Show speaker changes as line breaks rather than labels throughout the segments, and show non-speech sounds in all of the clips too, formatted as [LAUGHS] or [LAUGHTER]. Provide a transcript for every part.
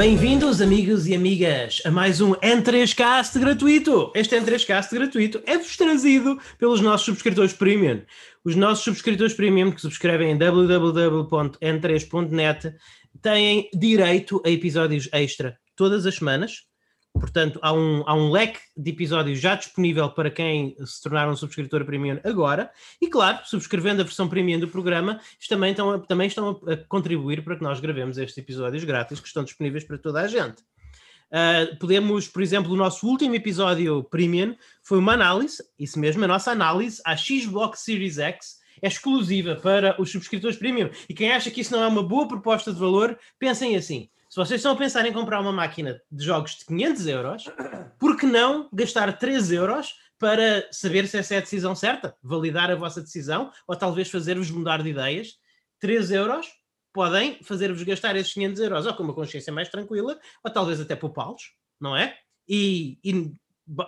Bem-vindos, amigos e amigas, a mais um N3Cast gratuito. Este N3Cast gratuito é-vos trazido pelos nossos subscritores premium. Os nossos subscritores premium que subscrevem em www.n3.net têm direito a episódios extra todas as semanas. Portanto, há um, há um leque de episódios já disponível para quem se tornar um subscritor premium agora. E, claro, subscrevendo a versão premium do programa, também estão, a, também estão a, contribuir para que nós gravemos estes episódios grátis que estão disponíveis para toda a gente. Uh, podemos, por exemplo, o nosso último episódio premium foi uma análise, isso mesmo, a nossa análise à Xbox Series X é exclusiva para os subscritores premium. E quem acha que isso não é uma boa proposta de valor, pensem assim se vocês estão a pensar em comprar uma máquina de jogos de 500 euros, por que não gastar 3 euros para saber se essa é a decisão certa? Validar a vossa decisão ou talvez fazer-vos mudar de ideias? 3 euros podem fazer-vos gastar esses 500 euros ou com uma consciência mais tranquila ou talvez até poupá-los, não é? E, e,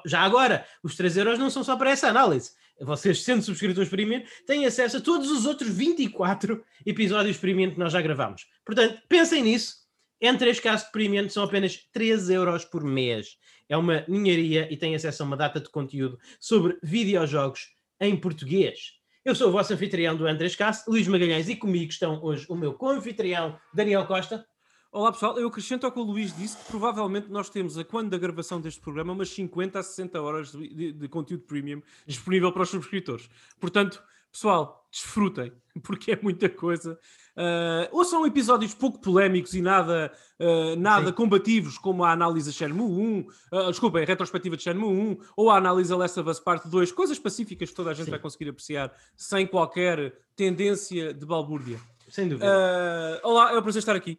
já agora, os 3 euros não são só para essa análise. Vocês, sendo subscritores premium, têm acesso a todos os outros 24 episódios premium que nós já gravamos. Portanto, pensem nisso em três casos de premium são apenas 3 euros por mês. É uma ninharia e tem acesso a uma data de conteúdo sobre videojogos em português. Eu sou o vosso anfitrião do Andrés Cast, Luís Magalhães, e comigo estão hoje o meu co-anfitrião, Daniel Costa.
Olá pessoal, eu acrescento ao que o Luís disse que provavelmente nós temos, a quando da gravação deste programa, umas 50 a 60 horas de, de, de conteúdo premium disponível para os subscritores. Portanto, pessoal, desfrutem, [LAUGHS] porque é muita coisa Uh, ou são episódios pouco polémicos e nada, uh, nada combativos, como a análise de Shenmue 1, uh, ah, desculpa, a retrospectiva de Shenmue 1, ou a análise da Last of Us Part 2, coisas pacíficas que toda a gente Sim. vai conseguir apreciar sem qualquer tendência de balbúrdia.
Sem dúvida.
Uh, olá, é um prazer estar aqui.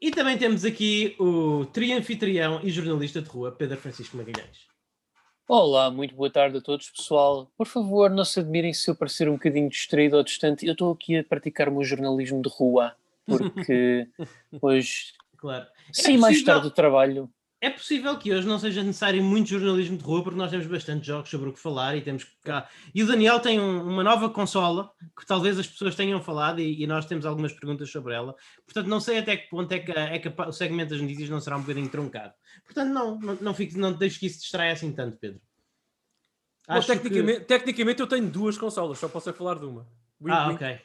E também temos aqui o trianfitrião e jornalista de rua, Pedro Francisco Magalhães.
Olá, muito boa tarde a todos, pessoal. Por favor, não se admirem se eu parecer um bocadinho distraído ou distante. Eu estou aqui a praticar o meu jornalismo de rua, [LAUGHS] porque hoje,
claro.
sim, é mais tarde do trabalho.
É possível que hoje não seja necessário muito jornalismo de rua, porque nós temos bastante jogos sobre o que falar e temos cá. E o Daniel tem um, uma nova consola que talvez as pessoas tenham falado e, e, nós temos algumas perguntas sobre ela. Portanto, não sei até que ponto é que, é que o segmento das notícias não será um bocadinho truncado. Portanto, não, não, não, não deixe que isso distraia assim tanto, Pedro.
Bom, tecnicamente, que... tecnicamente eu tenho duas consolas, só posso falar de uma.
Ah, ok.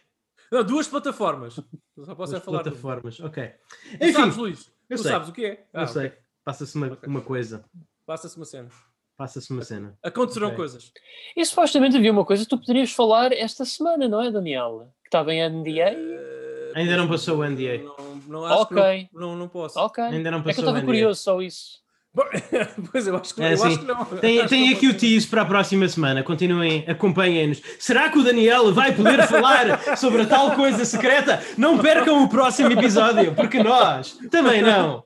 Não, duas plataformas. Só posso
duas
falar
plataformas, ok.
Enfim, tu sabes, Luís?
Eu
tu
sei.
sabes o que é?
Ah, eu sei. Passa-se uma, okay. uma coisa.
Passa-se uma cena.
Passa-se uma cena.
Acontecerão okay. coisas.
E supostamente havia uma coisa que tu poderias falar esta semana, não é, Daniel? Que estava em NDA. Uh,
Ainda não passou o NDA.
Não, não, acho
ok.
Não, não, não, posso.
Ok.
Ainda não passou
é que eu estava curioso só isso. [LAUGHS]
pois eu acho que, é, eu acho que não.
Tem,
acho
tem aqui o tease para a próxima semana. Continuem, acompanhem-nos. Será que o Daniel vai poder falar sobre a tal coisa secreta? Não percam o próximo episódio, porque nós também não.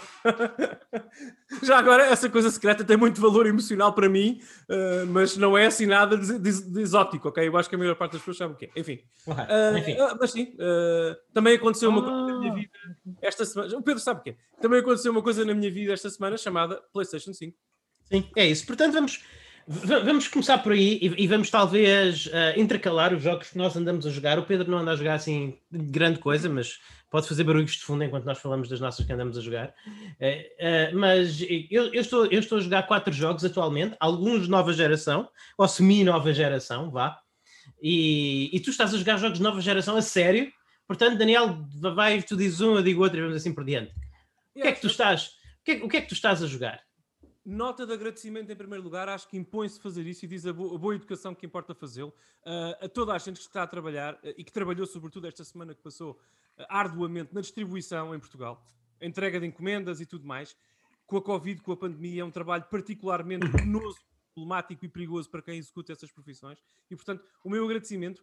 [LAUGHS]
Já agora, essa coisa secreta tem muito valor emocional para mim, uh, mas não é assim nada de, de, de, exótico, ok? Eu acho que a maior parte das pessoas sabe o que é. Enfim. Uh, Enfim. Uh, mas sim, também aconteceu uma coisa na minha vida esta semana. O Pedro sabe o que é. Também aconteceu uma coisa na minha vida esta semana chamada PlayStation 5.
Sim, é isso. Portanto, vamos. Vamos começar por aí e, vamos talvez intercalar os jogos que nós andamos a jogar. O Pedro não anda a jogar assim grande coisa, mas pode fazer barulhos de fundo enquanto nós falamos das nossas que andamos a jogar. Uh, uh, mas eu, eu, estou, eu estou a jogar quatro jogos atualmente, alguns de nova geração, ou semi-nova geração, vá. E, e, tu estás a jogar jogos de nova geração a sério. Portanto, Daniel, vai, tu dizes um, eu digo outro e vamos assim por diante. O que é que tu estás, o que é, o que, é que tu estás a jogar?
Nota de agradecimento em primeiro lugar, acho que impõe-se fazer isso e diz a, bo a boa educação que importa fazê-lo uh, a toda a gente que está a trabalhar uh, e que trabalhou sobretudo esta semana que passou arduamente na distribuição em Portugal, entrega de encomendas e tudo mais. Com a Covid, com a pandemia, é um trabalho particularmente [COUGHS] penoso, problemático e perigoso para quem executa essas profissões. E, portanto, o meu agradecimento.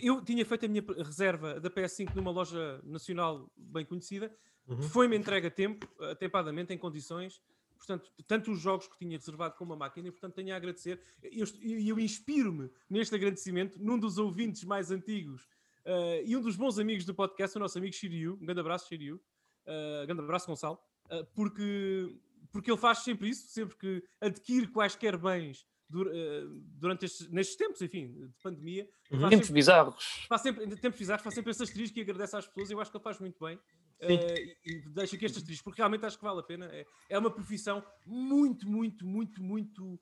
Eu tinha feito a minha reserva da PS5 numa loja nacional bem conhecida, uhum. foi-me entregue a tempo, atempadamente, em condições. Portanto, tanto os jogos que tinha reservado como a máquina, e portanto tenho a agradecer. E eu, eu inspiro-me neste agradecimento num dos ouvintes mais antigos Uh, e um dos bons amigos do podcast, o nosso amigo Shiryu, um grande abraço, Shiryu, uh, grande abraço, Gonçalo, uh, porque, porque ele faz sempre isso, sempre que adquire quaisquer bens durante estes, nestes tempos, enfim, de pandemia.
Uhum. Tempos sempre, bizarros.
Faz sempre, tempos bizarros, faz sempre esse asterisco e agradece às pessoas, eu acho que ele faz muito bem. Uh, e, e deixo aqui estas tristes, porque realmente acho que vale a pena. É, é uma profissão muito, muito, muito, muito.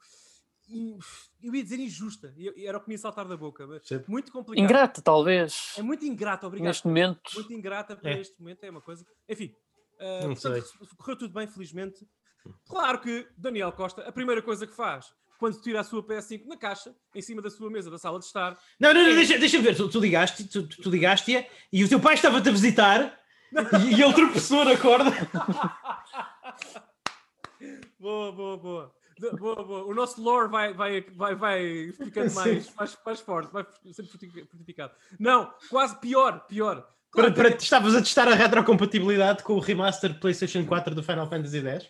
Eu ia dizer injusta, era o que me ia saltar da boca, muito complicado.
Ingrata, talvez.
É muito ingrata, obrigado.
Neste momento.
Muito ingrata para
É.
este momento, é uma coisa. Enfim, uh, portanto, correu tudo bem, felizmente. Claro que Daniel Costa, a primeira coisa que faz quando tira a sua PS5 na caixa, em cima da sua mesa da sala de estar,
Não, não, não, deixa- deixa-me ver. Tu, tu ligaste, tu, tu ligaste e o teu pai estava-te a visitar [LAUGHS] e, e ele tropeçou na corda. [LAUGHS]
Boa, boa, boa. Boa, boa. O nosso lore vai, vai, vai, vai ficando [LAUGHS] mais, mais, mais forte, vai sendo forti- fortificado. Não, quase pior, pior.
Para, para, estavas a testar a retrocompatibilidade com o remaster PlayStation 4 do Final Fantasy X?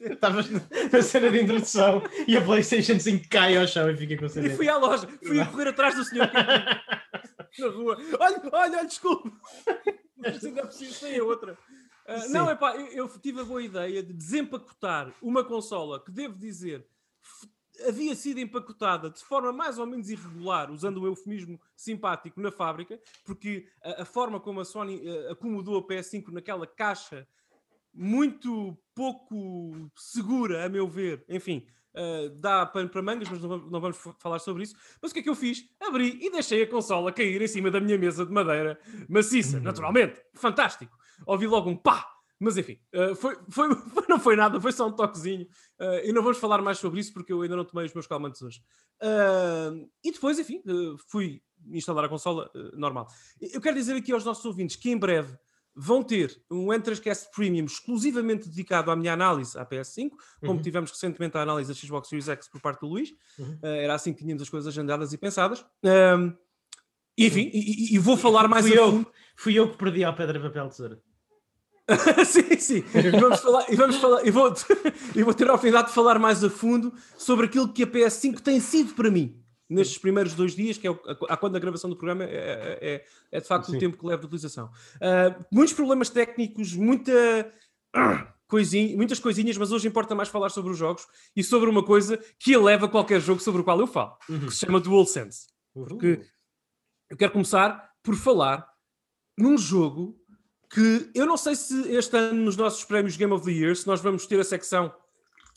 Estavas na na cena de introdução e a PlayStation 5 cai ao chão e fica com o
E
CD.
fui à loja, fui a correr atrás do senhor [LAUGHS] na rua. Olha, olha, olha, desculpe. Mas ainda preciso, tem a outra.
Sim.
não, é pá, eu, eu tive a boa ideia de desempacotar uma consola que, devo dizer, havia sido empacotada de forma mais ou menos irregular, usando o eufemismo simpático na fábrica, porque a, a forma como a Sony ah, acomodou a PS5 naquela caixa muito pouco segura, a meu ver, enfim, ah, dá pano para mangas, mas não vamos, não vamos fa- falar sobre isso. Mas o que é que eu fiz? Abri e deixei a consola cair em cima da minha mesa de madeira maciça, naturalmente, fantástico. Ouvi logo um pá! Mas enfim, ah, [LAUGHS] foi, foi, não foi nada, foi só um toquezinho. Ah, e não vamos falar mais sobre isso porque eu ainda não tomei os meus calmantes hoje. E depois, enfim, fui instalar a consola normal. Eu quero dizer aqui aos nossos ouvintes que em breve vão ter um Entrascast Premium exclusivamente dedicado à minha análise à PS5, como
Uhum.
tivemos recentemente a análise da Xbox Series X por parte do Luís.
Uhum.
Uh, era assim que tínhamos as coisas agendadas e pensadas. Um, enfim, e, e- vou falar mais
Fui
a
eu.
fundo.
Fui eu que perdi ao pedra, papel, tesoura. [LAUGHS]
sim, sim. E vamos falar, e vamos falar, e vou, [LAUGHS] e vou ter a oportunidade de falar mais a fundo sobre aquilo que a PS5 tem sido para mim nestes primeiros dois dias, que é a, quando a gravação do programa é, é- é de facto
Sim.
o tempo que leva de utilização. Ah, muitos problemas técnicos, muita [COUGHS] coisinha, muitas coisinhas, mas hoje importa mais falar sobre os jogos e sobre uma coisa que eleva qualquer jogo sobre o qual eu falo,
Uhum.
que se chama DualSense. Porque eu quero começar por falar num jogo que eu não sei se este ano, nos nossos prémios Game of the Year, se nós vamos ter a secção,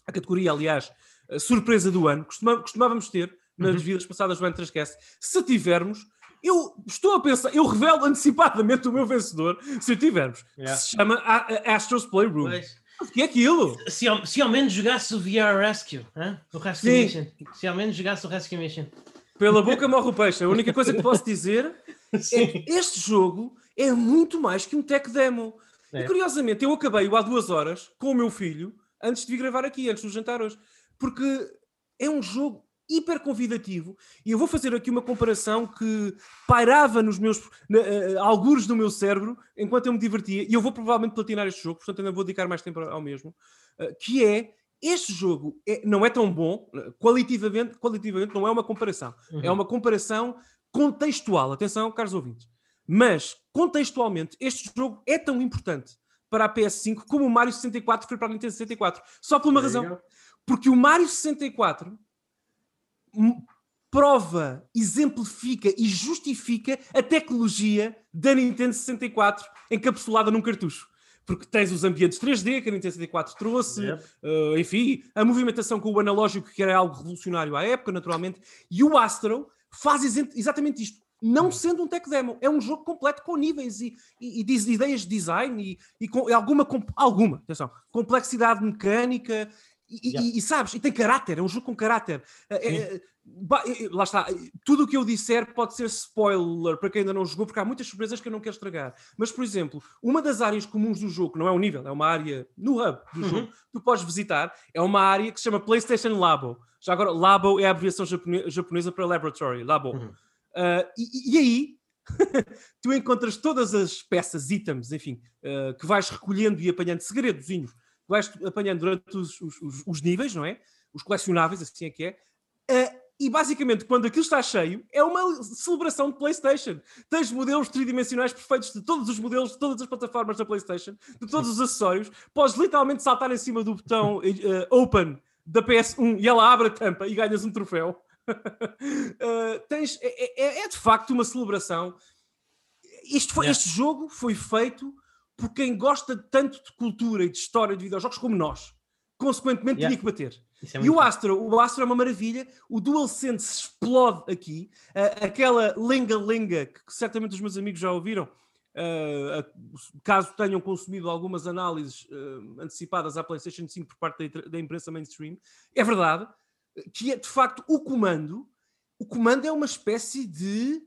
a categoria, aliás, a surpresa do ano, costumávamos ter nas
Uhum.
vidas passadas do Entrascast. Se tivermos, eu estou a pensar, eu revelo antecipadamente o meu vencedor, se tivermos, que
Yeah.
se chama A- A- Astro's Playroom.
Pois.
O que é aquilo?
Se ao, se ao menos jogasse o VR Rescue, hã? o Rescue
Sim.
Mission. Se ao menos jogasse o Rescue Mission.
Pela boca morre o peixe. A única coisa que posso dizer [LAUGHS] é
Sim.
que este jogo é muito mais que um tech demo.
É.
E curiosamente, eu acabei-o há duas horas com o meu filho antes de vir gravar aqui, antes do jantar hoje, porque é um jogo hiper convidativo e eu vou fazer aqui uma comparação que pairava nos meus na, eh, algures do meu cérebro enquanto eu me divertia e eu vou provavelmente platinar este jogo, portanto ainda vou dedicar mais tempo ao mesmo, eh, que é este jogo é- não é tão bom, qualitativamente, qualitativamente não é uma comparação, é
Uhum.
uma comparação contextual. Atenção, caros ouvintes. Mas, contextualmente, este jogo é tão importante para a PS5 como o Mario 64 foi para a Nintendo 64. Só por uma razão. Porque o Mario 64 m- prova, exemplifica e justifica a tecnologia da Nintendo 64 encapsulada num cartucho. Porque tens os ambientes 3D que a Nintendo 64 trouxe,
Yep.
Uh, enfim, a movimentação com o analógico, que era algo revolucionário à época, naturalmente, e o Astro faz exa- exatamente isto. Não sendo um tech demo, é um jogo completo com níveis e, e, e ideias de design e, e com alguma, alguma atenção, complexidade mecânica e, e-
Yeah.
e sabes, e tem caráter, é um jogo com caráter. É- lá está, tudo o que eu disser pode ser spoiler para quem ainda não jogou, porque há muitas surpresas que eu não quero estragar. Mas, por exemplo, uma das áreas comuns do jogo, não é um nível, é uma área no hub do
Uhum.
jogo, que tu podes visitar, é uma área que se chama PlayStation Labo. Já agora, Labo é a abreviação japone- japonesa para Laboratory, Labo.
Uhum.
Ah, e, e aí, [LAUGHS] tu encontras todas as peças, itens, enfim, ah, que vais recolhendo e apanhando, segredozinhos, vais apanhando durante os, os- os- níveis, não é? Os colecionáveis, assim é que é. Ah, e basicamente, quando aquilo está cheio, é uma celebração de PlayStation. Tens modelos tridimensionais perfeitos de todos os modelos, de todas as plataformas da PlayStation, de todos os acessórios. Podes literalmente saltar em cima do botão eh, Open da PS1 e ela abre a tampa e ganhas um troféu. Uh, [LAUGHS] tens, é, é- é de facto uma celebração foi,
Yeah.
Este jogo foi feito por quem gosta tanto de cultura e de história de videojogos como nós. Consequentemente,
Yeah.
tinha que bater.
É
E o Astro, o Astro é uma maravilha, o DualSense explode aqui, Ah, aquela lenga-lenga que, certamente os meus amigos já ouviram, ah, a- caso tenham consumido algumas análises ah, antecipadas à PlayStation 5 por parte da, da imprensa mainstream, é verdade que é de facto o comando, o comando é uma espécie de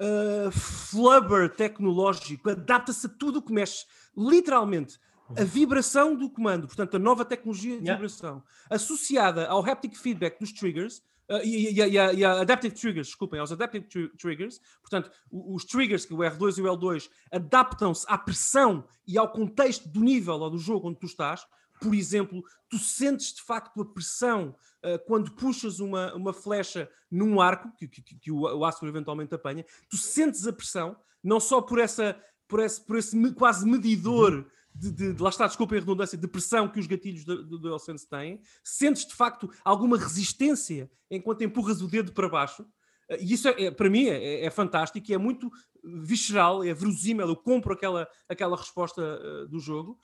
ah, flubber tecnológico, adapta-se a tudo o que mexe, literalmente. A vibração do comando, portanto, a nova tecnologia de
Yeah.
vibração, associada ao haptic feedback dos triggers, uh, e, e- e- e- e a adaptive triggers, desculpem, aos adaptive tri- triggers, portanto, o- os triggers, que o R2 e o L2, adaptam-se à pressão e ao contexto do nível ou do jogo onde tu estás. Por exemplo, tu sentes de facto a pressão uh, quando puxas uma, uma flecha num arco, que, que- que o, o Astro eventualmente apanha, tu sentes a pressão, não só por, essa, por, esse, por esse quase medidor de, de- de- lá está, desculpem a redundância, de pressão que os gatilhos do, DualSense têm, sentes de facto alguma resistência enquanto empurras o dedo para baixo. Uh, E isso, é, é- para mim, é, é fantástico e é muito visceral, é verosímil. Eu compro aquela, aquela resposta uh, do jogo.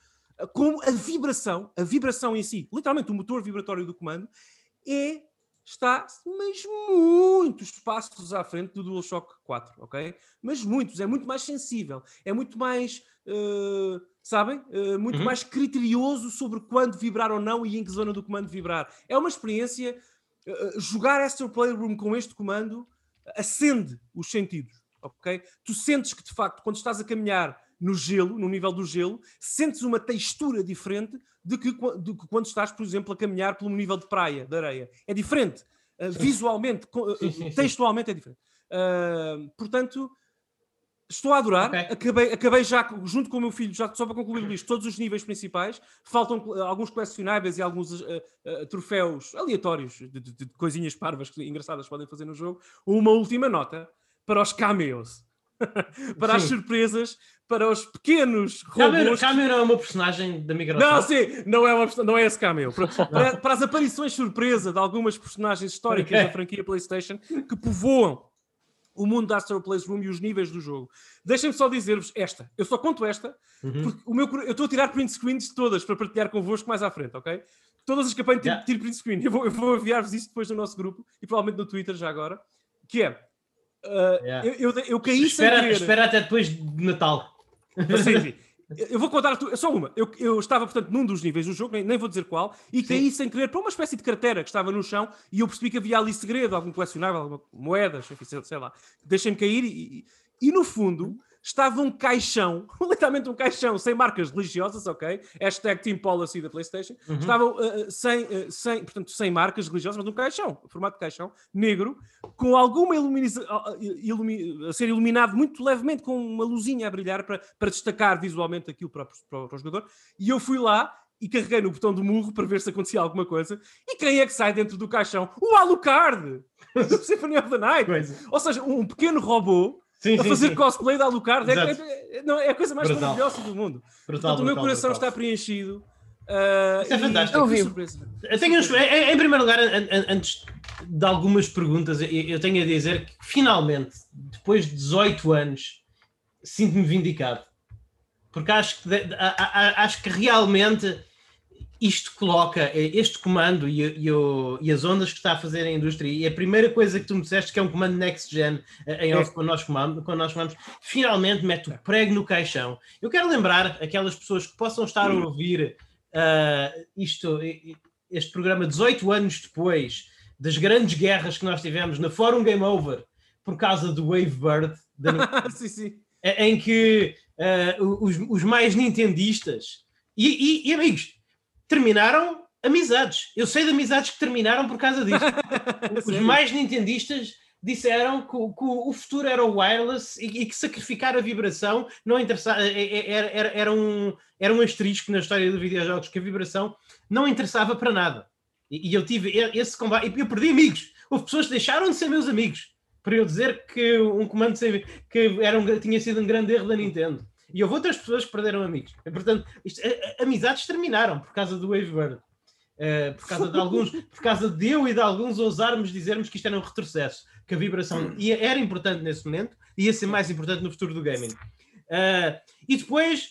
Como a vibração, a vibração em si, literalmente o motor vibratório do comando, é, está, mas muitos passos à frente do DualShock 4, ok? Mas muitos, é muito mais sensível, é muito mais, uh, sabem? Uh, muito
Uhum.
mais criterioso sobre quando vibrar ou não e em que zona do comando vibrar. É uma experiência, uh, jogar Astro Playroom com este comando acende os sentidos, ok? Tu sentes que, de facto, quando estás a caminhar no gelo, no nível do gelo, sentes uma textura diferente de que, que quando estás, por exemplo, a caminhar pelo nível de praia, de areia. É diferente. Uh, visualmente,
Sim, sim, sim.
textualmente é diferente. Uh, portanto, estou a adorar.
Ok.
Acabei, acabei já, junto com o meu filho, já só para concluir [CLEARS THROAT] isto, todos os níveis principais. Faltam uh, alguns colecionáveis e alguns uh, uh, troféus aleatórios de, de- de coisinhas parvas que engraçadas podem fazer no jogo. Uma última nota para os cameos. [LAUGHS] para as
Sim.
surpresas, para os pequenos robôs.
Cameo não é uma personagem da Microsoft.
Não, sim, não é, uma, não é esse cameo. [LAUGHS] Para, para- para as aparições surpresa de algumas personagens históricas
Ok.
da [LAUGHS] franquia PlayStation que povoam o mundo da Astro Playroom e os níveis do jogo. Deixem-me só dizer-vos esta. Eu só conto esta,
Uhum.
porque o meu, eu estou a tirar print screens de todas para partilhar convosco mais à frente, ok? Todas as campanhas
Yeah.
tiro, tiro print screen. Eu vou, eu vou enviar-vos isso depois no nosso grupo e provavelmente no Twitter já agora. Que é. Uh,
Yeah.
eu, eu, eu caí sem
Espera,
querer.
espera até depois de Natal.
Sim, sim. Eu vou contar só uma. Eu, eu estava, portanto, num dos níveis do jogo, nem, nem vou dizer qual, e caí sem querer para uma espécie de cratera que estava no chão e eu percebi que havia ali segredo, algum colecionável, alguma, moedas, enfim, sei, lá. Deixei-me cair e, e, e, no fundo estava um caixão, [LAUGHS] literalmente um caixão, sem marcas religiosas, ok? Hashtag Team Policy da PlayStation.
Uhum.
Estava uh, sem, uh, sem, portanto, sem marcas religiosas, mas um caixão, formato de caixão, negro, com alguma iluminiza, uh, ilumi- a ser iluminado muito levemente, com uma luzinha a brilhar para, para destacar visualmente aquilo para, o- para para o jogador. E eu fui lá e carreguei no botão do murro para ver se acontecia alguma coisa. E quem é que sai dentro do caixão? O Alucard! [LAUGHS] Do Symphony of the Night!
Coisa.
Ou seja, um pequeno robô
Sim,
a
sim,
fazer
sim.
cosplay da Alucard. É, é- é- não, é a coisa mais
Brutal.
maravilhosa do mundo.
Brutal,
Portanto, o meu coração
brutal.
está preenchido. Uh,
Isso é fantástico.
Eu
surpresa.
Tenho uns- em, em primeiro lugar, an- an- antes de algumas perguntas, eu, tenho a dizer que finalmente, depois de 18 anos, sinto-me vindicado. Porque acho que, acho que realmente isto coloca eh, este comando e, e o- e as ondas que está a fazer a indústria, e a primeira coisa que tu me disseste que é um comando next gen eh, em
É.
off, quando nós comando, quando nós finalmente mete o prego no caixão. Eu quero lembrar aquelas pessoas que possam estar a ouvir ah, isto, este programa 18 anos depois das grandes guerras que nós tivemos na Fórum Game Over por causa do Wavebird, da [LAUGHS]
sim, sim.
em que eh, os, os mais nintendistas e, e- e, amigos terminaram amizades. Eu sei de amizades que terminaram por causa disso. [LAUGHS] os mais nintendistas disseram que, o- que o futuro era o wireless e, e que sacrificar a vibração não interessava, eh, eh, era, era, era um, era um asterisco na história dos videojogos, que a vibração não interessava para nada. E, e eu tive esse combate, e eu perdi amigos. Houve pessoas que deixaram de ser meus amigos para eu dizer que um comando sem, que era um, tinha sido um grande erro da Nintendo. E houve outras pessoas que perderam amigos. E, portanto, isto, a- a- amizades terminaram por causa do Wavebird. Uh, por causa de [LAUGHS] alguns, por causa de eu e de alguns ousarmos dizermos que isto era um retrocesso, que a vibração ia- era importante nesse momento, ia ser mais importante no futuro do gaming. Uh, e depois,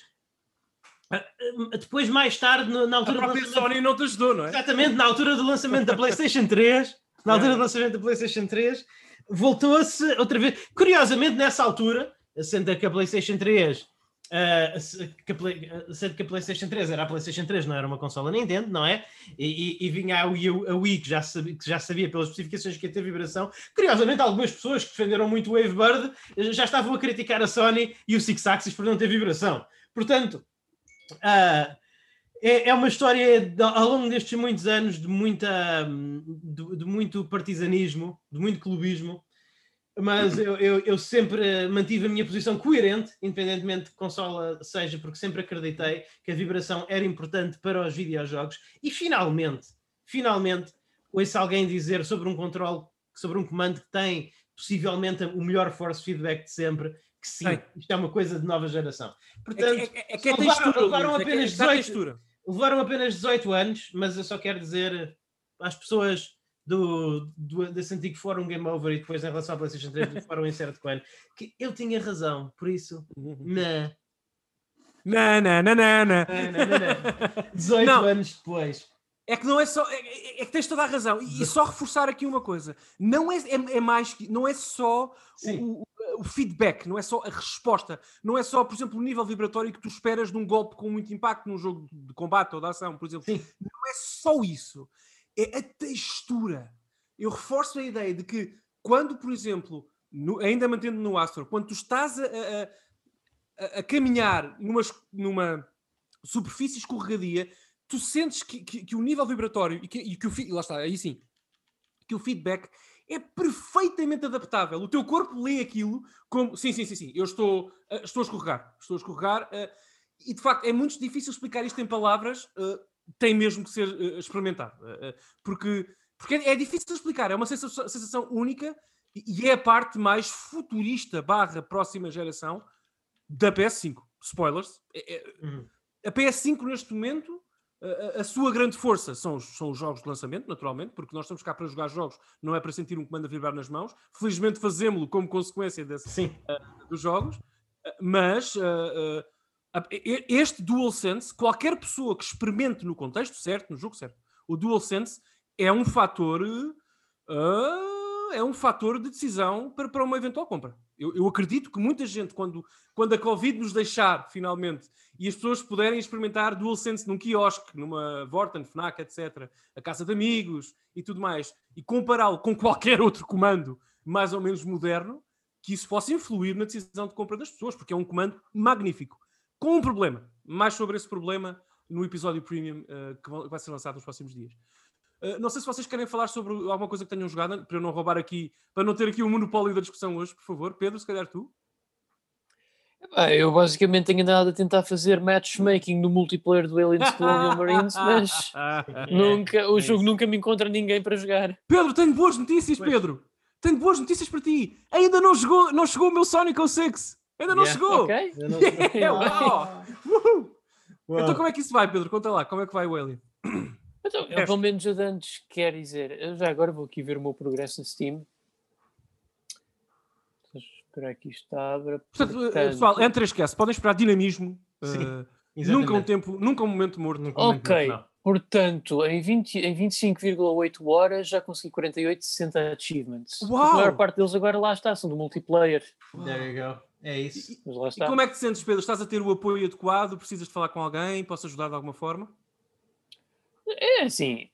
uh, depois mais tarde, na altura
a própria Sony não te ajudou, não é?
Exatamente, na altura do lançamento da PlayStation [LAUGHS] 3, na altura do lançamento da PlayStation 3, voltou-se outra vez. Curiosamente, nessa altura, sendo que a PlayStation 3 Uh, sendo que a PlayStation 3 era a PlayStation 3, não era uma consola Nintendo, não é? E, e, e vinha a Wii, a Wii que, já sabia, que já sabia pelas especificações que ia ter vibração. Curiosamente, algumas pessoas que defenderam muito o Wavebird já estavam a criticar a Sony e o Six Axis por não ter vibração. Portanto, uh, é, é uma história de, ao longo destes muitos anos de, muita, de, de muito partisanismo, de muito clubismo mas eu, eu, eu, sempre mantive a minha posição coerente, independentemente de que consola seja, porque sempre acreditei que a vibração era importante para os videojogos. E finalmente, finalmente, ouço alguém dizer sobre um controle, sobre um comando que tem possivelmente o melhor force feedback de sempre, que sim, isto é uma coisa de nova geração. Portanto, é, é, é que é levaram, textura, levaram é apenas 18, levaram apenas 18 anos, mas eu só quero dizer às pessoas do, do, desse antigo fórum Game Over e depois em relação à PlayStation 3 do [LAUGHS] fórum Insert Coin, que eu tinha razão, por isso, na.
Não, não, não, não, não.
18 não. anos depois.
É que não é só. É, é, é, que tens toda a razão. E, e, só reforçar aqui uma coisa: não é, é, é mais que. Não é só o, o, o, feedback, não é só a resposta, não é só, por exemplo, o nível vibratório que tu esperas de um golpe com muito impacto num jogo de combate ou de ação, por exemplo. Sim. Não é só isso é a textura. Eu reforço a ideia de que quando, por exemplo, no, ainda mantendo no Astro, quando tu estás a, a, a, a caminhar numa, numa superfície escorregadia, tu sentes que, que, que, o nível vibratório e que, e que o lá está, aí sim, que o feedback é perfeitamente adaptável. O teu corpo lê aquilo como sim, sim, sim, sim, eu estou, estou a escorregar, estou a escorregar, uh, e de facto é muito difícil explicar isto em palavras. Uh, tem mesmo que ser uh, experimentado. Uh, porque, porque é, é, difícil de explicar, é uma sensação, sensação única e, é a parte mais futurista barra próxima geração da PS5. Spoilers. É, é, uhum. A PS5 neste momento, a, a, sua grande força são os, são os jogos de lançamento, naturalmente, porque nós estamos cá para jogar jogos, não é para sentir um comando a vibrar nas mãos. Felizmente fazemos-lo como consequência desse, uh, dos jogos, mas este DualSense, qualquer pessoa que experimente no contexto certo, no jogo certo, o DualSense é um fator uh, é um fator de decisão para, para uma eventual compra. Eu, eu, acredito que muita gente, quando, quando a Covid nos deixar finalmente e as pessoas puderem experimentar DualSense num quiosque, numa Vorten, Fnac, etc., a casa de amigos e tudo mais, e compará-lo com [LAUGHS] qualquer outro comando mais ou menos moderno, que isso possa influir na decisão de compra das pessoas, porque é um comando magnífico com um problema. Mais sobre esse problema no episódio premium uh, que vai ser lançado nos próximos dias. Uh, não sei se vocês querem falar sobre alguma coisa que tenham jogado, para eu não roubar aqui, para não ter aqui o um monopólio da discussão hoje, por favor. Pedro, se calhar tu.
eu basicamente tenho andado a tentar fazer matchmaking no multiplayer do Aliens [LAUGHS] Colonial Marines, mas [LAUGHS] nunca, o jogo nunca me encontra ninguém para jogar.
Pedro, tenho boas notícias, pois. Pedro! Tenho boas notícias para ti! Ainda não chegou, não chegou o meu Sonic 06! Ainda não yeah. chegou! Ok. [LAUGHS] Não yeah, Então como é que isso vai, Pedro? Conta lá, como é que vai o Alien?
Então, eu, pelo menos eu antes quer dizer, eu já agora vou aqui ver o meu progresso no Steam. Esperar que isto abra.
Portanto, portanto... pessoal, entre esquece, podem esperar dinamismo. Uh, nunca um tempo, nunca um momento morto.
Nunca um ok, morto, portanto, em, 20, em 25,8 horas já consegui 48, 60 achievements. Uau! A maior parte deles agora lá está, são do multiplayer.
There you go. É isso.
E, e, como é que te sentes, Pedro? Estás a ter o apoio adequado? Precisas de falar com alguém? Posso ajudar de alguma forma?
É assim.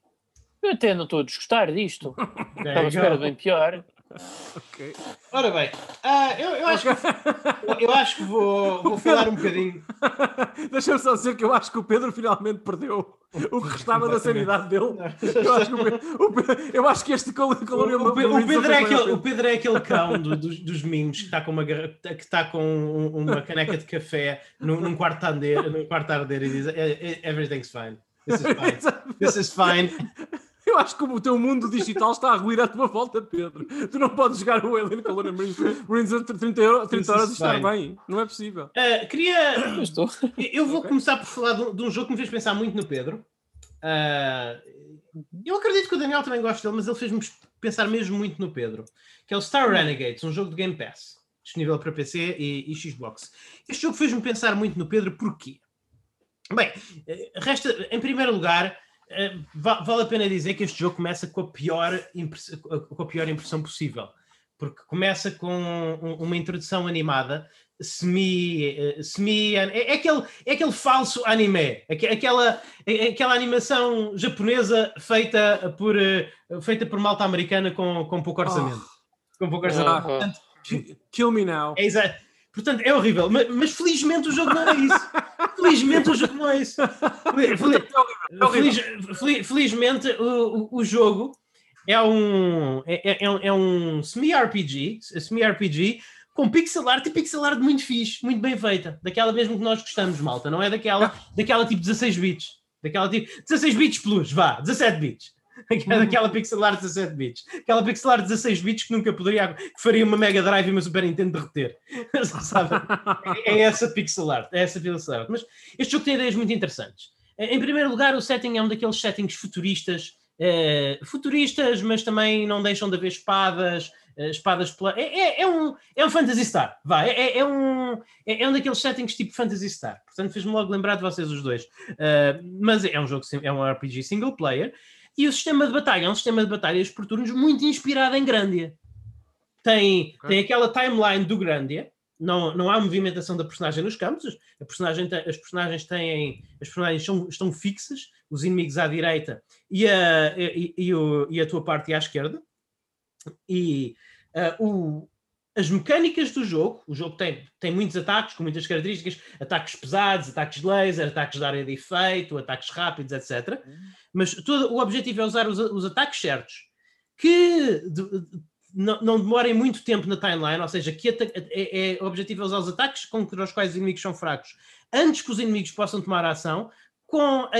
Eu até não estou a desgostar disto. [LAUGHS] Estava a espera bem pior.
Okay. Ora bem, uh, eu, eu, acho que, eu acho que vou, vou falar um bocadinho. [LAUGHS]
Deixa-me só dizer que eu acho que o Pedro finalmente perdeu o que restava da sanidade dele. Eu acho que, o Pedro, eu acho que este calor
o, Pedro, o, Pedro é aquele, o Pedro é aquele cão do, dos, dos mimos que está com uma, que está com uma caneca de café num, num quarto a arder, num quarto a arder e diz everything's fine. This is fine. [LAUGHS] This is fine.
Eu acho que o teu mundo digital está a ruir à tua volta, Pedro. Tu não podes jogar o Alien Colonial Marines 30, 30 horas e estar bem. Não é possível.
Uh, queria. Eu, estou. eu vou okay. começar por falar de, de, um jogo que me fez pensar muito no Pedro. Uh, eu acredito que o Daniel também gosta dele, mas ele fez-me pensar mesmo muito no Pedro. Que é o Star Renegades, um jogo de Game Pass. disponível para PC e, e Xbox. Este jogo fez-me pensar muito no Pedro, porquê? Bem, eh, resta, em primeiro lugar, vale a pena dizer que este jogo começa com a pior, com a pior impressão possível, porque começa com uma introdução animada semi, eh, semi é, é, aquele, é aquele falso anime, aquela, é, aquela animação japonesa feita por, feita por malta americana com, com pouco orçamento. Oh. Com pouco orçamento. Oh. Portanto,
Kill me now.
É exato. Portanto, é horrível, mas, mas, felizmente o jogo não é isso. felizmente o jogo não é isso. Feliz, feliz, felizmente o, o, jogo é um, é, é, é um semi-RPG, semi-RPG com pixel art e pixel art muito fixe, muito bem feita. Daquela mesmo que nós gostamos, malta. Não é daquela, daquela tipo 16 bits. Daquela tipo 16 bits plus, vá, 17 bits. Aquela, aquela pixel art 17 bits. Aquela pixel art 16 bits que nunca poderia, que faria uma Mega Drive e uma Super Nintendo derreter. [LAUGHS] Sabe? É, é essa pixel art, é essa pixel art. Mas este jogo tem ideias muito interessantes. Em primeiro lugar, o setting é um daqueles settings futuristas, eh, futuristas, mas também não deixam de haver espadas, eh, espadas é, é, é, um, é um Fantasy Star, vai, é, é, é, um, é, é, um daqueles settings tipo Fantasy Star, portanto fez-me logo lembrar de vocês os dois. Uh, mas é um jogo, é um RPG single player, e o sistema de batalha é um sistema de batalhas por turnos muito inspirado em Grandia. Tem, okay. tem aquela timeline do Grandia, não, não há movimentação da personagem nos campos, a personagem tem, as personagens têm, as personagens são, estão fixas, os inimigos à direita e a, e, e, o, e a tua parte à esquerda. E uh, o, as mecânicas do jogo, o jogo tem, tem muitos ataques com muitas características, ataques pesados, ataques de laser, ataques de área de efeito, ataques rápidos, etc. Mas todo, o objetivo é usar os, os ataques certos, que de, de, não, demorem muito tempo na timeline, ou seja, que é, é, o objetivo é usar os ataques contra os quais os inimigos são fracos, antes que os inimigos possam tomar ação, com, a,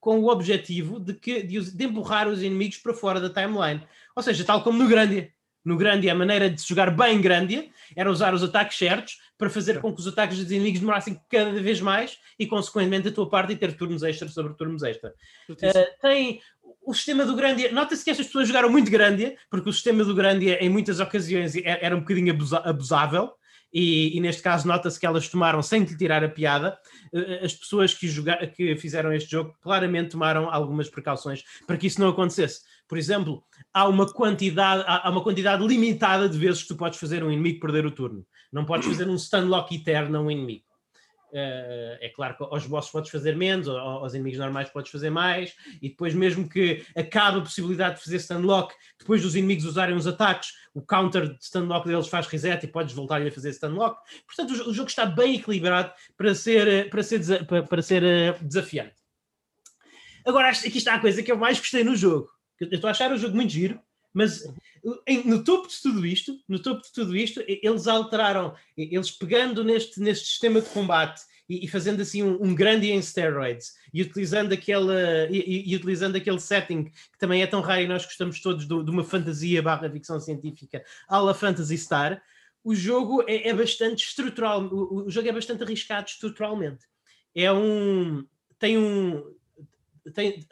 com o objetivo de, que, de, de empurrar os inimigos para fora da timeline. Ou seja, tal como no Grandia no grande a maneira de jogar bem grande era usar os ataques certos para fazer com que os ataques dos inimigos demorassem cada vez mais e, consequentemente, a tua parte e ter turnos extra sobre turnos extra. Uh, tem o sistema do grande Nota-se que estas pessoas jogaram muito grande porque o sistema do grande em muitas ocasiões era um bocadinho abusável. E, e, neste caso nota-se que elas tomaram, sem lhe tirar a piada, eh, as pessoas que, joga, que fizeram este jogo claramente tomaram algumas precauções para que isso não acontecesse. Por exemplo, há uma quantidade, há uma quantidade limitada de vezes que tu podes fazer um inimigo perder o turno. Não podes fazer um stunlock eterno a um inimigo. Uh, é claro que aos bosses podes fazer menos, aos inimigos normais podes fazer mais, e depois, mesmo que acabe a possibilidade de fazer stunlock, depois dos inimigos usarem os ataques, o counter de stunlock deles faz reset e podes voltar a fazer stunlock. Portanto, o, jogo está bem equilibrado para ser, para ser, para, ser uh, desafiante. Agora, aqui está a coisa que eu mais gostei no jogo. Eu estou a achar o jogo muito giro, mas em, no topo de tudo isto, no topo de tudo isto, eles alteraram, eles pegando neste, neste sistema de combate e, e fazendo assim um, um, grande em steroids e utilizando aquele, e, e, utilizando aquele setting que também é tão raro e nós gostamos todos do, de uma fantasia barra ficção científica à la Fantasy Star, o jogo é, é bastante estrutural, o, o, jogo é bastante arriscado estruturalmente. É um. tem um. Tem,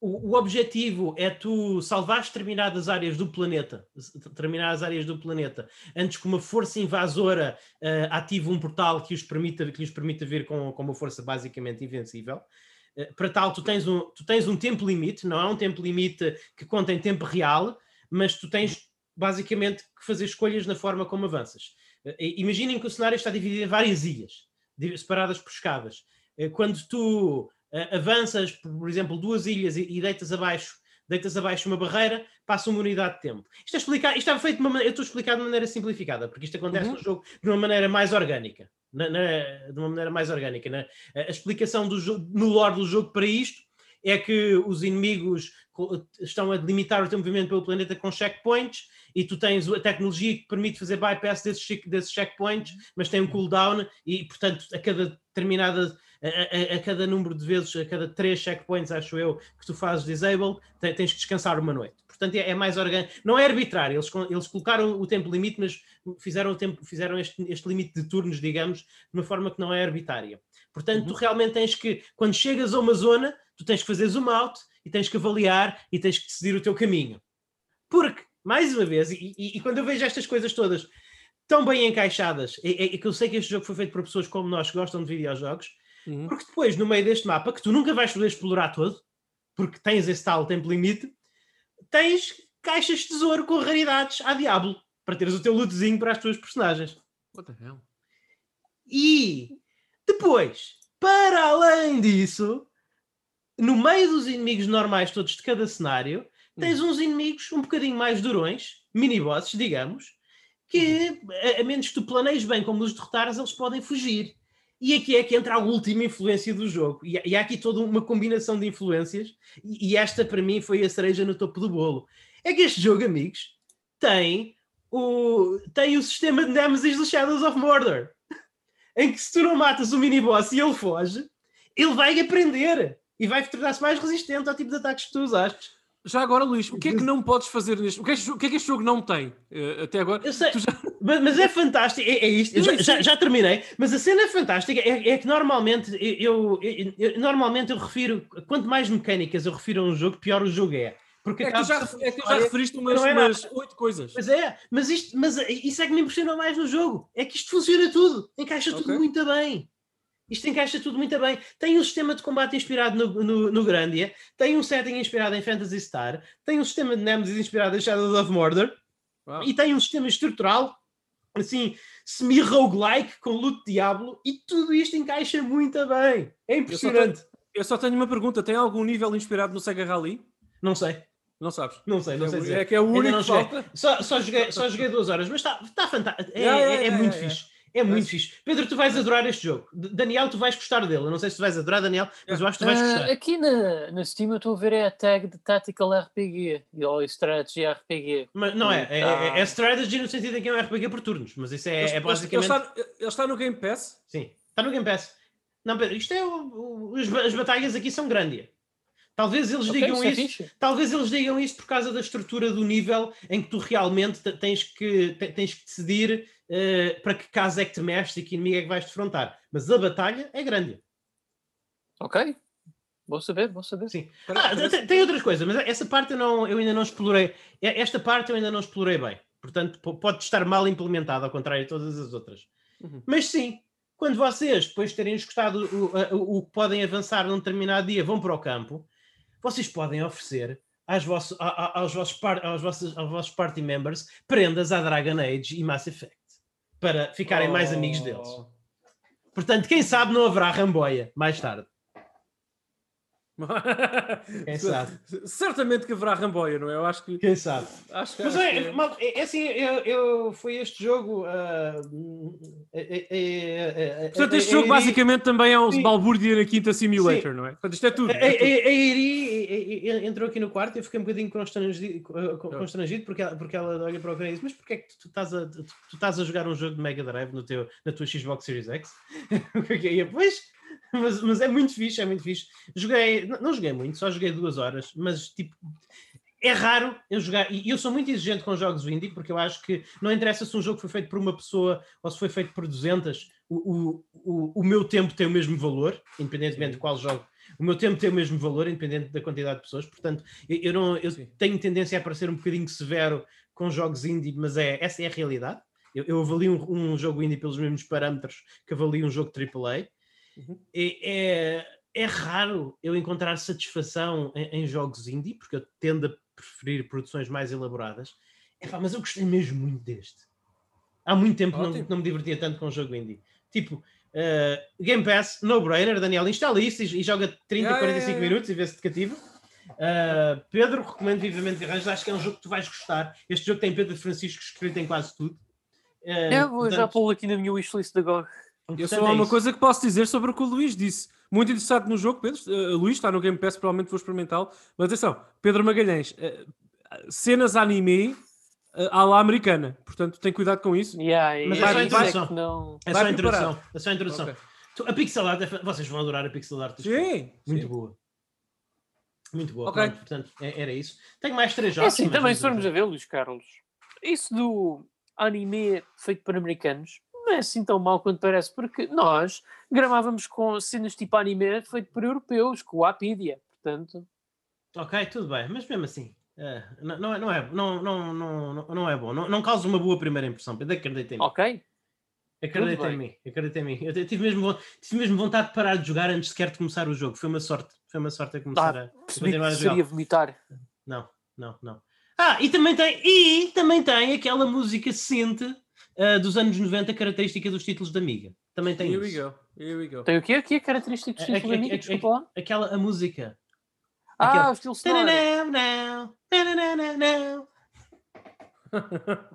o, o, objetivo é tu salvar determinadas áreas do planeta, determinadas áreas do planeta, antes que uma força invasora uh, ative um portal que os permita, que lhes permita vir com, com uma força basicamente invencível. Uh, para tal, tu tens, um, tu tens um tempo limite, não é um tempo limite que conta em tempo real, mas tu tens basicamente que fazer escolhas na forma como avanças. Uh, imaginem que o cenário está dividido em várias ilhas, separadas por escadas. quando tu uh, avanças, por, exemplo, duas ilhas e, e, deitas abaixo, deitas abaixo uma barreira, passa uma unidade de tempo. Isto é explicado, isto é feito de uma maneira, eu estou a explicar de maneira simplificada, porque isto acontece uhum. no jogo de uma maneira mais orgânica. Na, na, de uma maneira mais orgânica. Na, a explicação do jogo, no lore do jogo para isto é que os inimigos estão a delimitar o teu movimento pelo planeta com checkpoints e tu tens a tecnologia que permite fazer bypass desses, desses checkpoints, mas tem um cooldown e, portanto, a cada determinada a, a, a, cada número de vezes, a cada três checkpoints, acho eu, que tu fazes disable, tens que descansar uma noite. Portanto, é, é mais orgânico. Não é arbitrário, eles, eles colocaram o tempo limite, mas fizeram, o tempo, fizeram este, este limite de turnos, digamos, de uma forma que não é arbitrária. Portanto, uhum. tu realmente tens que, quando chegas a uma zona, tu tens que fazer zoom out e tens que avaliar e tens que decidir o teu caminho. Porque, mais uma vez, e, e, e quando eu vejo estas coisas todas, tão bem encaixadas. É, é que eu sei que este jogo foi feito por pessoas como nós que gostam de videojogos,
Uhum.
porque depois, no meio deste mapa, que tu nunca vais poder explorar todo, porque tens esse tal tempo limite, tens caixas de tesouro com raridades à Diablo, para teres o teu lootzinho para as tuas personagens.
What the hell?
E depois, para além disso, no meio dos inimigos normais todos de cada cenário, tens uns inimigos um bocadinho mais durões, mini-bosses, digamos, que a, menos que tu planeies bem como os derrotares, eles podem fugir. E aqui é que entra a última influência do jogo. E, e há aqui toda uma combinação de influências, e, e esta para mim foi a cereja no topo do bolo. É que este jogo, amigos, tem o, tem o sistema de Nemesis do Shadows of Mordor em que se tu não matas o mini-boss e ele foge, ele vai aprender e vai tornar-se mais resistente ao tipo de ataques que tu usaste.
Já agora, Luís, o que é que não podes fazer neste... O que é o que, é que este jogo não tem? eh, até agora?
Eu sei,
já- [LAUGHS]
mas, mas é fantástico, é, é isto, já, já,
sim.
já terminei, mas a cena fantástica é, é que normalmente eu, eu- eu- normalmente eu refiro, quanto mais mecânicas eu refiro a um jogo, pior o jogo é. Porque
É que já, é que tu já referiste umas,
é
umas oito coisas.
Pois é, mas, isto, mas isso é que me impressiona mais no jogo. É que isto funciona tudo, encaixa tudo
Ok.
muito bem. Isto encaixa tudo muito bem. Tem um sistema de combate inspirado no, no, no Grandia, tem um setting inspirado em Phantasy Star, tem um sistema de Nemesis inspirado em Shadows of Mordor
Uau.
e tem um sistema estrutural assim, semi-roguelike com loot Diablo e tudo isto encaixa muito bem. É impressionante.
Eu só tenho uma pergunta: tem algum nível inspirado no Sega Rally?
Não sei,
Não sabes?
não sei, não
é,
sei dizer.
é que é o único que falta.
Só, só, joguei, só joguei duas horas, mas está tá fantástico. É, é- é muito fixe. É muito
Mas-
fixe. Pedro, tu vais adorar este jogo. Daniel, tu vais gostar dele. Eu não sei se tu vais adorar, Daniel, mas eu acho que tu vais
Ah,
gostar.
aqui na, na Steam eu estou a ver é a tag de Tactical RPG e ou Strategy RPG.
Mas não é, é,
Tá.
é, é strategy no sentido em que é um RPG por turnos, mas isso é,
Ele-
é
ele-
basicamente.
Ele está, ele está no Game Pass?
Sim, está no Game Pass. Não, Pedro, isto é. O, o- ba- as batalhas aqui são grandes. Talvez eles
Ok,
digam
isso é.
Talvez eles digam isso por causa da estrutura do nível em que tu realmente te- tens que, te- tens que decidir eh, para que caso é que te mexes e que inimigo é que vais defrontar. Mas a batalha é grande.
Ok. Vou saber, vou saber.
Sim. Ah, tem, tem outras coisas, mas essa parte eu, não, eu ainda não explorei. Esta parte eu ainda não explorei bem. Portanto, po- pode estar mal implementada, ao contrário de todas as outras.
Uhum.
Mas sim, quando vocês, depois de terem escutado o, que podem avançar num determinado dia, vão para o campo, vocês podem oferecer às vosso- a- a- aos, vossos par- aos, vossos, aos vossos party members prendas à Dragon Age e Mass Effect para ficarem mais amigos deles.
Oh.
Portanto, quem sabe não haverá ramboia mais tarde. [LAUGHS] Quem sabe?
Certamente que haverá Ramboia, não é? Eu acho que.
Quem sabe?
Acho que,
Mas
acho
é,
que-
mal- é, é assim, eu, eu- foi este jogo. ah, é- é- é- é-
Portanto,
é-
este
é-
jogo
é-
basicamente também é um
Sim.
balbúrdia na Quinta Simulator, não é? Portanto, isto é tudo.
A, a,
é tudo.
a Iri entrou aqui no quarto e eu fiquei um bocadinho constrangido, con- constrangido porque, ela, porque ela olha para o cara e diz: Mas porquê é que tu, estás a, tu, tu estás a jogar um jogo de Mega Drive no teu, na tua Xbox Series X? [LAUGHS] É é? E Pois, mas, mas é muito fixe, é muito fixe. Joguei, não, não joguei muito, só joguei duas horas, mas tipo. É raro eu jogar, e eu sou muito exigente com jogos indie, porque eu acho que não interessa se um jogo foi feito por uma pessoa ou se foi feito por 200, o, o, o, meu tempo tem o mesmo valor, independentemente de qual jogo o meu tempo tem o mesmo valor, independente da quantidade de pessoas. Portanto, eu, eu não, eu
Sim.
tenho tendência a parecer um bocadinho severo com jogos indie, mas é, essa é a realidade. Eu, eu avalio um, um jogo indie pelos mesmos parâmetros que avalio um jogo AAA.
Uhum.
E é, é raro eu encontrar satisfação em, em jogos indie, porque eu tendo a preferir produções mais elaboradas. Epá, mas eu gostei mesmo muito deste. Há muito tempo que não, não me divertia tanto com um jogo indie. Tipo, eh, Game Pass, no-brainer, Daniel, instala isso e, e joga 30,
Yeah,
45
yeah, yeah.
minutos e vê se te cativa. Uh, Pedro, recomendo vivamente que arranjes. Acho que é um jogo que tu vais gostar. Este jogo tem Pedro Francisco escrito em quase tudo. Uh,
Eu vou já
portanto-
pô-lo aqui na minha wishlist agora.
Eu só há
é
uma coisa que posso dizer sobre o que o Luís disse. Muito interessado no jogo, Pedro. Eh, Luís está no Game Pass, provavelmente vou experimentá-lo. Mas atenção, Pedro Magalhães, eh, cenas anime eh, à la americana. Portanto, tem cuidado com isso.
Yeah,
Mas
e
é só
isso
introdução.
que não...
É só a introdução. É só a introdução.
Ok.
Tu- A pixel art, é vocês vão adorar a pixel art.
Sim,
Muito
sim.
boa. Muito boa.
Ok.
pronto, portanto, é- era isso. Tenho mais três
É
jogos.
assim,
mas
também se formos a ver, Luís Carlos, isso do anime feito por americanos não é assim tão mau quanto parece, porque nós gravávamos com cenas tipo anime feito por europeus, com o Apidia, portanto...
Ok, tudo bem, mas mesmo assim. É, não, não, é, não, é, não, não, não, não é bom. Não, não causa uma boa primeira impressão. Acredita em mim.
Ok.
Acredita em mim. Acredita em mim. Eu tive mesmo, tive mesmo vontade de parar de jogar antes sequer de começar o jogo. Foi uma sorte. Foi uma sorte a começar
Ah,
a
percebi
continuar a jogar.
seria vomitar.
Não, não, não. Ah, e também tem, e também tem aquela música synth ah, dos anos 90, característica dos títulos da Amiga. Também tem
Here we
isso.
go. Here we go.
Tem o quê? O que é característico do
É-
estilo
é-
da amiga?
é-
Desculpa lá.
Aquela a música.
Ah,
aquele-
o estilo sonoro.
Tananão, tananão, [LAUGHS]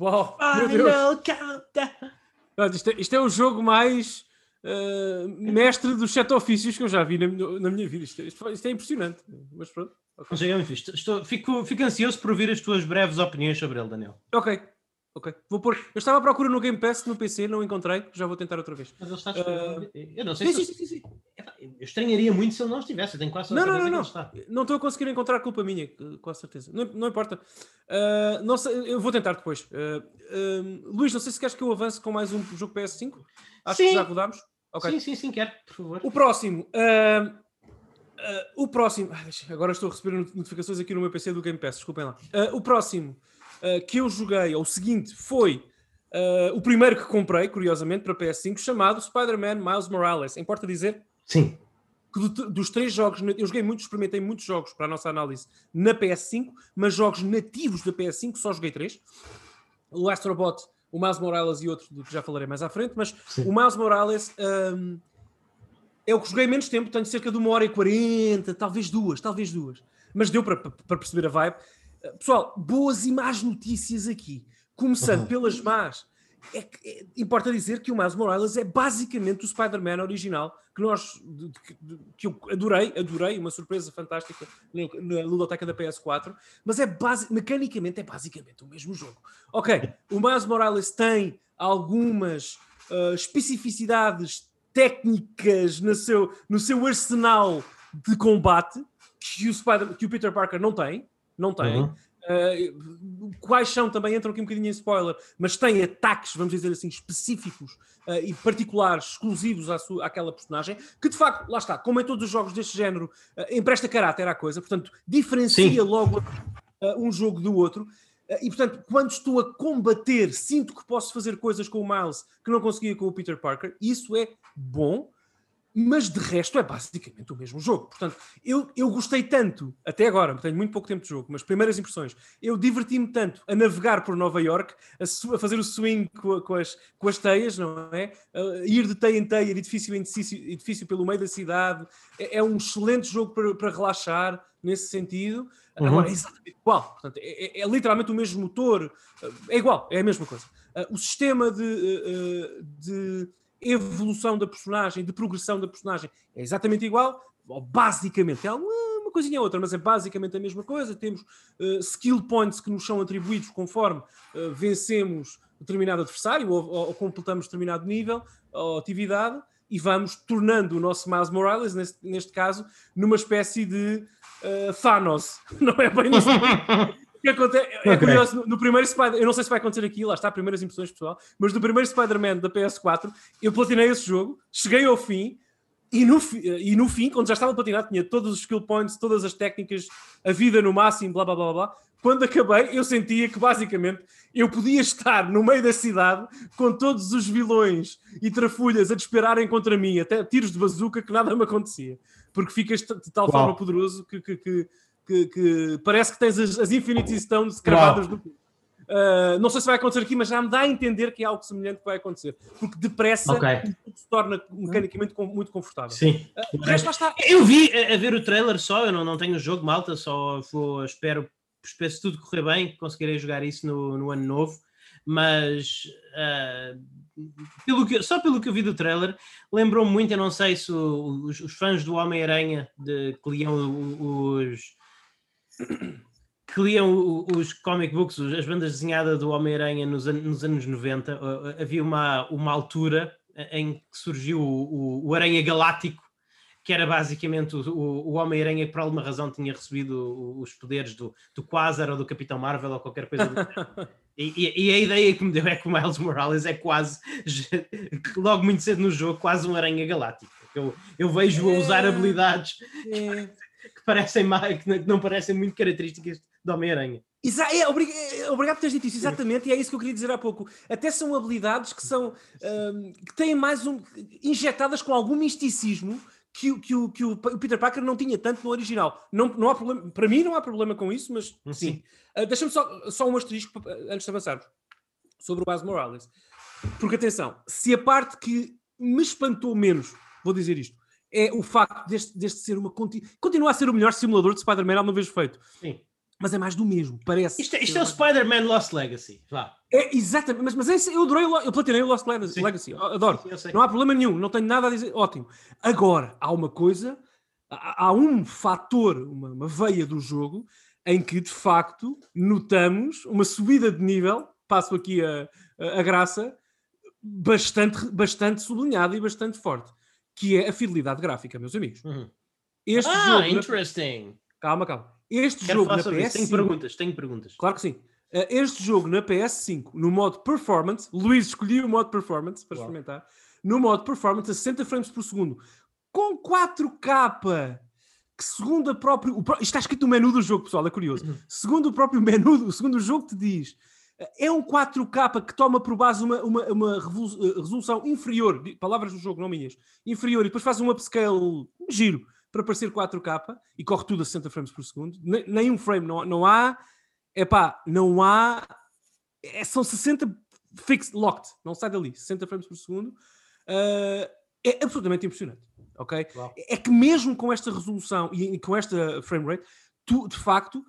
Uau, meu Deus.
final countdown.
Olha, Isto é, isto é o jogo mais eh, mestre dos sete ofícios que eu já vi na, minha- na minha vida. Isto, é- isto- isto é impressionante. Mas pronto.
Não sei, é. Estou- fico, fico ansioso por ouvir as tuas breves opiniões sobre ele, Daniel.
Ok. Ok. Vou pôr. Eu estava à procura no Game Pass no PC, não encontrei. Já vou tentar outra vez.
Mas ele está disponível. Eu não sei
Sim,
se.
sim, sim,
Eu estranharia muito se ele não estivesse. Eu tenho quase
Não,
certeza
não, não, não.
está.
Não estou a conseguir encontrar culpa minha, com certeza. Não, não importa. Ah, não sei, eu vou tentar depois. Ah, Luís, não sei se queres que eu avance com mais um jogo PS5. Acho
Sim.
que já rodámos. Ok.
Sim, sim, sim, quero, por favor.
O próximo. o próximo. agora estou a receber not- notificações aqui no meu PC do Game Pass, desculpem lá. O próximo ah, que eu joguei, ou o seguinte, foi ah, o primeiro que comprei, curiosamente, para PS5, chamado Spider-Man Miles Morales. Importa dizer
Sim.
que do- dos três jogos, eu joguei muitos, experimentei muitos jogos para a nossa análise na PS5, mas jogos nativos da PS5 só joguei três. O Astrobot, o Miles Morales e outro do que já falarei mais à frente, mas
Sim.
o Miles Morales hum, é o que joguei menos tempo, tenho cerca de uma hora e quarenta, talvez duas, talvez duas. Mas deu para- para perceber a vibe. Uh, Pessoal, boas e más notícias aqui. Começando
Uhum.
pelas más. É é- importa dizer que o Miles Morales é basicamente o Spider-Man original que nós de- de- que eu adorei, adorei, uma surpresa fantástica na, na ludoteca da PS4, mas é basi mecanicamente é basicamente o mesmo jogo. Ok, o Miles Morales tem algumas ah, especificidades técnicas no seu, no seu arsenal de combate que o, Spider, que o Peter Parker não tem, não tem.
Uhum.
Uh, quais são, também entram aqui um bocadinho em spoiler, mas tem ataques, vamos dizer assim, específicos uh, e particulares, exclusivos à sua, àquela personagem, que de facto, lá está, como em todos os jogos deste género, uh, empresta caráter à coisa, portanto, diferencia
Sim.
logo um jogo do outro. E portanto, quando estou a combater, sinto que posso fazer coisas com o Miles que não conseguia com o Peter Parker. Isso é bom, mas de resto é basicamente o mesmo jogo. Portanto, eu, eu gostei tanto, até agora, tenho muito pouco tempo de jogo, mas primeiras impressões, eu diverti-me tanto a navegar por Nova York, a, a fazer o swing com, com as, com as teias, não é? A ir de teia em teia, de edifício em edifício, edifício pelo meio da cidade. É, é um excelente jogo para, para relaxar nesse sentido.
Uhum.
Agora, é exatamente igual. Portanto, é, é- é literalmente o mesmo motor. É igual, é a mesma coisa. Uh, o sistema de, uh, uh, de evolução da personagem, de progressão da personagem, é exatamente igual, ou basicamente, é uma, coisinha ou outra, mas é basicamente a mesma coisa. Temos uh, skill points que nos são atribuídos conforme uh, vencemos determinado adversário ou, ou- ou completamos determinado nível ou atividade e vamos tornando o nosso Miles Morales, neste, neste caso, numa espécie de uh, Thanos. [LAUGHS] Não é bem isso. [LAUGHS] O que acontece, é
Ok.
curioso, no, no primeiro Spider, eu não sei se vai acontecer aqui, lá está, primeiras impressões pessoal, mas no primeiro Spider-Man da PS4, eu platinei esse jogo, cheguei ao fim, e no, e no fim, quando já estava platinado, tinha todos os skill points, todas as técnicas, a vida no máximo, blá blá blá blá. Quando acabei, eu sentia que basicamente eu podia estar no meio da cidade com todos os vilões e trafulhas a dispararem contra mim, até tiros de bazuca, que nada me acontecia. Porque ficas de tal
Uau.
forma poderoso que, que- que- que- que parece que tens as, as Infinity Stones cravadas no cu. Uh, não sei se vai acontecer aqui, mas já me dá a entender que é algo semelhante que vai acontecer. Porque depressa
Ok.
o jogo se torna mecanicamente muito confortável.
Sim.
O resto está.
Eu vi a, a ver o trailer só, eu não, não tenho o jogo, malta, só vou, espero, espero se tudo correr bem, conseguirei jogar isso no, no ano novo, mas ah, pelo que, só pelo que eu vi do trailer, lembrou muito, eu não sei se o- os, os fãs do Homem-Aranha que liam os que liam os comic books, as bandas desenhadas do Homem-Aranha nos, nos anos 90, ah, ah, havia uma, uma altura em que surgiu o, o- o Aranha Galáctico, que era basicamente o, o, Homem-Aranha que por alguma razão tinha recebido os poderes do, do Quasar ou do Capitão Marvel ou qualquer coisa do. E, e- e a ideia que me deu é que o Miles Morales é quase, [LAUGHS] logo muito cedo no jogo, quase um Aranha Galáctico. Eu, eu vejo-o a usar
É.
habilidades
É.
parecem [LAUGHS] mais, que não parecem muito características do Homem-Aranha.
É, é, obrigado por teres dito isso, exatamente, e é isso que eu queria dizer há pouco. Até são habilidades que são um, que têm mais um injetadas com algum misticismo que, que, o, que o Peter Parker não tinha tanto no original. Não, não há problema, para mim não há problema com isso, mas sim. sim. Uh, Deixa-me só, só um asterisco antes de avançarmos sobre o Miles Morales. Porque atenção, se a parte que me espantou menos, vou dizer isto, é o facto deste, deste ser uma. Continua a ser o melhor simulador de Spider-Man alguma vez feito.
Sim
mas é mais do mesmo, parece.
Isto, é, isto é o Spider-Man Lost Legacy, vá.
É, exatamente, mas, mas esse, eu adorei, eu platinei o Lost Legacy, Legacy adoro. Sim, não há problema nenhum, não tenho nada a dizer, ótimo. Agora, há uma coisa, há, há um fator, uma, uma, veia do jogo, em que de facto notamos uma subida de nível, passo aqui a, a, a graça, bastante, bastante sublinhada e bastante forte, que é a fidelidade gráfica, meus amigos.
Uhum. Este ah, jogo, interesting.
Calma, calma. Este Quero jogo na PS5.
Tenho perguntas, tenho perguntas.
Claro que sim. Uh, este jogo na PS5, no modo performance, Luís escolheu o modo performance para experimentar. No modo performance, a 60 frames por segundo, com 4K. Que segundo a próprio. O, isto está escrito no menu do jogo, pessoal, é curioso. Uhum. Segundo o próprio [LAUGHS] menu, segundo o jogo te diz, eh, é um 4K que toma por base uma, uma, uma eh, resolução inferior, palavras do jogo, não minhas, inferior, e depois faz um upscale giro para parecer 4K e corre tudo a 60 frames por segundo. Nem, um frame, não, não há. É pá, não há. É, são 60 fixed, locked, não sai dali, 60 frames por segundo. Uh, é absolutamente impressionante. Ok? É que mesmo com esta resolução e com esta frame rate, tu de facto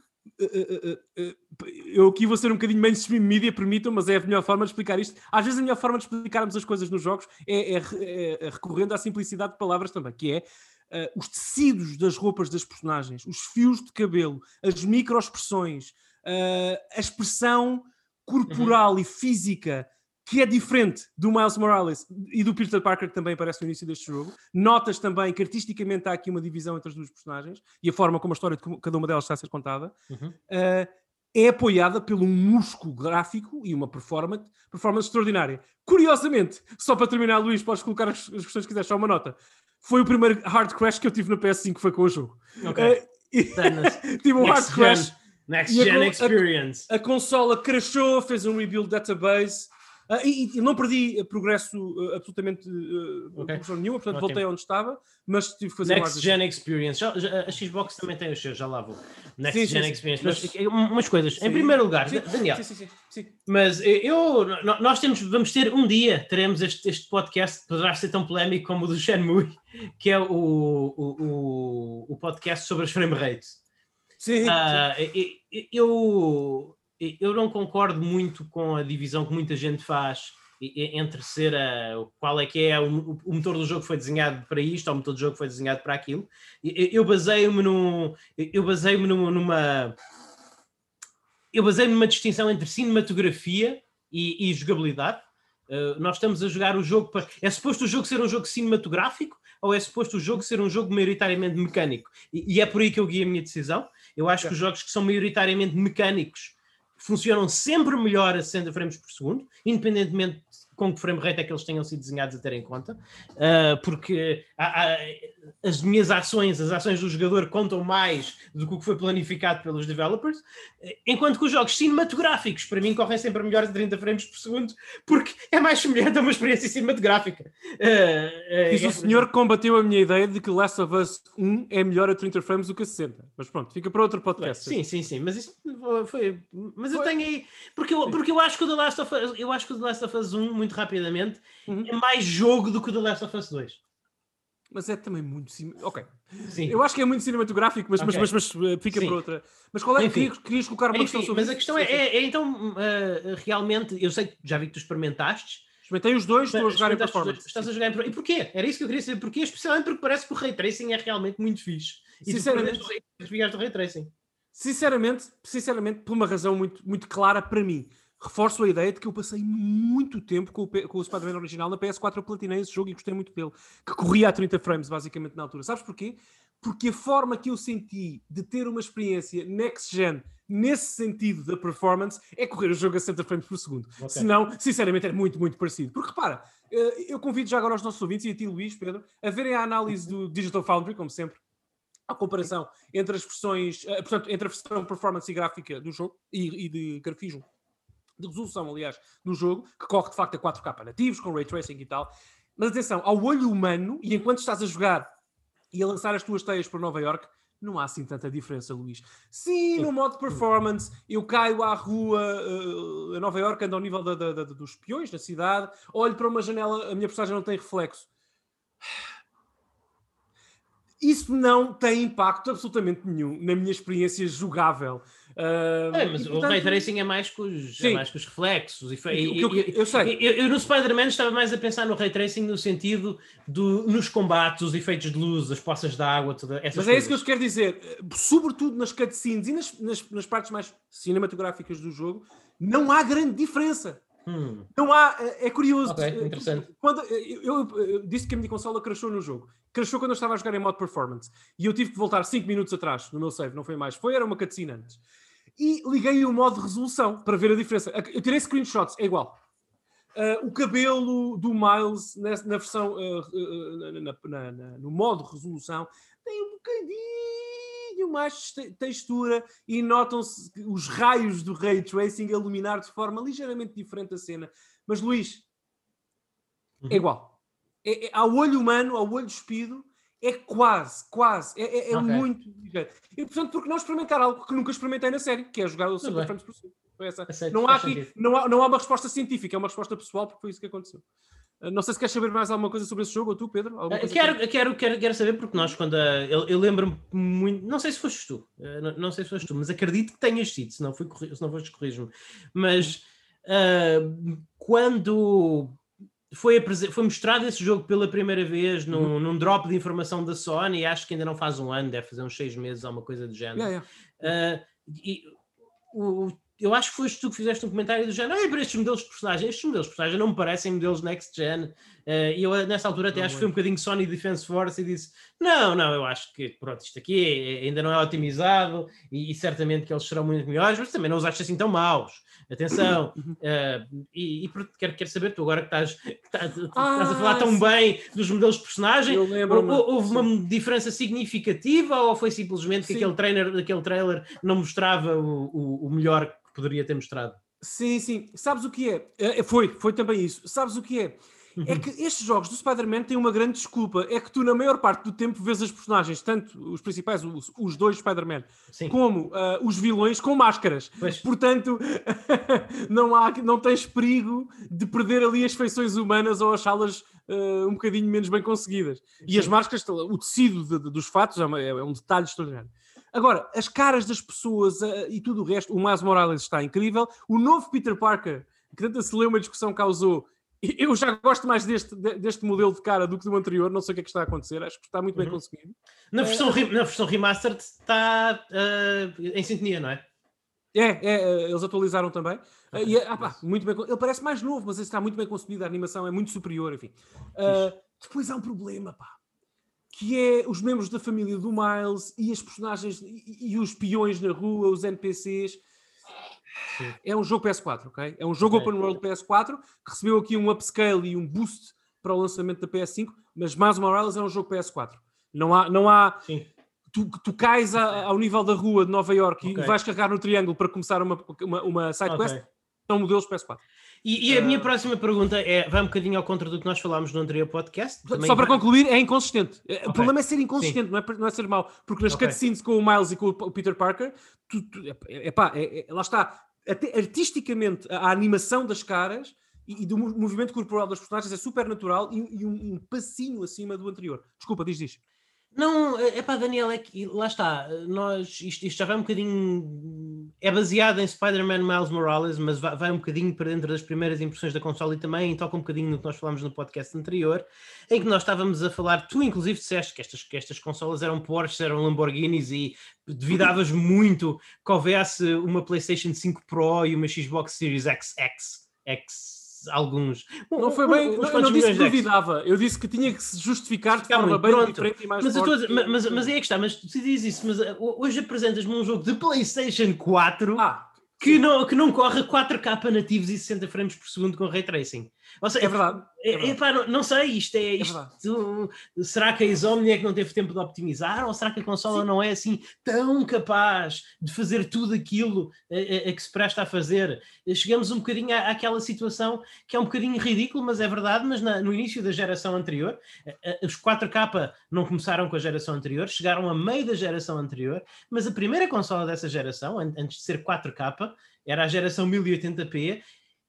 eu aqui vou ser um bocadinho mainstream media, permitam, mas é a melhor forma de explicar isto. Às vezes a melhor forma de explicarmos as coisas nos jogos é, é, é, é recorrendo à simplicidade de palavras também, que é uh, os tecidos das roupas das personagens, os fios de cabelo, as microexpressões, uh, a expressão corporal uhum. e física que é diferente do Miles Morales e do Peter Parker, que também aparece no início deste jogo. Notas também que artisticamente há aqui uma divisão entre as duas personagens e a forma como a história de cada uma delas está a ser contada. Uhum. Uh, é apoiada pelo músculo gráfico e uma performance, performance extraordinária. Curiosamente, só para terminar, Luís, podes colocar as, as questões que quiseres, só uma nota foi o primeiro hard crash que eu tive no PS5, foi com o jogo.
Ok. Uh, [LAUGHS]
tive um hard crash. Gen,
next Gen a, Experience.
A, a, consola crashou, fez um rebuild database. Uh, e, e, não perdi progresso uh, absolutamente uh, okay. nenhuma, portanto okay. voltei onde estava, mas tive que fazer
Next Gen Experience. Já, já, a Xbox também tem os seus, já lá vou. Next sim, Gen sim, Experience. Mas, mas, umas coisas. Sim. Em primeiro lugar, sim, Daniel. Mas eu, nós temos, vamos ter um dia, teremos este, este podcast, poderá ser tão polémico como o do Shenmue, que é o, o, o, o podcast sobre as frame rates.
Sim.
Uh, eu, eu não concordo muito com a divisão que muita gente faz entre ser a, qual é que é o, o, motor do jogo foi desenhado para isto ou o motor do jogo foi desenhado para aquilo. Eu, baseio-me no, eu baseio-me numa eu baseio-me numa distinção entre cinematografia e, e jogabilidade. Uh, nós estamos a jogar o jogo para. É suposto o jogo ser um jogo cinematográfico ou é suposto o jogo ser um jogo maioritariamente mecânico? E, e é por aí que eu guio a minha decisão. Eu acho que os jogos que são maioritariamente mecânicos funcionam sempre melhor a 60 frames por segundo, independentemente com que frame rate é que eles tenham sido desenhados a ter em conta, uh, porque há, há, as minhas ações, as ações do jogador contam mais do que o que foi planificado pelos developers, enquanto que os jogos cinematográficos, para mim, correm sempre melhor de 30 frames por segundo, porque é mais semelhante a uma experiência cinematográfica.
Uh, uh, Diz é... o senhor que combateu a minha ideia de que Last of Us 1 é melhor a 30 frames do que a 60, mas pronto, fica para outro podcast.
Sim, sim, sim, mas isso foi... Mas foi. eu tenho aí... Porque eu, porque eu acho que o The Last of Us, eu acho que o The Last of Us 1, muito rapidamente, uhum. é mais jogo do que o The Last of Us 2.
Mas é também muito. Sim. Ok. Sim. Eu acho que é muito cinematográfico, mas, okay. mas, mas, mas, uh, fica por outra. Mas qual é que querias, querias colocar uma Enfim, questão sobre
Mas a questão é, é, é, então, uh, realmente, eu sei que já vi que tu experimentaste.
Experimentei os dois, estou a jogar em performance.
Estás a jogar em E porquê? Era isso que eu queria saber. Porquê? Especialmente porque parece que o Ray Tracing é realmente muito fixe.
E sinceramente, tu
do Ray Tracing.
Sinceramente, sinceramente, por uma razão muito, muito clara para mim reforço a ideia de que eu passei muito tempo com o, com o Spider-Man original na PS4, eu platinei esse jogo e gostei muito dele, que corria a 30 frames basicamente na altura. Sabes porquê? Porque a forma que eu senti de ter uma experiência next-gen nesse sentido da performance é correr o jogo a 60 frames por segundo. Okay. Senão, sinceramente, é muito, muito parecido. Porque repara, eh, eu convido já agora os nossos ouvintes e a ti, Luís, Pedro, a verem a análise do Digital Foundry, como sempre, a comparação entre as versões, uh, portanto, entre a versão performance e gráfica do jogo e, e de grafismo, de resolução, aliás, do jogo, que corre de facto a 4K nativos, com ray tracing e tal. Mas atenção, ao olho humano, e enquanto estás a jogar e a lançar as tuas teias para Nova York, não há assim tanta diferença, Luís. Sim, no modo performance, eu caio à rua uh, a Nova York, ando ao nível da, da, da, dos peões na cidade, olho para uma janela, a minha personagem não tem reflexo. Isso não tem impacto absolutamente nenhum na minha experiência jogável.
Uh, é, mas e, portanto, o ray tracing é mais com os, é mais com os reflexos. E,
e, eu, eu, sei.
Eu, eu no Spider-Man estava mais a pensar no ray tracing no sentido do, nos combates, os efeitos de luz, as poças de água, toda essas
Mas
coisas.
é isso que eu te quero dizer. Sobretudo nas cutscenes e nas, nas, nas partes mais cinematográficas do jogo, não há grande diferença. Hum. Não há, é, é curioso.
Okay, interessante.
Quando, eu, eu, eu, disse que a minha consola crashou no jogo. Crashou quando eu estava a jogar em modo performance. E eu tive que voltar 5 minutos atrás no meu save, não foi mais. Foi, era uma cutscene antes e liguei o modo resolução para ver a diferença. Eu tirei screenshots, é igual. Uh, o cabelo do Miles na, na versão uh, uh, na, na, no modo resolução tem um bocadinho mais textura e notam-se os raios do ray tracing a iluminar de forma ligeiramente diferente a cena. Mas Luís, é uhum. é igual. É, é, ao olho humano, ao olho espido, é quase, quase, é, é, é okay. muito ligeiro. E portanto, porque não experimentar algo que nunca experimentei na série, que é jogar o 50 frames por segundo. Essa. não, há aqui, não, há, não há uma resposta científica, é uma resposta pessoal, porque foi isso que aconteceu. Uh, não sei se queres saber mais alguma coisa sobre esse jogo, ou tu, Pedro? Uh,
quero, que... quero, quero, quero saber, porque nós, quando. A, eu, eu lembro-me muito. Não sei se foste tu, uh, não, não, sei se foste tu, mas acredito que tenhas sido, se não, fui, se não foste, corrijo-me. Mas quando foi, foi mostrado esse jogo pela primeira vez num, uhum. num, drop de informação da Sony, acho que ainda não faz um ano, deve fazer uns seis meses ou uma coisa do género. Yeah, yeah. Uh, e, o, eu acho que foste tu que fizeste um comentário do género, ah, para estes modelos de personagem, estes modelos de personagem não me parecem modelos next gen. Uh, e eu nessa altura até não acho que foi um bocadinho Sony Defense Force e disse, não, não, eu acho que pronto, isto aqui é, ainda não é otimizado e, e, certamente que eles serão muito melhores, mas também não os acho assim tão maus atenção, uh, e, e quero, quero saber, tu agora que estás, que estás, ah, estás a falar tão sim. bem dos modelos de personagem, houve uma diferença significativa ou foi simplesmente que aquele, trainer, aquele trailer não mostrava o, o, o melhor que poderia ter mostrado?
Sim, sim. Sabes o que é? é? Foi, foi também isso. Sabes o que é? É que estes jogos do Spider-Man têm uma grande desculpa. É que tu, na maior parte do tempo, vês as personagens, tanto os principais, os, os dois Spider-Man, como uh, os vilões com máscaras. Pois. Portanto, [LAUGHS] não, há, não tens perigo de perder ali as feições humanas ou achá-las uh, um bocadinho menos bem conseguidas. E Sim. as máscaras, o tecido de, de, dos fatos é, uma, é, um detalhe extraordinário. Agora, as caras das pessoas uh, e tudo o resto, o Miles Morales está incrível. O novo Peter Parker, que tanta se lê uma discussão causou eu já gosto mais deste, deste modelo de cara do que do anterior, não sei o que é que está a acontecer, acho que está muito bem uhum. conseguido.
Na versão, uh, na versão remastered está uh, em sintonia, não é?
É, é, eh, eles atualizaram também. Okay. Uh, e, ah, pá, muito bem, ele parece mais novo, mas está muito bem concebido, a animação é muito superior, enfim. depois há um problema, pá, que é os membros da família do Miles e as personagens e, e os peões na rua, os NPCs Sim. É um jogo PS4, ok? É um jogo okay. open world PS4 que recebeu aqui um upscale e um boost para o lançamento da PS5, mas Miles Morales é um jogo PS4. Não há, não há. Tu, tu cais a, ao nível da rua de Nova York okay. e vais carregar no triângulo para começar uma, uma, uma side quest. Okay. São modelos PS4.
E, e a uh... minha ah. próxima pergunta é: vai um bocadinho ao contra do que nós falámos no anterior podcast.
Também Só para vai... concluir, é inconsistente. Okay. O problema é ser inconsistente, não é, não é ser mau. Porque nas okay. cutscenes com o Miles e com o Peter Parker, tu, tu, é, é, pá, é, é, lá está até artisticamente, a, animação das caras e, e, do movimento corporal das personagens é super natural e, e um, um, passinho acima do anterior. Desculpa, diz, diz.
Não, é pá, Daniel, é que lá está, nós, isto, isto já vai um bocadinho, é baseado em Spider-Man Miles Morales, mas vai, vai, um bocadinho para dentro das primeiras impressões da console e também toca um bocadinho no que nós falámos no podcast anterior, em que nós estávamos a falar, tu inclusive disseste que estas, que estas consolas eram Porsche, eram Lamborghinis e duvidavas [LAUGHS] muito que houvesse uma PlayStation 5 Pro e uma Xbox Series X, X, Alguns.
Não foi bem, não, eu não disse que duvidava, eu disse que tinha que se justificar de forma bem pronto. diferente e mais
mas,
forte.
Mas, mas, aí é que está, mas tu dizes isso, mas uh, hoje apresentas-me um jogo de PlayStation 4 ah, que, não, que não corre 4K nativos e 60 frames por segundo com ray tracing. Seja,
é verdade. É,
verdade. Epá, não, não, sei, isto é, é isto, será que a Insomnia é que não teve tempo de optimizar ou será que a consola Sim. não é assim tão capaz de fazer tudo aquilo a, a, a que se presta a fazer? Chegamos um bocadinho à, àquela situação que é um bocadinho ridículo, mas é verdade, mas na, no início da geração anterior, os 4K não começaram com a geração anterior, chegaram a meio da geração anterior, mas a primeira consola dessa geração, antes de ser 4K, era a geração 1080p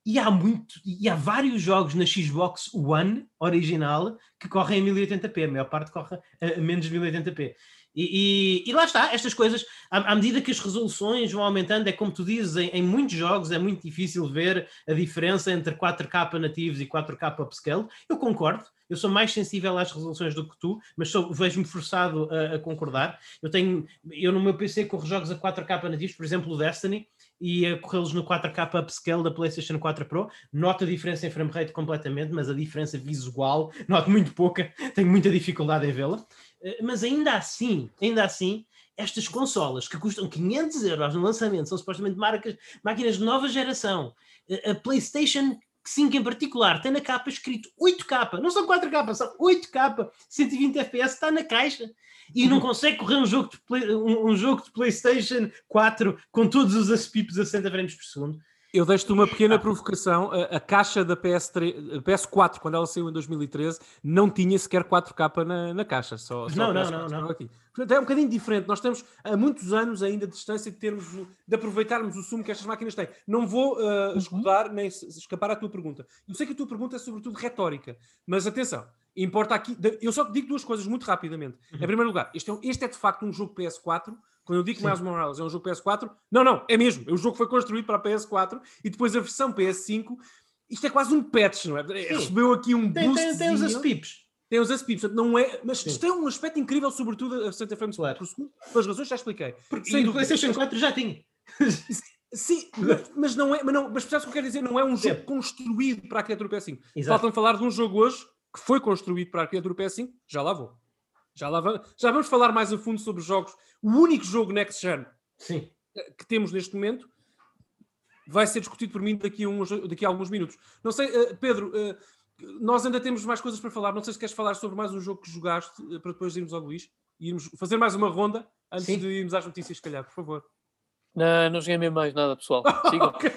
e há muito, e há vários jogos na Xbox One original que correm em 1080p, a maior parte corre a menos de 1080p. E, e, e, lá está, estas coisas, à, à, medida que as resoluções vão aumentando, é como tu dizes, em, em, muitos jogos é muito difícil ver a diferença entre 4K nativos e 4K upscale. Eu concordo, eu sou mais sensível às resoluções do que tu, mas vejo-me forçado a, a, concordar. Eu tenho, eu no meu PC corro jogos a 4K nativos, por exemplo, o Destiny, e a corrê-los no 4K upscale da PlayStation 4 Pro. Noto a diferença em frame rate completamente, mas a diferença visual noto muito pouca, [LAUGHS] tenho muita dificuldade em vê-la. Eh, mas ainda assim, ainda assim, estas consolas que custam 500 euros no lançamento são supostamente marcas, máquinas de nova geração. Eh, a PlayStation 5 em particular tem na capa escrito 8K, não são 4K, são 8K, 120 FPS, está na caixa. E não consegue correr um jogo de, play, um, um, jogo de PlayStation 4 com todos os aspipos a 60 frames por segundo.
Eu deixo-te uma pequena provocação. A, a, caixa da PS3, PS4, quando ela saiu em 2013, não tinha sequer 4K na, na caixa. Só,
só não, não, não, não.
Aqui. Portanto, é um bocadinho diferente. Nós temos há muitos anos ainda de distância de termos de aproveitarmos o sumo que estas máquinas têm. Não vou uh, escudar nem escapar à tua pergunta. Eu sei que a tua pergunta é sobretudo retórica, mas atenção, importa aqui. Eu só te digo duas coisas muito rapidamente. Uhum. Em primeiro lugar, este é, este é de facto um jogo PS4 quando eu digo que Miles Morales é um jogo PS4, não, não, é mesmo. O jogo foi construído para a PS4 e depois a versão PS5. Isto é quase um patch, não é? Sim. Recebeu aqui um
tem, boost. Tem, tem os aspips.
Tem os aspips, não é. Mas Sim. isto tem um aspecto incrível, sobretudo a 60 frames claro. por segundo, pelas razões que já expliquei.
Porque Sem o PlayStation 4 já tinha. [LAUGHS]
Sim, mas não é, mas não, mas percebes o que eu quero dizer? Não é um jogo Sim. construído para a criatura PS5. Faltam falar de um jogo hoje que foi construído para a criatura PS5, já lá vou. Já, lá vamos, já vamos falar mais a fundo sobre os jogos. O único jogo Next Gen
Sim.
que temos neste momento vai ser discutido por mim daqui a, uns, daqui a alguns minutos. Não sei, uh, Pedro, uh, nós ainda temos mais coisas para falar. Não sei se queres falar sobre mais um jogo que jogaste uh, para depois irmos ao Luís e irmos fazer mais uma ronda antes Sim. de irmos às notícias, se calhar, por favor.
Não, não joguei mesmo mais nada, pessoal. [LAUGHS] Sigam. okay.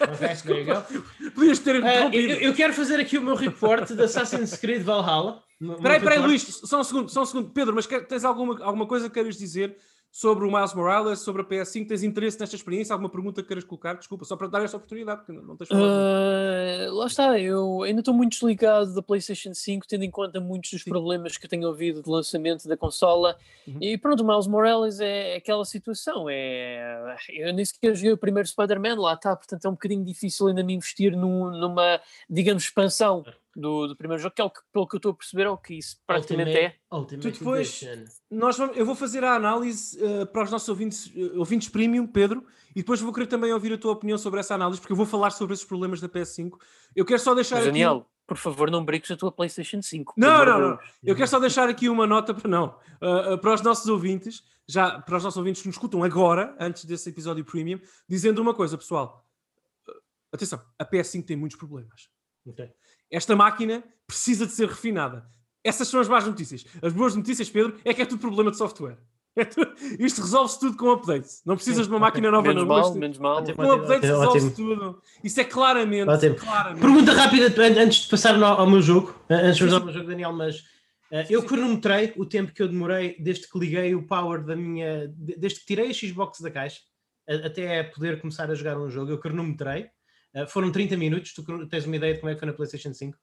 Podias ter
uh, eu, eu, quero fazer aqui o meu report de Assassin's Creed Valhalla.
Peraí, peraí, Luís, só um segundo, só um segundo. Pedro, mas quer, tens alguma, alguma coisa que queres dizer sobre o Miles Morales, sobre a PS5? Tens interesse nesta experiência? Alguma pergunta que queiras colocar? Desculpa, só para dar esta oportunidade, porque não tens falado.
Uh, lá está, eu ainda estou muito desligado da PlayStation 5, tendo em conta muitos dos Sim. problemas que tenho ouvido de lançamento da consola. Uhum. E pronto, o Miles Morales é aquela situação. É... Eu nem sequer joguei o primeiro Spider-Man, lá está, portanto é um bocadinho difícil ainda me investir num, numa, digamos, expansão do, do primeiro jogo, que é o que, pelo que eu estou a perceber, é o que isso praticamente Ultimate,
é. Ultimate tu depois,
nós vamos, eu vou fazer a análise uh, para os nossos ouvintes, uh, ouvintes premium, Pedro, e depois vou querer também ouvir a tua opinião sobre essa análise, porque eu vou falar sobre esses problemas da PS5. Eu quero só deixar
Mas,
aqui...
Daniel, por favor, não brinques a tua PlayStation 5.
Não, não, não. Eu quero só deixar aqui uma nota para não. Uh, para os nossos ouvintes, já para os nossos ouvintes que nos escutam agora, antes desse episódio premium, dizendo uma coisa, pessoal. atenção, a PS5 tem muitos problemas. Okay. Esta máquina precisa de ser refinada. Essas são as más notícias. As boas notícias, Pedro, é que é tudo problema de software. [LAUGHS] É Isto resolve-se tudo com updates. Não precisas Sim, de uma máquina nova,
menos não. Mal, menos mal.
Com updates resolve-se tudo. Isso é claramente, claramente.
Pergunta rápida antes de passar ao meu jogo. Antes de passar ao meu jogo, Daniel, mas uh, eu cronometrei o tempo que eu demorei desde que liguei o power da minha. desde que tirei a Xbox da caixa até poder começar a jogar um jogo. Eu cronometrei. Uh, foram 30 minutos. Tu tens uma ideia de como é que foi na PlayStation 5?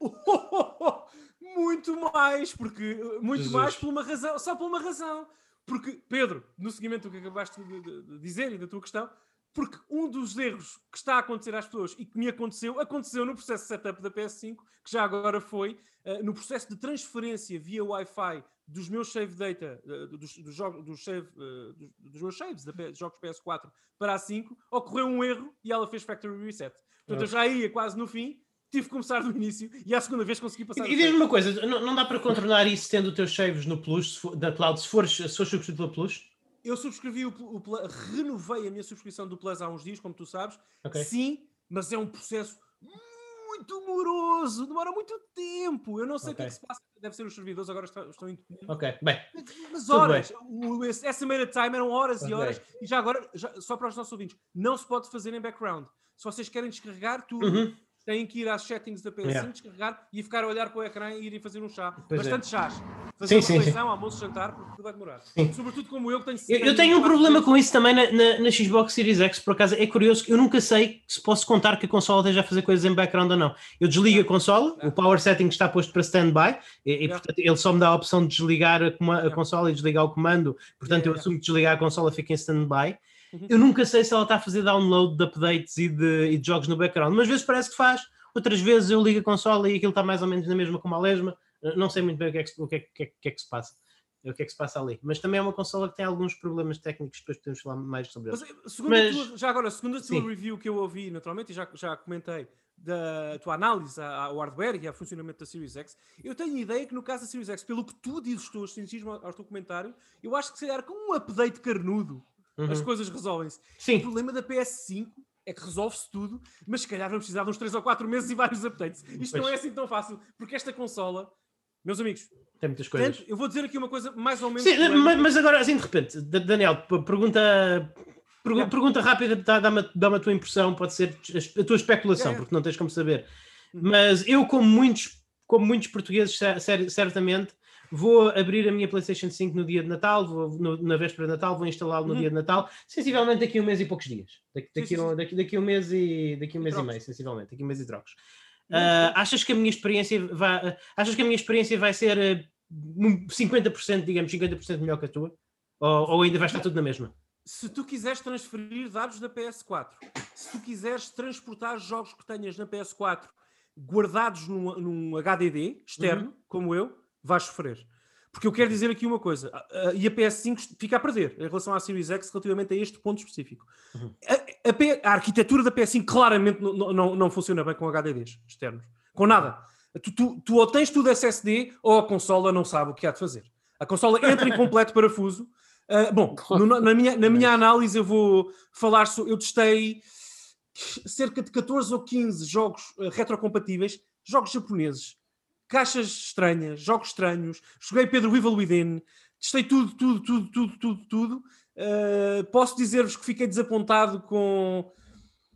[LAUGHS]
muito mais, porque muito Jesus. mais por uma razão, só por uma razão. Porque, Pedro, no seguimento do que acabaste de, de, de dizer e da tua questão, porque um dos erros que está a acontecer às pessoas e que me aconteceu, aconteceu no processo de setup da PS5, que já agora foi, uh, no processo de transferência via Wi-Fi dos meus save data, uh, dos, dos, jogos, dos, save, uh, dos, dos, meus saves de jogos PS4 para a 5, ocorreu um erro e ela fez factory reset. Portanto, eu já ia quase no fim tive que começar do início e à segunda vez consegui passar.
E, e diz-me uma coisa: não, não, dá para contornar isso tendo os teus saves no Plus, for, da Cloud, se fores, se fores subscrito pela Plus?
Eu subscrevi o, o, o, renovei a minha subscrição do Plus há uns dias, como tu sabes. Okay. Sim, mas é um processo muito moroso, demora muito tempo. Eu não sei o okay. que é que se passa. Deve ser os servidores, agora estão, estão em.
Ok, bem.
Mas horas, o, essa meia time eram horas okay. e horas, e já agora, já, só para os nossos ouvintes, não se pode fazer em background. Se vocês querem descarregar tudo, uhum têm que ir às settings da PS5, yeah. descarregar e ficar a olhar para o ecrã e irem fazer um chá. Pois Bastante é. chás. Fazer sim, uma refeição, almoço, jantar, porque tudo vai demorar. Sim. Sobretudo como eu que tenho...
Eu, eu tenho um problema com isso também na, na, na, Xbox Series X, por acaso. É curioso que eu nunca sei se posso contar que a consola esteja a fazer coisas em background ou não. Eu desligo a consola, o power setting está posto para standby, e, e portanto ele só me dá a opção de desligar a, a consola e desligar o comando, portanto eu assumo que desligar a consola fica em standby. Eu nunca sei se ela está a fazer download de updates e de, e de jogos no background, mas às vezes parece que faz Outras vezes eu ligo a consola e aquilo está mais ou menos na mesma como a lesma. Não sei muito bem o que é que, o que, é, que, é, que, é que se passa. O que é que se passa ali? Mas também é uma consola que tem alguns problemas técnicos, depois podemos falar mais sobre isso.
Segundo Mas, tua, já agora, segundo a tua review que eu ouvi naturalmente, e já, já comentei, da tua análise ao hardware e ao funcionamento da Series X, eu tenho a ideia que no caso da Series X, pelo que tu dizes, tu ao teu comentário, eu acho que se calhar com um update carnudo uhum. as coisas resolvem-se. O problema da PS5 é que resolve-se tudo, mas se calhar vamos precisar de uns 3 ou 4 meses e vários updates. Isto pois. não é assim tão fácil, porque esta consola, meus amigos,
tem muitas coisas.
Tanto, eu vou dizer aqui uma coisa mais ou menos.
Sim, mas, mas, agora, assim, de repente, Daniel, pergunta. Pergunta, pergunta rápida, dá-me dá a tua impressão, pode ser a tua especulação, é. porque não tens como saber. Hum. Mas eu, como muitos, como muitos portugueses, certamente, vou abrir a minha PlayStation 5 no dia de Natal, vou, no, na véspera de Natal, vou instalá-lo no uhum. dia de Natal, sensivelmente daqui a um mês e poucos dias. Daqui, daqui, sim, sim, sim. Daqui, daqui, a um mês e daqui um mês e, e meio, sensivelmente, daqui a um mês e trocos. Uh, achas que a minha experiência vai, uh, achas que a minha experiência vai ser uh, 50%, digamos, 50% melhor que a tua? Ou, ou ainda vai estar tudo na mesma?
Se tu quiseres transferir dados da PS4, se tu quiseres transportar jogos que tenhas na PS4 guardados num, num HDD externo, uhum. como eu, vais sofrer. Porque eu quero dizer aqui uma coisa, e a PS5 fica a perder em relação à Series X relativamente a este ponto específico. Uhum. A, a, a, arquitetura da PS5 claramente não, não, não funciona bem com HDDs externos, com nada. Tu, tu, tu ou tens tudo SSD ou a consola não sabe o que há de fazer. A consola entra em completo parafuso. Uh, [LAUGHS] bom, no, na, minha, na minha análise eu vou falar sobre. Eu testei cerca de 14 ou 15 jogos uh, retrocompatíveis, jogos japoneses caixas estranhas, jogos estranhos, joguei Pedro Evil Within, testei tudo, tudo, tudo, tudo, tudo, tudo. Uh, posso dizer-vos que fiquei desapontado com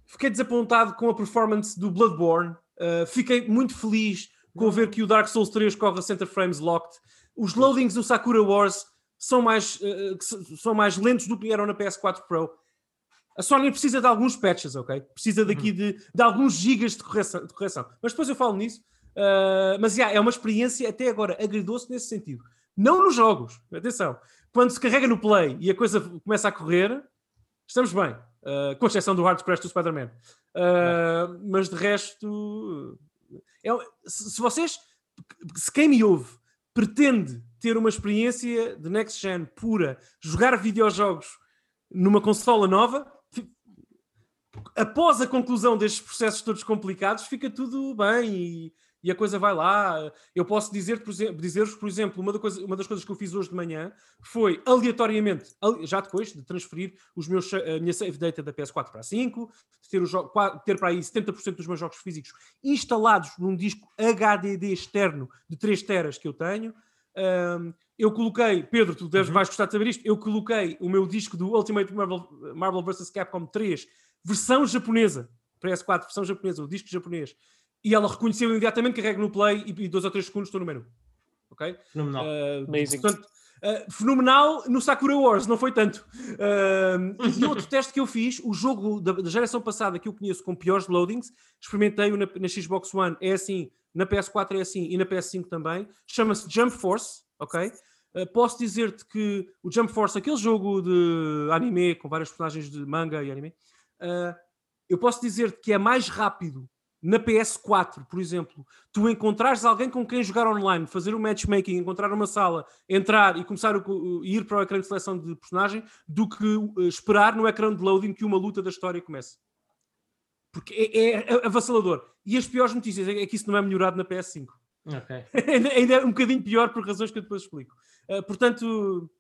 fiquei desapontado com a performance do Bloodborne. Uh, fiquei muito feliz com ver que o Dark Souls 3 corre a center frames locked. Os loadings do Sakura Wars são mais, uh, são mais lentos do que eram na PS4 Pro. A Sony precisa de alguns patches, ok? Precisa daqui uhum. de, de alguns gigas de correção, de correção. Mas depois eu falo nisso. Uh, mas yeah, é uma experiência até agora agridoce nesse sentido. Não nos jogos, atenção. Quando se carrega no play e a coisa começa a correr, estamos bem. Uh, com exceção do Hard Crash do Spider-Man. Uh, mas de resto, é, se, vocês, se quem me ouve pretende ter uma experiência de next gen pura, jogar videojogos numa consola nova, após a conclusão destes processos todos complicados, fica tudo bem e e a coisa vai lá. Eu posso dizer, dizer-vos, por exemplo, uma, coisa, uma, das coisas que eu fiz hoje de manhã foi aleatoriamente, já depois de transferir os meus, a minha save data da PS4 para a 5, ter, o ter para aí 70% dos meus jogos físicos instalados num disco HDD externo de 3 teras que eu tenho. Um, eu coloquei, Pedro, tu deves uhum. mais gostar de saber isto. Eu coloquei o meu disco do Ultimate Marvel, Marvel vs. Capcom 3, versão japonesa, PS4, versão japonesa, o disco japonês e ela reconheceu imediatamente, carrega no play e, e dois ou três segundos estou no menu. Ok?
Fenomenal. Uh,
Amazing.
Portanto, uh, fenomenal no Sakura Wars, não foi tanto. Uh, e outro teste que eu fiz, o jogo da, da, geração passada que eu conheço com piores loadings, experimentei-o na, na, Xbox One, é assim, na PS4 é assim e na PS5 também. Chama-se Jump Force, ok? Uh, posso dizer-te que o Jump Force, aquele jogo de anime com vários personagens de manga e anime, uh, eu posso dizer-te que é mais rápido na PS4, por exemplo, tu encontrares alguém com quem jogar online, fazer o um matchmaking, encontrar uma sala, entrar e começar a ir para o ecrã de seleção de personagem, do que uh, esperar no ecrã de loading que uma luta da história comece. Porque é, é avassalador. E as piores notícias é que isso não é melhorado na PS5.
Okay. [LAUGHS]
Ainda é um bocadinho pior por razões que eu depois explico. Uh, portanto,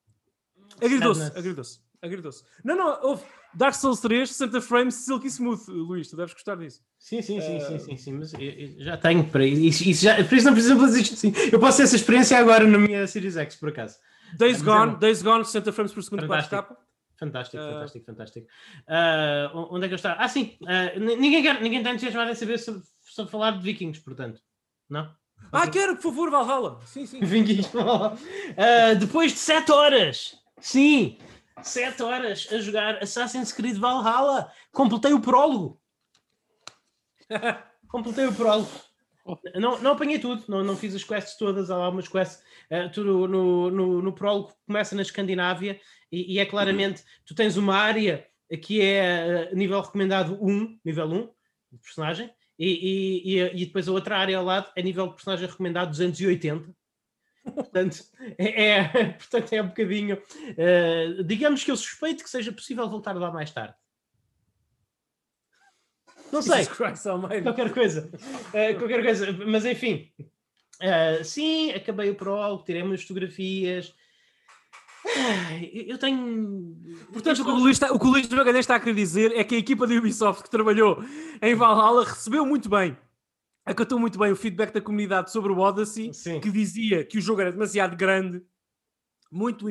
agridou-se, agridou-se. Agradou-se. Não, não, houve Dark Souls 3, 60 frames, silky smooth, Luís, tu deves gostar disso.
Sim, sim, sim, uh... sim, sim, sim, mas eu, eu já tenho para isso, isso já, por isso não precisa fazer isto assim. Eu posso ter essa experiência agora na minha Series X, por acaso.
Days Gone, Days Gone, 60 frames por segundo,
fantástico. 4K. Fantástico, uh... fantástico, fantástico. Uh, onde é que eu estava? Ah, sim, ninguém, quer, ninguém está entusiasmado em saber sobre, sobre falar de vikings, portanto, não?
Ah, quero, por favor, Valhalla. Sim, sim. [LAUGHS]
Vikings, uh, depois de 7 horas, sim, 7 horas a jogar Assassin's Creed Valhalla. Completei o prólogo. [LAUGHS] Completei o prólogo. Não, não apanhei tudo, não, não fiz as quests todas, há algumas quests. Uh, tudo no, no, no prólogo começa na Escandinávia e, e, é claramente, tu tens uma área que é uh, nível recomendado 1, nível 1, de personagem, e, e, e, depois a outra área ao lado é nível de personagem recomendado 280. Portanto, é, é, [LAUGHS] portanto, é um bocadinho. Uh, digamos que eu suspeito que seja possível voltar lá mais tarde. Não sei. Qualquer coisa. Uh, qualquer coisa. Mas enfim. Uh, sim, acabei o prólogo, tirei umas fotografias. Eu tenho.
Portanto, o que o Luís, está, o que o Luís Magalhães está a querer dizer é que a equipa da Ubisoft que trabalhou em Valhalla recebeu muito bem acatou muito bem o feedback da comunidade sobre o Odyssey, Sim. que dizia que o jogo era demasiado grande, muito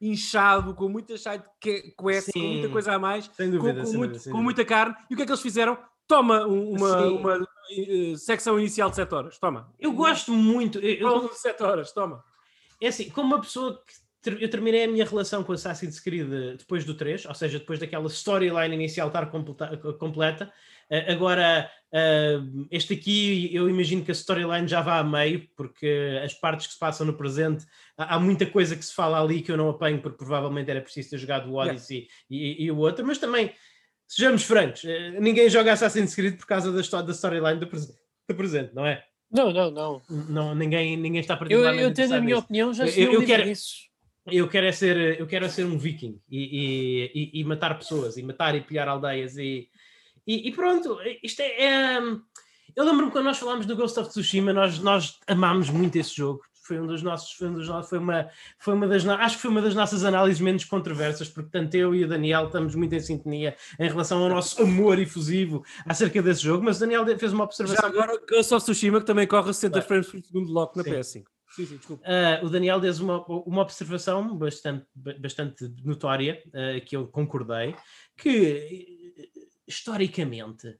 inchado, com muita side quest, com muita coisa a mais, dúvida, com, com, muito, com muita carne. E o que é que eles fizeram? Toma uma, uma uh, secção inicial de 7 horas, toma.
Eu gosto muito. Eu,
eu... de 7 horas, toma.
É assim, como uma pessoa que eu terminei a minha relação com Assassin's Creed depois do 3, ou seja, depois daquela storyline inicial estar completa, completa. Agora, este aqui, eu imagino que a storyline já vá a meio, porque as partes que se passam no presente, há muita coisa que se fala ali que eu não apanho, porque provavelmente era preciso ter jogado o Odyssey yeah. e, e, o outro, mas também, sejamos francos, eh, ninguém joga Assassin's Creed por causa da, da storyline do, do presente, não é?
Não, não, não.
não ninguém, ninguém está
particularmente Eu, eu tenho a minha opinião, já
eu, eu quero, isso eu quero é ser, eu quero é ser um viking e, e, e, matar pessoas, e matar e pilhar aldeias, e, e pronto, isto é. é eu lembro-me quando nós falámos do Ghost of Tsushima, nós, nós amámos muito esse jogo. Foi um dos nossos, foi, um dos foi uma, foi uma das, acho que foi uma das nossas análises menos controversas, porque tanto eu e o Daniel estamos muito em sintonia em relação ao nosso amor efusivo acerca desse jogo, mas o Daniel fez uma observação.
Já agora, Ghost of Tsushima, que também corre 60 frames por segundo lock na Sim. PS5. Sim, sim, desculpa.
Uh, o Daniel fez uma, uma observação bastante, bastante notória, uh, que eu concordei, que historicamente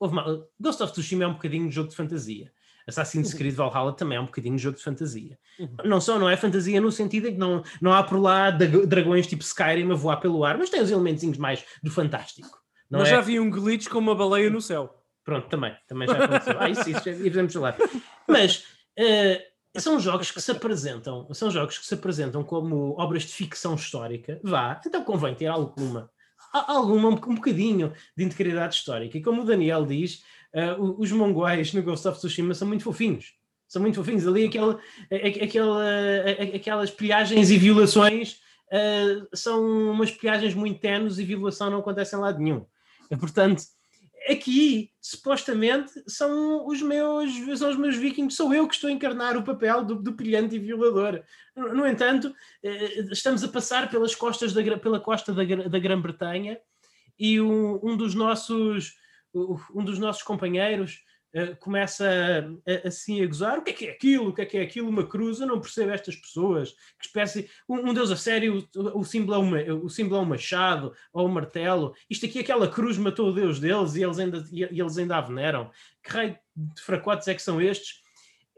uma, Ghost of Tsushima é um bocadinho de jogo de fantasia. Assassin's uhum. Creed Valhalla também é um bocadinho de jogo de fantasia. Uhum. Não só não é fantasia no sentido em que não, não há por lá dragões tipo Skyrim a voar pelo ar, mas tem os elementos mais do fantástico.
Não mas é? já vi um glitch com uma baleia no céu.
Pronto, também, também já aconteceu. ah, isso, isso falar. Mas Uh, são jogos que se apresentam, são jogos que se apresentam como obras de ficção histórica, vá, então convém ter alguma, alguma um, bocadinho de integridade histórica. E como o Daniel diz, uh, os mongóis no Ghost of Tsushima são muito fofinhos. São muito fofinhos. Ali aquela, aquela, aquelas pilhagens e violações uh, são umas pilhagens muito tenues e violação não acontece em lado nenhum. Portanto, aqui supostamente são os meus são os meus vikings, sou eu que estou a encarnar o papel do, do pilhante e violador. No, no entanto, eh, estamos a passar pelas costas da, pela costa da, da Grã-Bretanha e um, um, dos nossos um dos nossos companheiros uh, começa a, assim a gozar. O que é que é aquilo? O que é que é aquilo? Uma cruz? Eu não percebo estas pessoas. Que espécie. Um, um Deus a sério, o, o, símbolo é uma, o símbolo é um machado ou um martelo. Isto aqui, aquela cruz matou o Deus deles e eles ainda, e, e eles ainda a veneram. Que raio de fracotes é que são estes?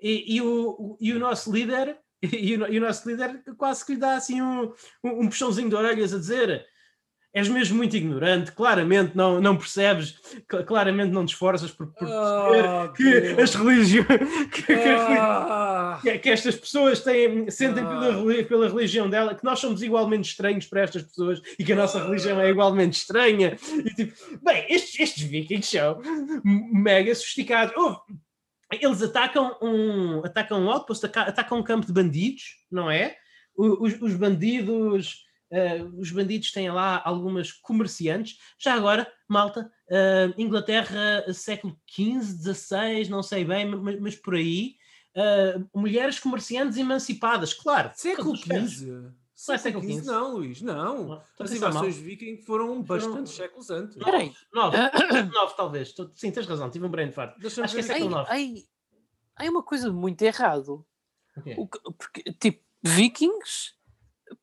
E, e, o, e o nosso líder. [LAUGHS] E o, e o, nosso líder quase que lhe dá assim um, um, um puxãozinho de orelhas a dizer és mesmo muito ignorante, claramente não, não percebes, claramente não te esforças por, por perceber oh, que Deus. as religiões [LAUGHS] que, oh. que, que, estas pessoas têm, sentem oh. pela, pela religião dela, que nós somos igualmente estranhos para estas pessoas e que a nossa religião é igualmente estranha. E tipo, bem, estes, estes vikings são mega sofisticados. Eles atacam um, atacam um outpost, atacam um campo de bandidos, não é? Os, os bandidos Uh, os bandidos têm lá algumas comerciantes. Já agora, malta, uh, Inglaterra, século XV, XVI, não sei bem, mas, mas por aí, uh, mulheres comerciantes emancipadas, claro.
Século XV?
Não é
Século
século
XV não, Luís, não. As invasões viking foram bastantes séculos antes.
Espera aí.
Nove, [COUGHS] nove talvez. Sim, tens razão, tive um brain fart. Acho que é século nove.
ai, ai, uma coisa muito errado.
Ok.
O que- porque, tipo, vikings?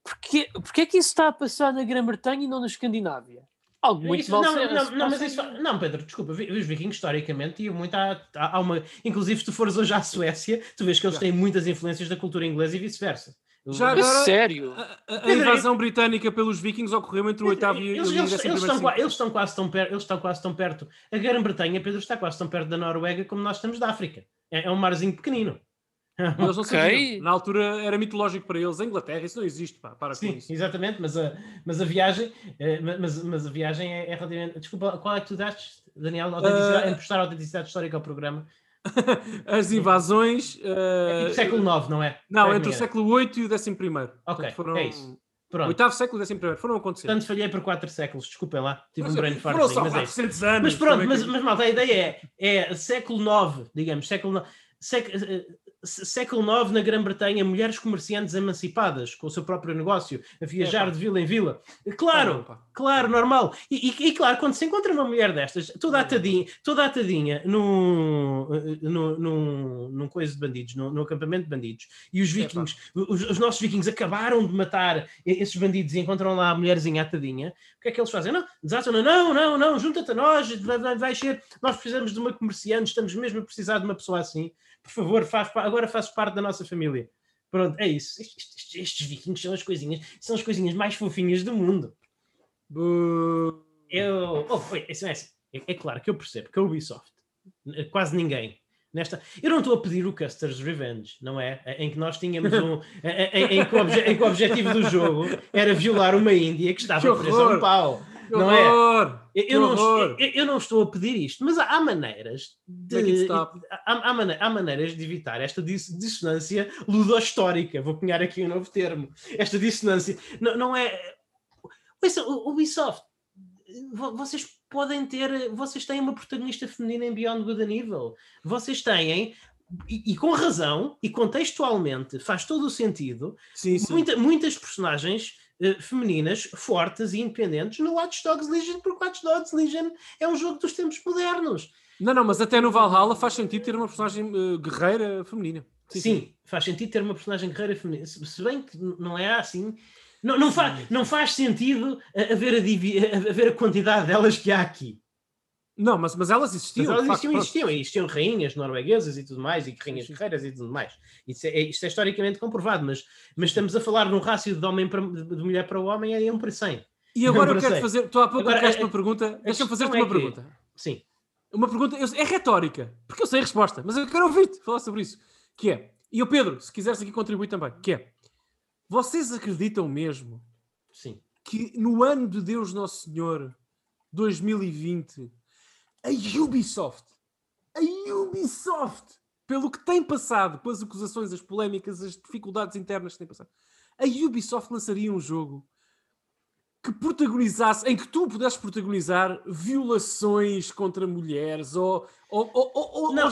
Porquê, porquê é que isso está a passar na Grã-Bretanha e não na Escandinávia? Algo muito
Isso-
mal
não, não, não, mas isso, não, Pedro, desculpa, vi- os vikings historicamente iam muito à, à- há uma. Inclusive, se tu fores hoje à Suécia, tu vês que eles têm muitas influências da cultura inglesa e vice-versa.
Já agora-
sério?
A, a- a invasão britânica pelos vikings ocorreu entre o oitavo e o
eles-
décimo
eles estão, qua- eles estão quase tão perto, eles estão quase tão perto. A Grã-Bretanha, Pedro, está quase tão perto da Noruega como nós estamos da África. É, é um marzinho pequenino.
Eles não
Ok.
sabiam. Na altura era mitológico para eles. A Inglaterra, isso não existe, pá, para
Sim,
isso.
exatamente, mas a, mas a viagem, eh, mas, mas a viagem é, é relativamente. Desculpa, qual é que tu daste, Daniel? Autenticidade,
Ah.
Emprestar autenticidade histórica ao programa. [LAUGHS]
As invasões.
É
eh,
tipo século IX, não é?
Não,
é
entre o século VIII e o primeiro.
Ok,
foram...
é isso. Pronto.
Oitavo século e décimo primeiro. Foram acontecer.
Portanto, falhei por 4 séculos, desculpem lá, tive um
Mas,
brain
foram
fartzinho,
só
mas é isso.
400 anos.
Mas pronto,
também
mas, mas malta, a ideia é, é século IX, digamos, século IX, eh, século IX na Grã-Bretanha, mulheres comerciantes emancipadas, com o seu próprio negócio, a viajar de vila em vila. Claro,
pá.
Claro, normal. E, e- e claro, quando se encontra uma mulher destas, toda atadinha, toda atadinha num, eh, num, num, num coisa de bandidos, num, num acampamento de bandidos, e os vikings, os, os nossos vikings acabaram de matar esses bandidos e encontram lá a mulherzinha atadinha, o que é que eles fazem? Não, desatam, não, não, não, junta-te a nós, vai, vai, vai ser, nós precisamos de uma comerciante, estamos mesmo a precisar de uma pessoa assim, por favor, faz, agora fazes parte da nossa família. Pronto, é isso. Estes, estes- estes vikings são as coisinhas, são as coisinhas mais fofinhas do mundo. Eu. Oh, foi, isso é, assim, é, é claro que eu percebo que a Ubisoft, quase ninguém. Nesta, eu não estou a pedir o Custer's Revenge, não é? Em que nós tínhamos um. em, em- em que o obje- em que o objetivo do jogo era violar uma Índia que estava presa a um pau. Não é? Eu, não, eu, não estou a pedir isto, mas há, maneiras de.
It stop.
Há, há mane- há maneiras de evitar esta dis- dissonância ludohistórica. Vou cunhar aqui um novo termo. Esta dissonância. Não, não é. Ubisoft, vo- vocês podem ter. Vocês têm uma protagonista feminina em Beyond Good and Evil. Vocês têm. E, e com razão, e contextualmente, faz todo o sentido,
Sim, sim.
muita- muitas personagens eh, femininas fortes e independentes no Watch Dogs Legion, porque Watch Dogs Legion é um jogo dos tempos modernos.
Não, não, mas até no Valhalla faz sentido ter uma personagem eh, guerreira feminina.
Sim, faz sentido ter uma personagem guerreira feminina. Se bem que não é assim. Não, não, fa não faz sentido eh, haver a, divi- a- haver a quantidade delas que há aqui.
Não, mas, mas elas existiam.
Mas elas
de facto,
existiam, existiam, e existiam rainhas norueguesas e tudo mais, e rainhas guerreiras e tudo mais. Isso é, isto é historicamente comprovado, mas, mas estamos a falar num rácio de, homem para, de mulher para o homem, é um para 100.
E agora [LAUGHS] eu quero
sei.
fazer. Tu há pouco
Agora, a-
uma pergunta. Deixa-me fazer-te
é
uma
que-
pergunta.
Sim.
Uma pergunta eu- é retórica, porque eu sei a resposta, mas eu quero ouvir-te falar sobre isso. Que é, e o Pedro, se quiseres aqui contribuir também, que é, vocês acreditam mesmo
Sim.
que no ano de Deus Nosso Senhor 2020 a Ubisoft, a Ubisoft, pelo que tem passado, com as acusações, as polémicas, as dificuldades internas que tem passado, a Ubisoft lançaria um jogo que protagonizasse, em que tu pudesses protagonizar violações contra mulheres ou, ou, ou, ou, ou-
Não.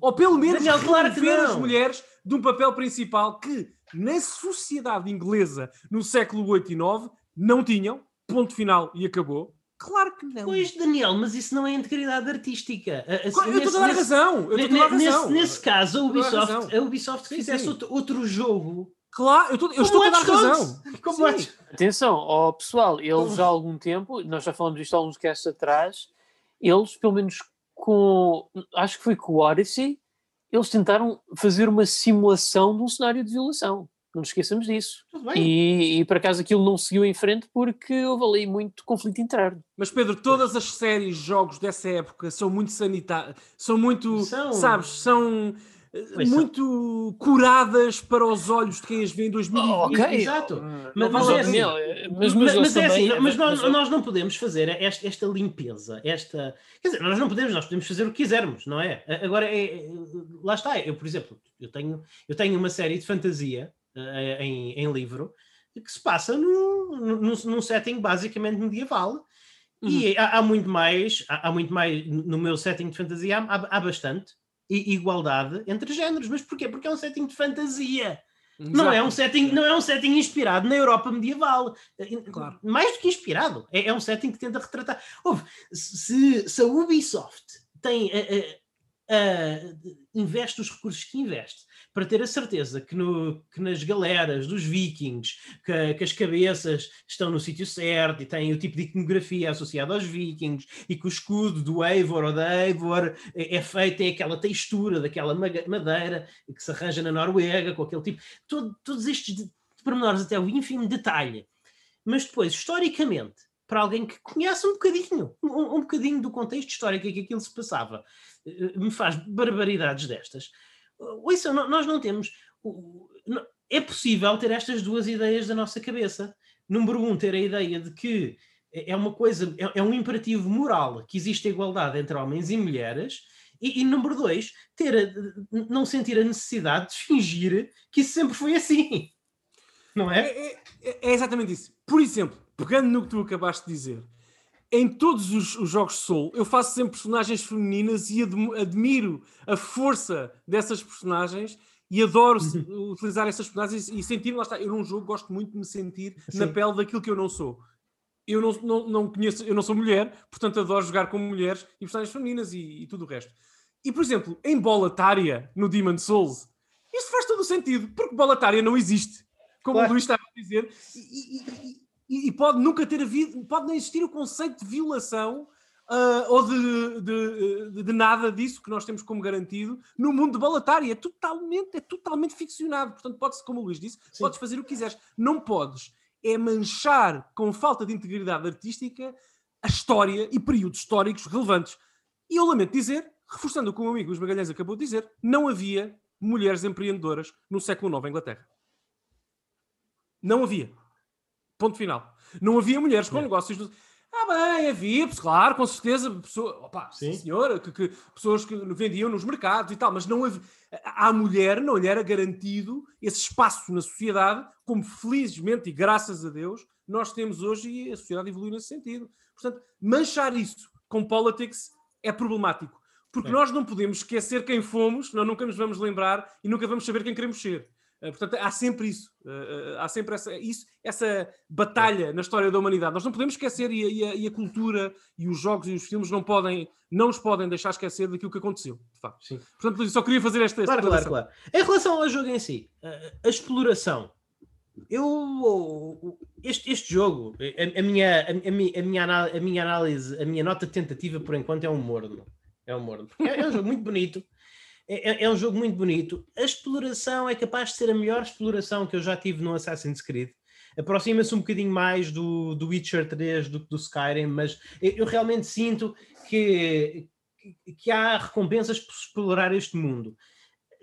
ou- pelo menos
Daniel, claro que
as mulheres de um papel principal que na sociedade inglesa no século 8 e 9 não tinham, ponto final e acabou. Claro que não.
Pois, Daniel, mas isso não é integridade artística. A- a-
Claro, eu estou a dar razão. Eu
ne-
estou a dar
nesse,
razão.
nesse caso, a Ubisoft, a Ubisoft
Sim,
fizesse
sim.
outro, outro jogo.
Claro, eu estou, eu estou a dar razão.
Atenção, ó pessoal, eles há algum tempo, nós já falamos disto há uns casts atrás, eles, pelo menos com, acho que foi com o Odyssey, eles tentaram fazer uma simulação de um cenário de violação. Não nos esqueçamos disso.
Tudo bem.
E, e por acaso aquilo não seguiu em frente porque houve ali muito conflito interno.
Mas Pedro, todas as séries, jogos dessa época são muito sanitárias, são muito,
São.
sabes, são eh,
Pois são.
muito curadas para os olhos de quem as vê em 2020.
Oh, ok.
Exato.
Mas,
Mas-
mas,
mas é assim,
mas,
Mas,
mas,
é assim, mas nós, nós não podemos fazer esta, esta limpeza, esta. Quer dizer, nós não podemos, nós podemos fazer o que quisermos, não é? A- Agora, é, é- lá está, eu, por exemplo, eu tenho, eu tenho uma série de fantasia em, em livro que se passa num, num, num setting basicamente medieval. E há, há muito mais, há, há muito mais, no meu setting de fantasia há, há bastante igualdade entre géneros. Mas porquê? Porque é um setting de fantasia. Não é, um setting, não é um setting inspirado na Europa medieval.
Claro.
Mais do que inspirado. É, é um setting que tenta retratar. Ouve, se, se a Ubisoft tem, investe os recursos que investe para ter a certeza que, no, que nas galeras dos vikings, que, que, as cabeças estão no sítio certo e têm o tipo de iconografia associada aos vikings e que o escudo do Eivor ou da Eivor é, é feito, tem aquela textura daquela madeira que se arranja na Noruega, com aquele tipo. Todo, todos estes pormenores, até o ínfimo detalhe. Mas depois, historicamente, para alguém que conhece um bocadinho, um, um bocadinho do contexto histórico em que aquilo se passava, eh, me faz barbaridades destas. Ouça, nós não temos. É possível ter estas duas ideias da nossa cabeça. Número um, ter a ideia de que é uma coisa, é, é um imperativo moral que existe igualdade entre homens e mulheres. E, e número dois, ter a, não sentir a necessidade de fingir que isso sempre foi assim. Não é?
É, é, é exatamente isso. Por exemplo, pegando no que tu acabaste de dizer, em todos os, os, jogos de Soul, eu faço sempre personagens femininas e admiro a força dessas personagens e adoro uhum. utilizar essas personagens e sentir, lá está, eu num jogo gosto muito de me sentir Sim. na pele daquilo que eu não sou. Eu não, não, não, conheço, eu não sou mulher, portanto adoro jogar com mulheres e personagens femininas e, e tudo o resto. E, por exemplo, em Bolatária, no Demon Souls, isto faz todo o sentido, porque Bolatária não existe, como claro. o Luís estava a dizer, e, e, e, pode nunca ter havido, pode não existir o conceito de violação uh, ou de, de, de, de, nada disso que nós temos como garantido no mundo de Balatária. É totalmente, é totalmente ficcionado. Portanto, pode-se, como o Luís disse, Sim. podes fazer o que quiseres. Não podes é manchar com falta de integridade artística a história e períodos históricos relevantes. E eu lamento dizer, reforçando o que o meu amigo Luís Magalhães acabou de dizer, não havia mulheres empreendedoras no século IX em Inglaterra. Não havia. Ponto final. Não havia mulheres com é. negócios. Do... Ah, bem, havia, claro, com certeza, pessoa, opa, sim. senhora, que, que, pessoas que vendiam nos mercados e tal, mas não havia. À mulher não lhe era garantido esse espaço na sociedade, como felizmente e graças a Deus nós temos hoje e a sociedade evoluiu nesse sentido. Portanto, manchar isso com politics é problemático, porque é. nós não podemos esquecer quem fomos, nós nunca nos vamos lembrar e nunca vamos saber quem queremos ser. Eh, portanto, há sempre isso. Uh, há sempre essa, isso, essa batalha na história da humanidade. Nós não podemos esquecer, e a, e, a, cultura, e os jogos e os filmes não podem, não nos podem deixar esquecer daquilo que aconteceu, de facto. Sim. Portanto, só queria fazer esta.
Claro, claro, claro. Em relação ao jogo em si, a, exploração. Eu. Este, este jogo, a, a minha, a, minha, a, minha, a minha análise, a minha nota tentativa por enquanto é um morno. É um morno. É, é um jogo muito bonito. É, é, é, um jogo muito bonito. A exploração é capaz de ser a melhor exploração que eu já tive no Assassin's Creed. Aproxima-se um bocadinho mais do, do Witcher 3 do que do Skyrim, mas eu, eu realmente sinto que, que há recompensas por explorar este mundo.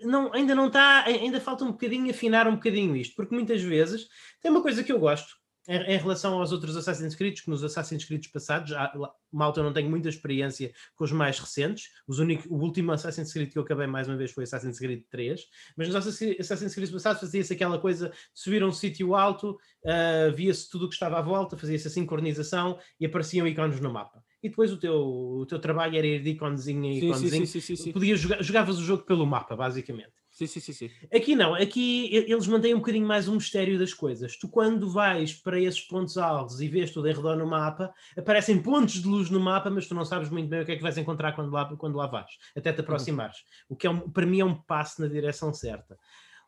Não, ainda não está, ainda falta um bocadinho afinar um bocadinho isto, porque muitas vezes tem uma coisa que eu gosto, em, relação aos outros Assassin's Creed, que nos Assassin's Creed passados, já, malta, eu não tenho muita experiência com os mais recentes. Os único, o último Assassin's Creed que eu acabei mais uma vez foi Assassin's Creed 3, mas nos Assassin's Creed passados fazia-se aquela coisa de subir a um sítio alto, uh, via-se tudo o que estava à volta, fazia-se a sincronização e apareciam ícones no mapa e depois o teu, o teu trabalho era ir de iconezinho em iconezinho. Sim, sim, sim, sim, Podias jogar, jogavas o jogo pelo mapa, basicamente.
Sim, sim, sim, sim.
Aqui não, aqui eles mantêm um bocadinho mais o mistério das coisas. Tu, quando vais para esses pontos altos e vês tudo em redor no mapa, aparecem pontos de luz no mapa, mas tu não sabes muito bem o que é que vais encontrar quando lá, quando lá vais, até te uhum. aproximares. O que é um, para mim é um passo na direção certa.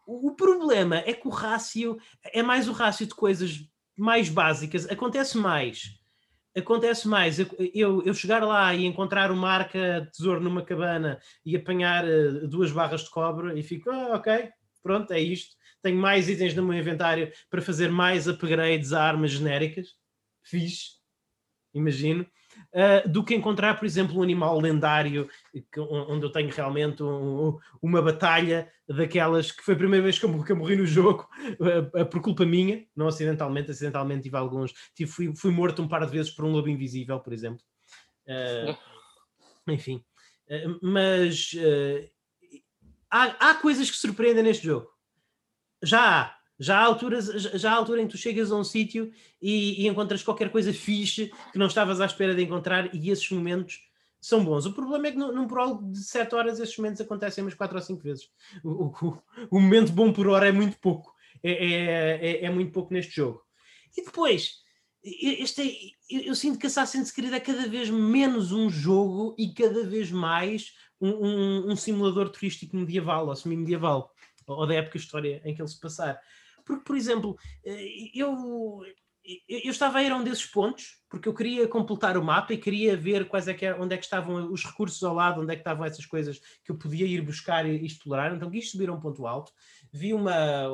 O, o problema é que o rácio é mais o rácio de coisas mais básicas, acontece mais acontece mais eu, eu chegar lá e encontrar uma arca de tesouro numa cabana e apanhar uh, duas barras de cobre e fico, ah, ok, pronto, é isto. Tenho mais itens no meu inventário para fazer mais upgrades a armas genéricas. Fiz, imagino uh, do que encontrar, por exemplo, um animal lendário que, onde eu tenho realmente um, uma batalha daquelas que foi a primeira vez que eu, que eu morri no jogo uh, [LAUGHS] por culpa minha, não acidentalmente, acidentalmente tive alguns, tive, fui, fui morto um par de vezes por um lobo invisível, por exemplo. Enfim, mas há, há coisas que surpreendem neste jogo. Já há, já há, alturas, já há altura em que tu chegas a um sítio e, e, encontras qualquer coisa fixe que não estavas à espera de encontrar e esses momentos são bons. O problema é que num, num prólogo de 7 horas esses momentos acontecem umas 4 ou 5 vezes. O, o, o, momento bom por hora é muito pouco. é, é, é, é muito pouco neste jogo. E depois, este é, eu, sinto que Assassin's Creed é cada vez menos um jogo e cada vez mais um, um, um simulador turístico medieval ou semi-medieval, ou da época história em que ele se passar. Porque, por exemplo, eh, eu, eu estava a ir a um desses pontos porque eu queria completar o mapa e queria ver quais é que, onde é que estavam os recursos ao lado, onde é que estavam essas coisas que eu podia ir buscar e explorar. Então quis subir a um ponto alto, vi uma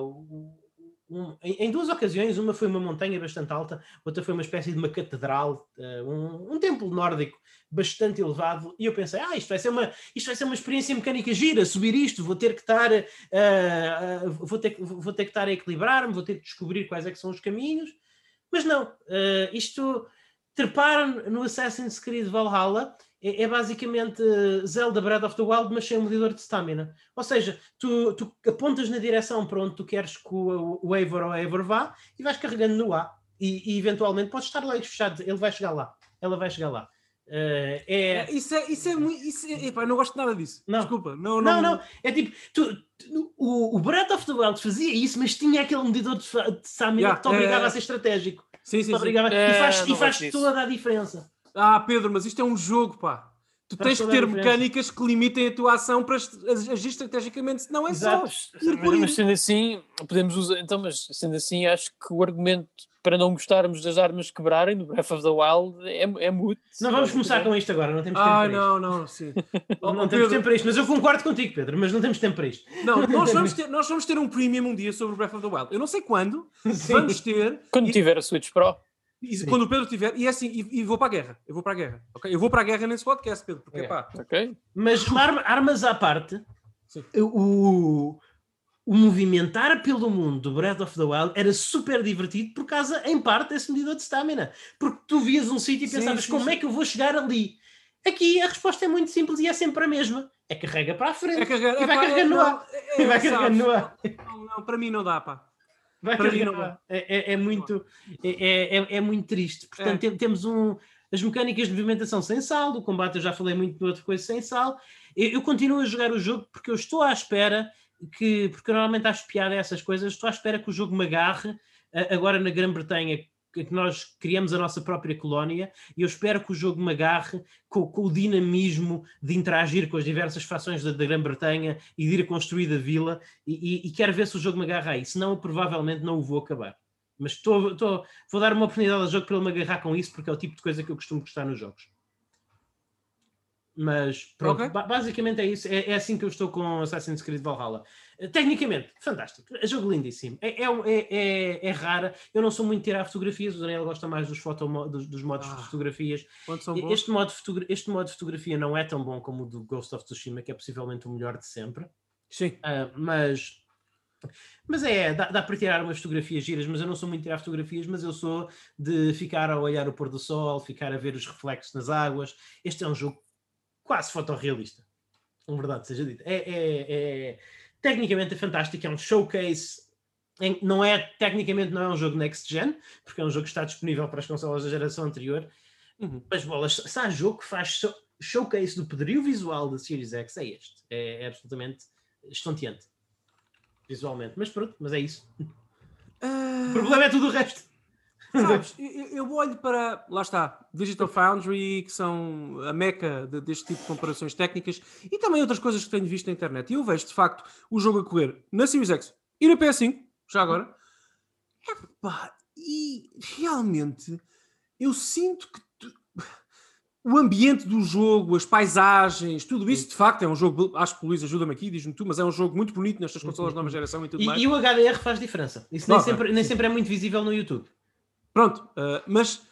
um, em, duas ocasiões, uma foi uma montanha bastante alta, outra foi uma espécie de uma catedral, uh, um, um, templo nórdico bastante elevado, e eu pensei, ah, isto vai ser uma, isto vai ser uma experiência mecânica gira, subir isto, vou ter que estar, uh, uh, vou, ter, vou ter que estar a equilibrar-me, vou ter que descobrir quais é que são os caminhos, mas não, isto trepar no Assassin's Creed Valhalla é, é, basicamente Zelda Breath of the Wild, mas sem um medidor de stamina. Ou seja, tu, tu, apontas na direção para onde tu queres que o, o Eivor ou a Eivor vá e vais carregando no A. E, e eventualmente podes estar lá fechado, ele vai chegar lá. Ela vai chegar lá. Uh, é...
Isso é, isso é muito. Isso é, epá, não gosto nada disso.
Não.
Desculpa.
Não, não, não. não. É tipo, tu, tu, o, o Breath of the Wild fazia isso, mas tinha aquele medidor de, de stamina yeah, que te obrigava é... a ser estratégico.
Sim, sim,
sim. E faz, é, e faz toda a diferença.
Ah, Pedro, mas isto é um jogo, pá. Tu tens que ter mecânicas que limitem a tua ação para agir estrategicamente, senão é Exato. só
ir por Mas sendo assim, podemos usar. Então, mas sendo assim, acho que o argumento para não gostarmos das armas quebrarem no Breath of the Wild é, é muito.
Não vamos começar com isto agora, não temos tempo
ah,
para
não, isto. não, sim. [LAUGHS]
não, não temos tempo para isto, mas eu concordo contigo, Pedro, mas não temos tempo para isto.
Não, nós vamos [LAUGHS] ter, nós vamos ter um premium um dia sobre o Breath of the Wild. Eu não sei quando, [LAUGHS] sim. vamos ter.
Quando
e...
tiver a Switch Pro.
E, quando o Pedro tiver, e é assim, e, e, vou para a guerra. Eu vou para a guerra. Okay? Eu vou para a guerra nesse podcast, Pedro, porque é. pá.
Okay.
Mas arma, armas à parte, o, o movimentar pelo mundo do Breath of the Wild era super divertido por causa, em parte, desse medidor de stamina. Porque tu vias um sítio e pensavas sim, sim, como sim. é que eu vou chegar ali? Aqui a resposta é muito simples e é sempre a mesma. É carrega para a frente é carregar, e vai é, carregando no ar. É, e vai carregando no ar.
Não, não, para mim não dá, pá.
Vai carregar. É, é, é, muito, é, é, é, muito triste. Portanto, é. temos um, as mecânicas de movimentação sem sal, do combate eu já falei muito de outra coisa sem sal. Eu, eu, continuo a jogar o jogo porque eu estou à espera que, porque eu normalmente acho piada essas coisas, estou à espera que o jogo me agarre agora na Grã-Bretanha que nós criamos a nossa própria colónia e eu espero que o jogo me agarre com, com o dinamismo de interagir com as diversas fações da, da Grã-Bretanha e de ir a construir a vila e, e, e, quero ver se o jogo me agarra aí, senão eu provavelmente não o vou acabar. Mas tô, tô, vou dar uma oportunidade ao jogo para ele me agarrar com isso porque é o tipo de coisa que eu costumo gostar nos jogos. Mas pronto, okay. basicamente é isso. É, é, assim que eu estou com Assassin's Creed Valhalla. Tecnicamente, fantástico. É jogo lindíssimo. É, é, é, é, é rara. Eu não sou muito de tirar fotografias. O Daniel gosta mais dos, foto, dos, dos modos ah, de fotografias. Este modo, este modo de fotografia não é tão bom como o do Ghost of Tsushima, que é possivelmente o melhor de sempre.
Sim.
Uh, mas mas é, dá, dá, para tirar umas fotografias giras, mas eu não sou muito de tirar fotografias, mas eu sou de ficar a olhar o pôr do sol, ficar a ver os reflexos nas águas. Este é um jogo quase fotorrealista. Na verdade, seja dito. É, é, é, tecnicamente é fantástico, é um showcase. Em, não é, tecnicamente não é um jogo next gen, porque é um jogo que está disponível para as consolas da geração anterior. Uhum. Mas bolas, se há jogo que faz showcase do poderio visual da Series X, é este. É, é absolutamente estonteante. Visualmente. Mas pronto, mas é isso. Uh... O problema é tudo o resto.
Sabes, eu, olho para, lá está, Digital Foundry, que são a meca de, deste tipo de comparações técnicas, e também outras coisas que tenho visto na internet. E eu vejo, de facto, o jogo a correr na Series X e na PS5, já agora. Epá, e realmente eu sinto que tu... o ambiente do jogo, as paisagens, tudo isso, de facto, é um jogo. Acho que o Luís ajuda-me aqui, diz-me tu, mas é um jogo muito bonito nestas consolas de nova [LAUGHS] geração e tudo
e,
mais.
E o HDR faz diferença. Isso nem, sempre, nem sempre é muito visível no YouTube.
Pronto, uh, mas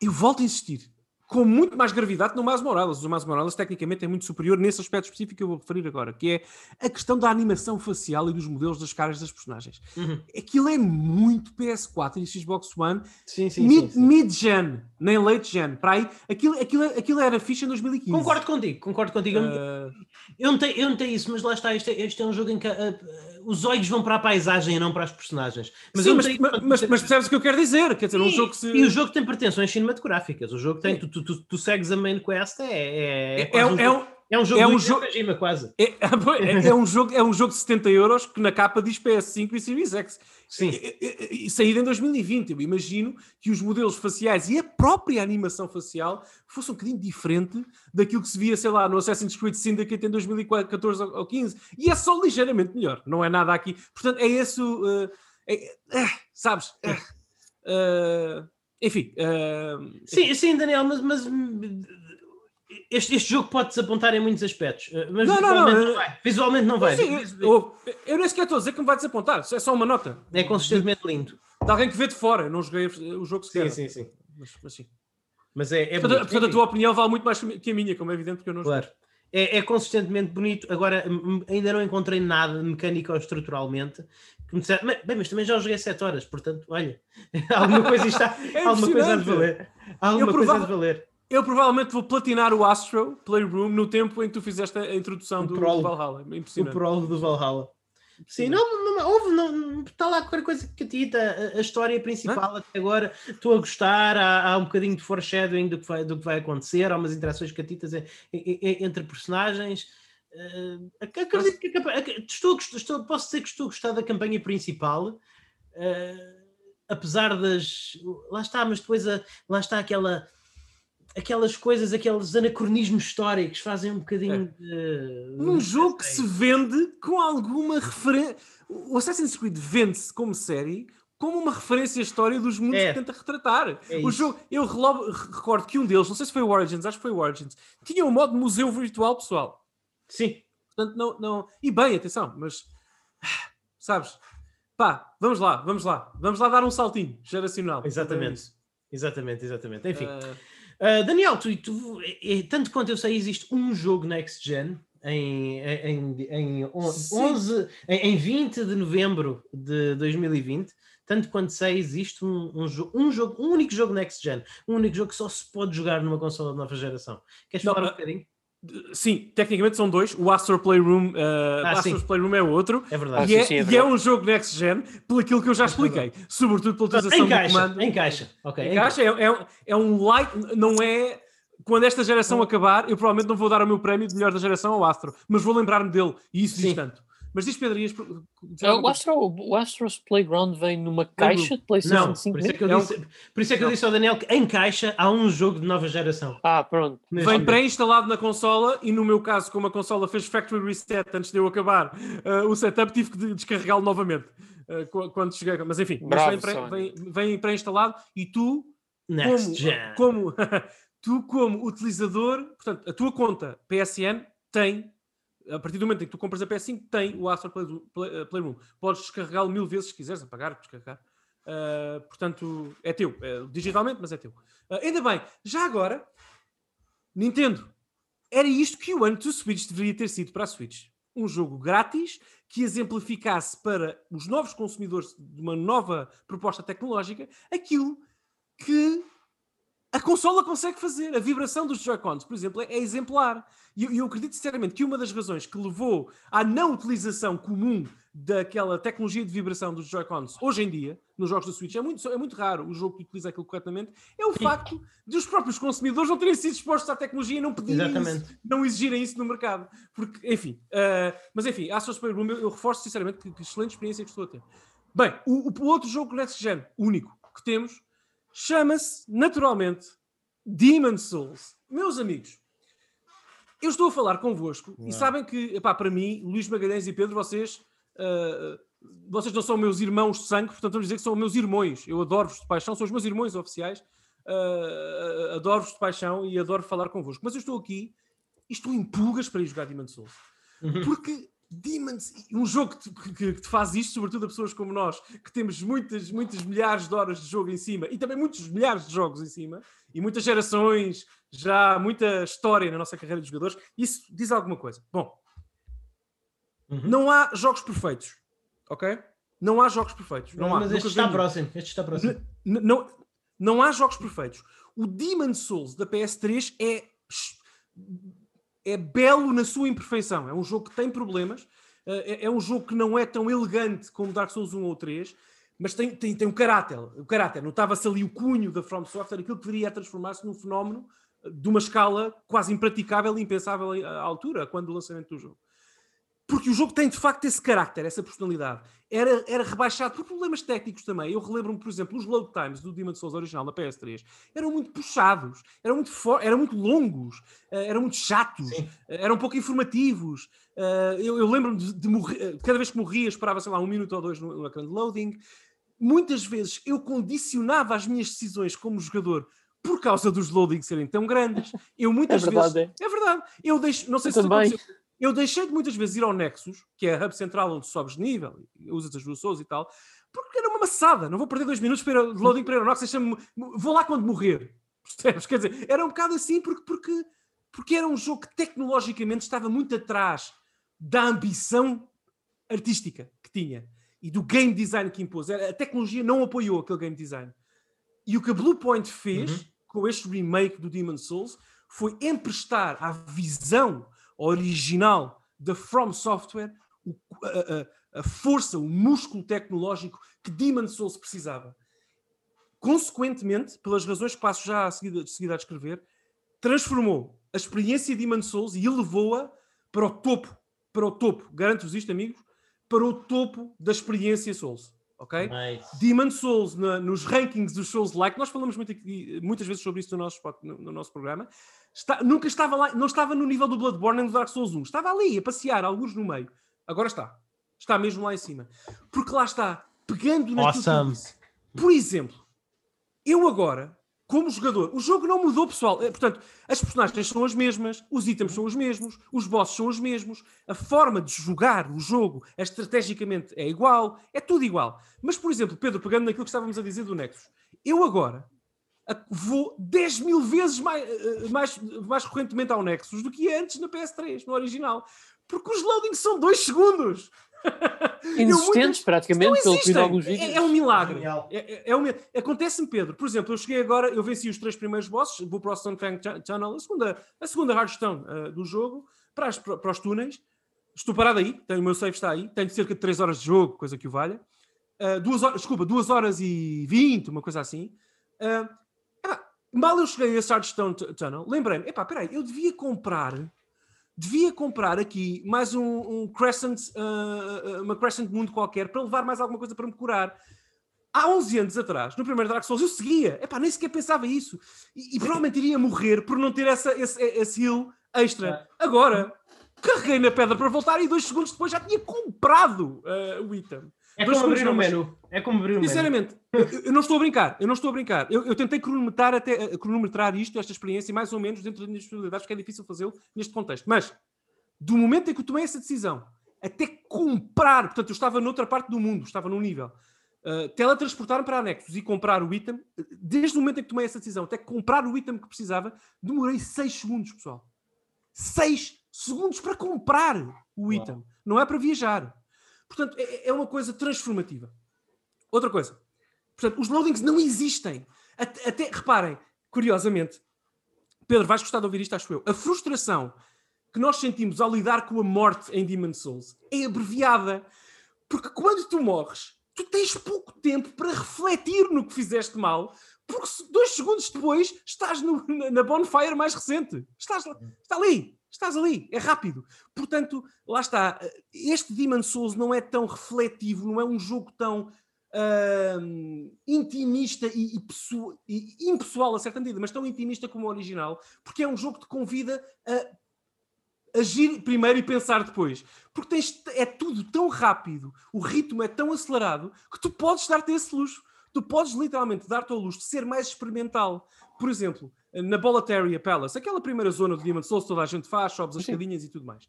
eu volto a insistir com muito mais gravidade no Miles Morales. O Miles Morales, tecnicamente, é muito superior nesse aspecto específico que eu vou referir agora, que é a questão da animação facial e dos modelos das caras das personagens. Uhum. Aquilo é muito PS4 e Xbox One,
sim, sim, mid,
mid-gen, nem late-gen. Para aí, aquilo, aquilo, aquilo era ficha em 2015.
Concordo contigo, concordo contigo. Uh... Eu, não tenho, eu não tenho isso, mas lá está, este, é, este é um jogo em que uh, os olhos vão para a paisagem e não para as personagens.
Mas, Sim, mas, tenho... mas, mas, mas, percebes o que eu quero dizer? Quer dizer, um jogo se...
E o jogo tem pretensões cinematográficas. O jogo tem, tu, tu, tu, tu segues a main quest, é.
É, é, é, um, é, um,
É um jogo
É
é
um jogo-
Kojima, quase.
É, [LAUGHS] é- é um jogo, é um jogo de 70 euros que na capa diz PS5 e Series X.
Sim.
E- e- e- Saído em 2020. Eu imagino que os modelos faciais e a própria animação facial fosse um bocadinho diferente daquilo que se via, sei lá, no Assassin's Creed Syndicate em 2014 ou 15. E é só ligeiramente melhor. Não é nada aqui. Portanto, é esse o. eh, é- é, sabes? É, eh, enfim. eh,
Sim, sim, Daniel, mas, mas, este, este jogo pode desapontar em muitos aspectos. eh, Mas
Não,
visualmente
não,
não, vai. Visualmente não vai.
Sim, eu, eu nem sequer estou a dizer que me vai desapontar, é só uma nota.
É consistentemente lindo.
De alguém que vê de fora, eu não joguei o jogo sequer.
sim, sim.
Mas, mas sim.
Mas é, é
portanto,
bonito.
portanto, a tua opinião vale muito mais que a minha, como é evidente, porque eu não joguei.
Claro. É, é consistentemente bonito. Agora, ainda não encontrei nada mecânico ou estruturalmente que me "Mas- bem, mas também já joguei 7 horas, portanto, olha, [LAUGHS] alguma coisa está, [LAUGHS]
É
alguma coisa a valer. Alguma
Eu
coisa a de valer.
Eu provavelmente vou platinar o Astro Playroom no tempo em que tu fizeste a introdução
O
do
prólogo.
Valhalla. É
O prólogo do Valhalla. Sim, não, não, houve, não, está lá qualquer coisa que catita. A, a história principal até agora estou a gostar. Há, há um bocadinho de foreshadowing do que vai, do que vai acontecer. Há umas interações catitas entre personagens. Ac- acredito que a estou, estou- posso dizer que estou a gostar da campanha principal. eh, apesar das. Lá está, mas depois a- lá está aquela. Aquelas coisas, aqueles anacronismos históricos fazem um bocadinho de.
Num jogo que se vende com alguma referência. O Assassin's Creed vende-se como série como uma referência à história dos mundos
É.
que tenta retratar.
É
o
isso.
jogo, eu recordo que um deles, não sei se foi o Origins, acho que foi o Origins, tinha um modo museu virtual pessoal.
Sim,
Portanto, não, não. E bem, atenção, mas. Sabes? Pá, vamos lá, vamos lá. Vamos lá dar um saltinho geracional.
Exatamente. Exatamente, exatamente. Enfim.
Ah,
Uh, Daniel, tu, tu- é- é- tanto quanto eu sei, existe um jogo Next Gen em, em, em, on-
Sim.
11, em, em 20 de novembro de 2020. Tanto quanto sei, existe um, um, jo- um jogo, um único jogo Next Gen, um único jogo que só se pode jogar numa consola de nova geração. Queres
Não,
falar um
ah,
bocadinho?
Sim, tecnicamente são dois. O Astro Playroom, ah,
Ah,
o Astro's
sim.
Playroom é outro.
É
Ah,
verdade.
e,
sim,
é,
sim, é
e é
verdade.
um jogo next gen, pelo aquilo que eu já expliquei, sobretudo pela utilização do
Encaixa,
comando.
encaixa. Ok,
Encaixa, é, é, é um light, não é. Quando esta geração acabar, eu provavelmente não vou dar o meu prémio de melhor da geração ao Astro, mas vou lembrar-me dele, e isso diz
Sim.
tanto. Mas diz Pedro, ias
o? Astro, o Astro's Playground vem numa caixa de PlayStation
Não,
5
por isso é que eu
É
disse, por isso é que eu disse ao Daniel que em caixa há um jogo de nova geração.
Ah, pronto.
Neste
Vem pré-instalado na consola e no meu caso, como a consola fez factory reset antes de eu acabar uh, o setup, tive que de- descarregá-lo novamente uh, qu- quando cheguei. Mas enfim, mas
Bravo, Sony.
vem- pré-instalado e tu,
Next
como,
Gen.
como, [LAUGHS] tu como utilizador, portanto, a tua conta PSN tem, a partir do momento em que tu compras a PS5, tem o Astro Play- Play- Playroom. Podes descarregá-lo mil vezes se quiseres, apagar, descarregar. Uh, portanto, é teu, é digitalmente, mas é teu. Uh, ainda bem, já agora, Nintendo, era isto que o ano do Switch deveria ter sido para a Switch. Um jogo grátis que exemplificasse para os novos consumidores de uma nova proposta tecnológica aquilo que a consola consegue fazer. A vibração dos Joy-Cons, por exemplo, é, é exemplar. E eu, eu acredito sinceramente que uma das razões que levou à não utilização comum daquela tecnologia de vibração dos Joy-Cons hoje em dia, nos jogos da Switch, é muito, é muito raro o jogo que utiliza aquilo corretamente, é o facto de os próprios consumidores não terem sido expostos à tecnologia e não pedirem isso,
Exatamente.
não exigirem isso no mercado. Porque, enfim, uh, mas enfim, a Astros Playroom, eu, eu reforço sinceramente que, que excelente experiência que estou a ter. Bem, o, o outro jogo Next Gen, único que temos, chama-se naturalmente Demon Souls. Meus amigos, eu estou a falar convosco e sabem que, epá, para mim, Luís Magalhães e Pedro, vocês, uh, vocês não são meus irmãos de sangue, portanto vamos dizer que são meus irmãos. Eu adoro-vos de paixão, são os meus irmãos oficiais. Uh, adoro-vos de paixão e adoro falar convosco. Mas eu estou aqui e estou em pulgas para ir jogar Demon Souls. [LAUGHS] Porque Demons, um jogo que te, que- te faz isto, sobretudo a pessoas como nós, que temos muitas, muitas milhares de horas de jogo em cima e também muitos milhares de jogos em cima e muitas gerações, já muita história na nossa carreira de jogadores, isso diz alguma coisa. Bom,
Uhum.
não há jogos perfeitos, ok? Não há jogos perfeitos. Não,
Não,
há.
mas este está próximo. Este está próximo.
N- não, não há jogos perfeitos. O Demon Souls da PS3 é, é belo na sua imperfeição. É um jogo que tem problemas. eh, É, é um jogo que não é tão elegante como Dark Souls 1 ou 3, mas tem, tem, tem um caráter. O caráter. Notava-se ali o cunho da From Software, aquilo que viria a transformar-se num fenómeno de uma escala quase impraticável e impensável à altura, quando o lançamento do jogo. Porque o jogo tem de facto esse carácter, essa personalidade. Era, era rebaixado por problemas técnicos também. Eu relembro-me, por exemplo, os load times do Demon Souls original na PS3 eram muito puxados, eram muito, eram muito longos, uh, eram muito chatos, uh, eram pouco informativos. Uh, eu, eu lembro-me de, de morrer, cada vez que morria, esperava, sei lá, um minuto ou dois no, no ecrã de loading. Muitas vezes eu condicionava as minhas decisões como jogador por causa dos loadings serem tão grandes. Eu muitas
é verdade,
vezes. É. é verdade. Eu deixo. Não sei eu se também. Eu deixei de muitas vezes ir ao Nexus, que é a hub central onde sobes de nível, usas as duas souls e tal, porque era uma maçada. Não vou perder dois minutos para de loading para Nexus, vou lá quando morrer. [LAUGHS] Percebes? Quer dizer, era um bocado assim porque, porque, porque era um jogo que tecnologicamente estava muito atrás da ambição artística que tinha e do game design que impôs. A tecnologia não apoiou aquele game design. E o que a Bluepoint fez uhum. com este remake do Demon Souls foi emprestar à visão original da From Software o, a, a, força, o músculo tecnológico que Demon Souls precisava. Consequentemente, pelas razões que passo já a seguir, a, seguir a descrever, transformou a experiência de Demon Souls e elevou-a para o topo, para o topo, garanto-vos isto, amigos, para o topo da experiência Souls. Ok? Nice. Demon Souls na, nos rankings dos Souls like, nós falamos muito aqui, muitas vezes sobre isso no nosso, no, no nosso programa. Está, nunca estava lá, não estava no nível do Bloodborne nem do Dark Souls 1. Estava ali a passear, alguns no meio. Agora está. Está mesmo lá em cima. Porque lá está, pegando na awesome. Por exemplo, eu agora, como jogador, o jogo não mudou, pessoal. Eh, portanto, as personagens são as mesmas, os itens são os mesmos, os bosses são os mesmos, a forma de jogar o jogo estrategicamente é igual, é tudo igual. Mas, por exemplo, Pedro, pegando naquilo que estávamos a dizer do Nexus, eu agora vou 10 mil vezes mais, eh, mais, mais recorrentemente ao Nexus do que antes na PS3, no original. Porque os loadings são 2 segundos. [LAUGHS]
Inexistentes, praticamente, pelo que alguns vídeos.
É, é um milagre. É, é, é um, Acontece-me, Pedro. Por exemplo, eu cheguei agora, eu venci os três primeiros bosses, vou para o Stone Channel, a segunda, a segunda Hearthstone uh, do jogo, para, as, para, para, os túneis. Estou parado aí, tenho, o meu save está aí, tenho cerca de 3 horas de jogo, coisa que o valha. Uh, duas horas, desculpa, 2 horas e 20, uma coisa assim. Uh, Mal eu cheguei a Sardstone Tunnel, lembrei-me, epá, peraí, eu devia comprar, devia comprar aqui mais um, um Crescent, uh, uma Crescent Mundo qualquer para levar mais alguma coisa para me curar. Há 11 anos atrás, no primeiro Dark Souls, eu seguia, epá, nem sequer pensava isso. E, e provavelmente iria morrer por não ter essa, esse, esse heal extra. Agora, carreguei na pedra para voltar e dois segundos depois já tinha comprado uh, o item.
É como abrir um menu. É como abrir um
Sinceramente, eu, eu, não estou a brincar. Eu não estou a brincar. Eu, eu tentei cronometrar, até, eh, cronometrar isto, esta experiência, mais ou menos dentro das minhas possibilidades, porque é difícil fazê-lo neste contexto. Mas, do momento em que eu tomei essa decisão, até comprar, portanto, eu estava noutra parte do mundo, estava num nível, uh, teletransportar-me para anexos e comprar o item, desde o momento em que tomei essa decisão, até comprar o item que precisava, demorei 6 segundos, pessoal. 6 segundos para comprar o item. Não é para viajar. Portanto, é, é uma coisa transformativa. Outra coisa. Portanto, os loadings não existem. Até, até, reparem, curiosamente, Pedro, vais gostar de ouvir isto, acho eu. A frustração que nós sentimos ao lidar com a morte em Demon Souls é abreviada. Porque quando tu morres, tu tens pouco tempo para refletir no que fizeste mal, porque dois segundos depois estás no, na bonfire mais recente. Estás, está ali estás ali, é rápido. Portanto, lá está. Este Demon Souls não é tão refletivo, não é um jogo tão uh, intimista e, e, e, impessoal a certa medida, mas tão intimista como o original, porque é um jogo que te convida a agir primeiro e pensar depois. Porque tens, é tudo tão rápido, o ritmo é tão acelerado que tu podes dar-te esse luxo. Tu podes literalmente dar-te ao luxo de ser mais experimental. Por exemplo, na Boletaria Palace, aquela primeira zona do Demon Souls, toda a gente faz, sobes as escadinhas e tudo mais.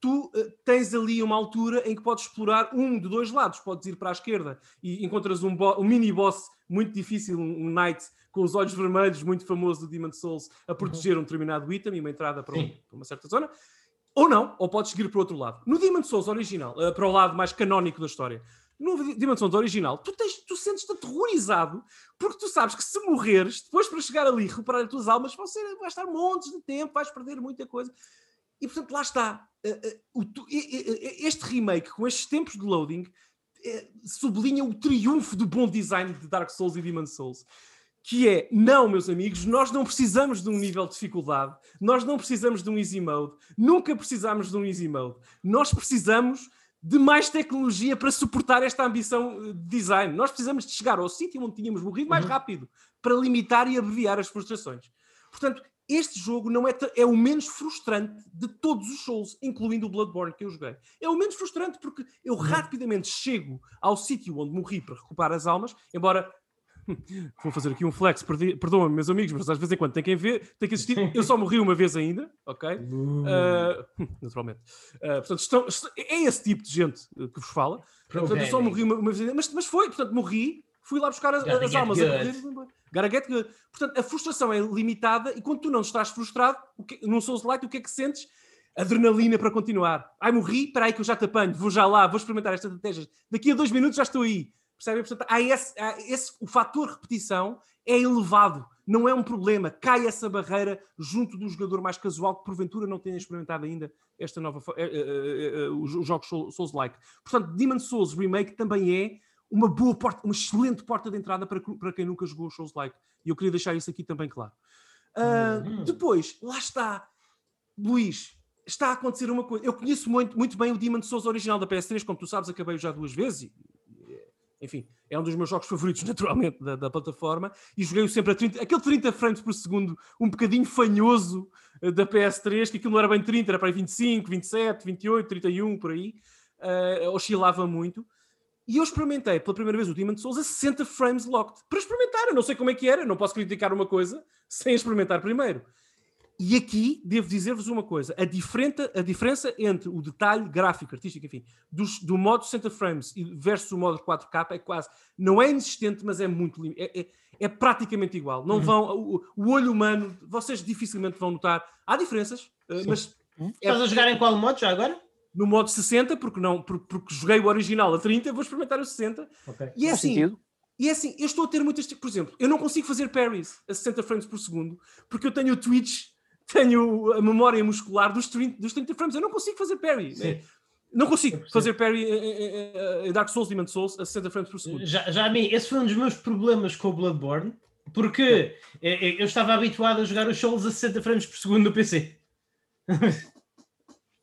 Tu uh, tens ali uma altura em que podes explorar um de dois lados. Podes ir para a esquerda e encontras um, um mini boss muito difícil, um, um knight com os olhos vermelhos, muito famoso do Demon Souls, a proteger uhum. um determinado item e uma entrada para, um, para, uma certa zona. Ou não, ou podes seguir para o outro lado. No Demon Souls original, uh, para o lado mais canónico da história, no Dimensões original, tu, tens, tu sentes-te aterrorizado porque tu sabes que se morreres, depois para chegar ali recuperar as tuas almas, ser, vai estar montes de tempo, vais perder muita coisa. E portanto, lá está. Eh, eh, este remake, com estes tempos de loading, eh, sublinha o triunfo do bom design de Dark Souls e Demon Souls. que é, não, meus amigos, nós não precisamos de um nível de dificuldade, nós não precisamos de um easy mode, nunca precisamos de um easy mode. Nós precisamos de mais tecnologia para suportar esta ambição de design. Nós precisamos de chegar ao sítio onde tínhamos morrido mais uhum. rápido, para limitar e abreviar as frustrações. Portanto, este jogo não é, é o menos frustrante de todos os Souls, incluindo o Bloodborne que eu joguei. É o menos frustrante porque eu uhum. rapidamente chego ao sítio onde morri para recuperar as almas, embora [LAUGHS] vou fazer aqui um flex, perdoa-me, meus amigos, mas às vezes em quando tem quem ver, tem que assistir. Eu só morri uma vez ainda, ok? Uh, [LAUGHS] naturalmente. Uh, portanto, estão, é esse tipo de gente que vos fala. Portanto, eu só morri uma, uma vez ainda, mas, mas foi, portanto, morri, fui lá buscar as, as almas. Gotta get good. Portanto, a frustração é limitada e quando tu não estás frustrado, o que, num Souls Light, o que é que sentes? Adrenalina para continuar. Ai, morri, espera aí que eu já te apanho, vou já lá, vou experimentar estas estratégias. Daqui a dois minutos já estou aí. Percebem? Portanto, há esse, há esse, o fator repetição é elevado, não é um problema. Cai essa barreira junto do jogador mais casual que porventura não tenha experimentado ainda esta nova uh, uh, uh, os jogos Souls-like. Portanto, Demon Souls Remake também é uma boa porta, uma excelente porta de entrada para, para quem nunca jogou Souls-like. E eu queria deixar isso aqui também claro. Uhum. Depois, lá está, Luís, está a acontecer uma coisa. Eu conheço muito, muito bem o Demon Souls original da PS3, como tu sabes, acabei já duas vezes enfim, é um dos meus jogos favoritos, [LAUGHS] naturalmente, da, da plataforma, e joguei-o sempre a 30, aquele 30 frames por segundo, um bocadinho fanhoso uh, da PS3, que aquilo não era bem 30, era para 25, 27, 28, 31, por aí, uh, oscilava muito. E eu experimentei pela primeira vez o Demon Souls a 60 frames locked. Para experimentar, eu não sei como é que era, não posso criticar uma coisa [LAUGHS] sem experimentar primeiro. E aqui devo dizer-vos uma coisa: a, diferente, a diferença entre o detalhe gráfico, artístico, enfim, do, do modo 60 frames versus o modo 4K é quase, não é inexistente, mas é muito é, é, é praticamente igual. Não uhum. vão, o, o, olho humano, vocês dificilmente vão notar. Há diferenças, eh, Sim. mas.
Uhum. É, Estás a jogar em qual modo já agora?
No modo 60, porque não, porque, porque joguei o original a 30, vou experimentar o 60. Okay. E é assim. Sentido. E é assim, eu estou a ter muitas. Por exemplo, eu não consigo fazer parries a 60 frames por segundo porque eu tenho o Twitch tenho a memória muscular dos 30, dos 30 frames. Eu não consigo fazer parry. Né? Não consigo fazer parry em Dark Souls, Demon Souls a 60 frames por segundo.
Já, já a mim, esse foi um dos meus problemas com o Bloodborne, porque eu estava habituado a jogar os Souls a 60 frames por segundo no PC. [LAUGHS]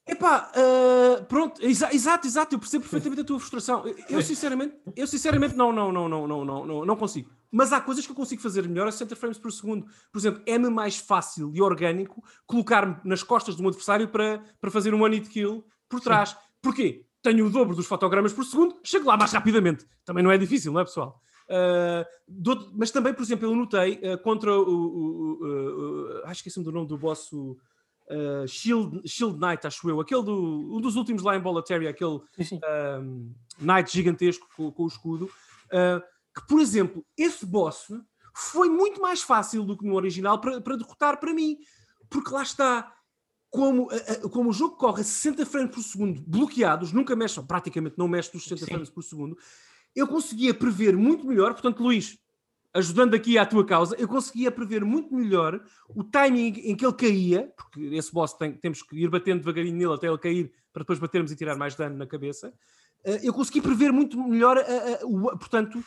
Epá, uh, pronto, exa exato, exato, eu percebo perfeitamente a tua frustração. Eu sinceramente, eu sinceramente não, não, não, não, não, não, não consigo. Mas há coisas que eu consigo fazer melhor a 60 frames por segundo. Por exemplo, é-me mais fácil e orgânico colocar-me nas costas de um adversário para, para fazer um one hit kill por trás. Sim. Porquê? Tenho o dobro dos fotogramas por segundo, chego lá mais rapidamente. Também não é difícil, não é, pessoal? Uh, do, mas também, por exemplo, eu notei uh, contra o. o, o, o esqueci-me do nome do boss. O, uh, Shield, Shield Knight, acho eu, aquele do, um dos últimos lá em Boletaria, aquele um, Knight gigantesco com, com o escudo, uh, que, por exemplo, esse boss foi muito mais fácil do que no original para, para derrotar para mim, porque lá está. Como, como o jogo corre a 60 frames por segundo bloqueados, nunca mexe, praticamente não mexe dos 60 Sim. frames por segundo, eu conseguia prever muito melhor. Portanto, Luís, ajudando aqui à tua causa, eu conseguia prever muito melhor o timing em que ele caía, porque esse boss tem, temos que ir batendo devagarinho nele até ele cair para depois batermos e tirar mais dano na cabeça. Eh, eu consegui prever muito melhor, a, a, portanto,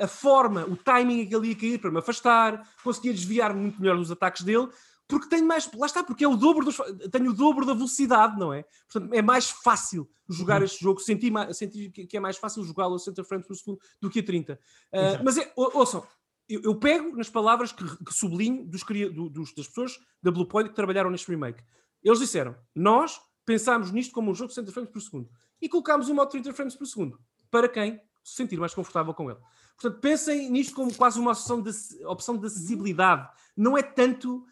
a, forma, o timing que ele ia cair para me afastar, conseguia desviar muito melhor dos ataques dele, porque tenho mais, lá está, porque é o dobro dos, tenho o dobro da velocidade, não é? Portanto, é mais fácil jogar uhum. este jogo, senti, senti que é mais fácil jogá-lo a 60 frames por segundo do que a 30. Uh, eh, mas é, ouçam, eu, eu, pego nas palavras que, que sublinho dos, do, dos, das pessoas da Bluepoint que trabalharam neste remake. Eles disseram: Nós pensámos nisto como um jogo de 60 frames por segundo e colocámos um modo de 30 frames por segundo para quem se sentir mais confortável com ele. Portanto, pensem nisto como quase uma opção de, opção de acessibilidade. Não é tanto.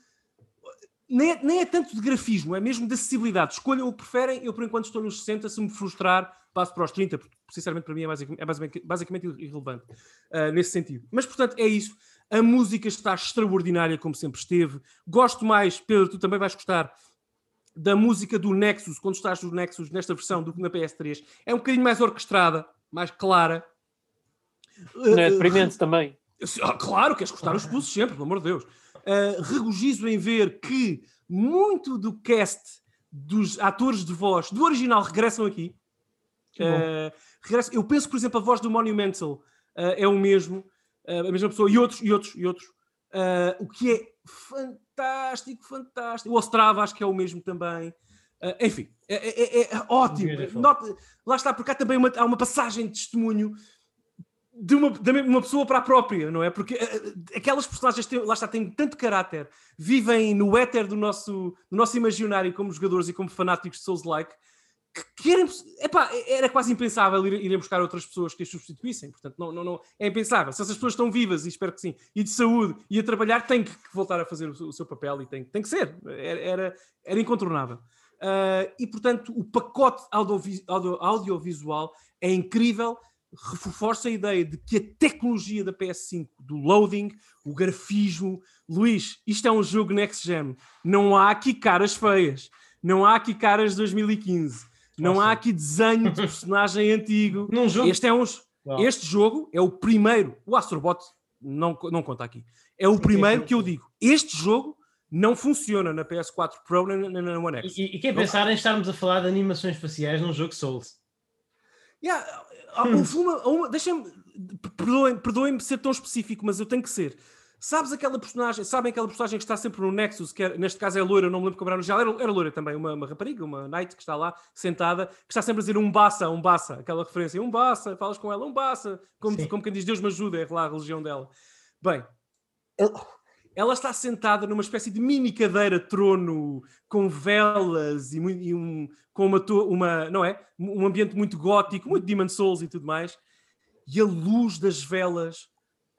Nem é, nem é tanto de grafismo, é mesmo de acessibilidade. Escolham o que preferem. Eu, por enquanto, estou nos 60. Se me frustrar, passo para os 30, porque sinceramente para mim é basicamente, é basicamente, basicamente irrelevante uh, nesse sentido. Mas portanto é isso. A música está extraordinária, como sempre esteve. Gosto mais, Pedro, tu também vais gostar da música do Nexus, quando estás no Nexus nesta versão do que na PS3. É um bocadinho mais orquestrada, mais clara.
Não é deprimente uh, também.
Ah, claro, queres cortar os pulsos sempre, pelo amor de Deus. Uh, regozijo em ver que muito do cast dos atores de voz do original regressam aqui. Uh, eu penso, por exemplo, a voz do Monumental uh, é o mesmo, uh, a mesma pessoa, e outros, e outros, e outros. o que é fantástico, fantástico. O Ostrava acho que é o mesmo também. Uh, enfim, é, é, é, é ótimo. Lá está, porque há também uma, há uma passagem de testemunho de uma, de uma pessoa para a própria, não é? Porque uh, aquelas personagens, têm, lá está, têm tanto caráter, vivem no éter do nosso, do nosso imaginário como jogadores e como fanáticos de Souls-like, que era, epá, era quase impensável ir, ir buscar outras pessoas que as substituíssem. Portanto, não, não, não, é impensável. Se essas pessoas estão vivas, e espero que sim, e de saúde, e a trabalhar, tem que voltar a fazer o, o seu papel e tem, tem que ser. Era, era, incontornável. Uh, e, portanto, o pacote audiovi audio, audiovisual é incrível, reforça a ideia de que a tecnologia da PS5, do loading, o grafismo, Luís, isto é um jogo next gen. Não há aqui caras feias. Não há aqui caras de 2015 não Nossa. há aqui desenho de personagem [LAUGHS] antigo. Num jogo? Este, é uns, este jogo é o primeiro. O Astrobot não, não conta aqui. É o primeiro que eu digo. Este jogo não funciona na PS4 Pro nem na, na One X.
E, e quem pensar em estarmos a falar de animações faciais num jogo Souls?
Yeah, houve uma, uma deixem-me, perdoem-me perdoem ser tão específico, mas eu tenho que ser. Sabes aquela personagem, sabem aquela personagem que está sempre no Nexus, que é, neste caso é loira, não me lembro como era no geral, era, era loira também, uma, uma, rapariga, uma Knight que está lá sentada, que está sempre a dizer um bassa, um bassa, aquela referência, um bassa, falas com ela, um bassa, como, como quem diz Deus me ajuda, é lá a religião dela. Bem, ela está sentada numa espécie de mini cadeira trono com velas e, e um, com uma, uma, não é? Um ambiente muito gótico, muito Demon Souls e tudo mais, e a luz das velas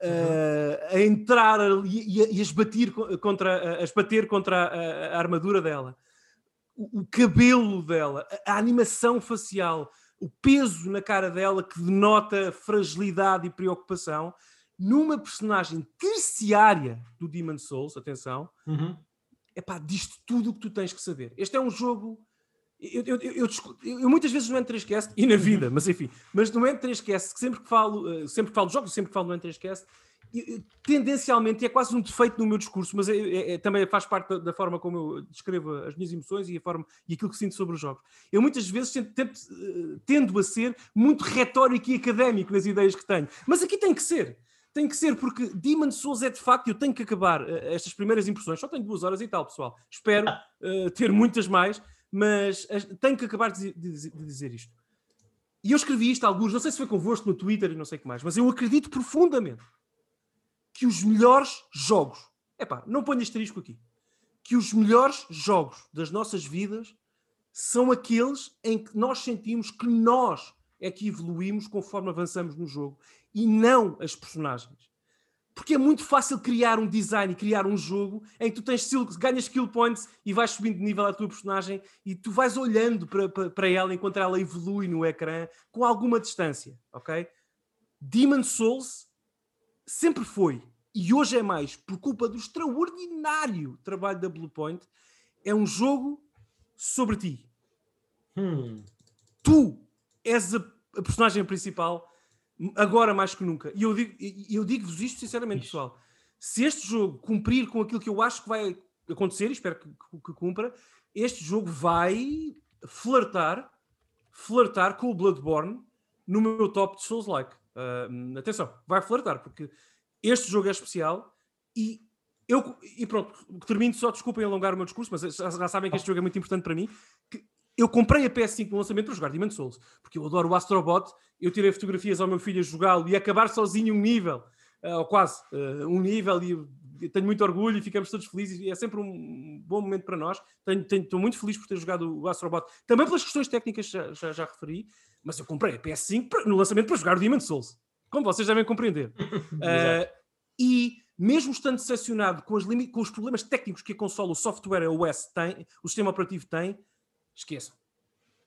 uh, a entrar e, e, a esbater contra, a esbater contra a, a armadura dela, o, cabelo dela, a animação facial, o peso na cara dela que denota fragilidade e preocupação numa personagem terciária do Demon Souls, atenção, uhum. epá, diz tudo o que tu tens que saber. Este é um jogo. Eu, eu, eu, eu, muitas vezes no N3Cast, e na vida, mas enfim, mas no N3Cast, sempre que falo, eh, sempre que falo de jogos, sempre que falo no N3Cast, tendencialmente, é quase um defeito no meu discurso, mas é, é, é, também faz parte da, da, forma como eu descrevo as minhas emoções e a forma e aquilo que sinto sobre os jogos. Eu muitas vezes tento, tento, eh, tendo a ser muito retórico e académico nas ideias que tenho, mas aqui tem que ser. Tem que ser, porque Demon Souls é de facto, eu tenho que acabar uh, estas primeiras impressões, só tenho duas horas e tal, pessoal. Espero uh, ter muitas mais, mas tenho que acabar de, de, de dizer isto. E eu escrevi isto a alguns, não sei se foi convosco no Twitter e não sei o que mais, mas eu acredito profundamente que os melhores jogos, epá, não ponho asterisco aqui, que os melhores jogos das nossas vidas são aqueles em que nós sentimos que nós é que evoluímos conforme avançamos no jogo e não as personagens. Porque é muito fácil criar um design e criar um jogo em que tu tens ganhas skill points e vais subindo de nível a tua personagem e tu vais olhando para, para, para ela enquanto ela evolui no ecrã com alguma distância, ok? Demon Souls sempre foi, e hoje é mais, por culpa do extraordinário trabalho da Bluepoint, é um jogo sobre ti.
Hum.
Tu és a, a, personagem principal, agora mais que nunca. E eu digo-vos eu digo isto sinceramente, Isso. pessoal. Se este jogo cumprir com aquilo que eu acho que vai acontecer, e espero que, que, que cumpra, este jogo vai flertar, flertar com o Bloodborne no meu top de Souls-like. Uh, atenção, vai flertar, porque este jogo é especial e eu, e pronto, termino só, desculpem alongar o meu discurso, mas já, já sabem que este jogo é muito importante para mim. Que eu comprei a PS5 no lançamento para jogar Demon Souls, porque eu adoro o Astrobot. Eu tirei fotografias ao meu filho a jogá-lo e acabar sozinho um nível, uh, ou quase uh, um nível, e tenho muito orgulho e ficamos todos felizes. E é sempre um bom momento para nós. Tenho, tenho, estou muito feliz por ter jogado o Astrobot, também pelas questões técnicas já, já, já referi, mas eu comprei a PS5 para, no lançamento para jogar o Demon Souls como vocês devem compreender. [LAUGHS] uh, e mesmo estando decepcionado com, com, os problemas técnicos que a consola, o software OS tem, o sistema operativo tem, esqueçam.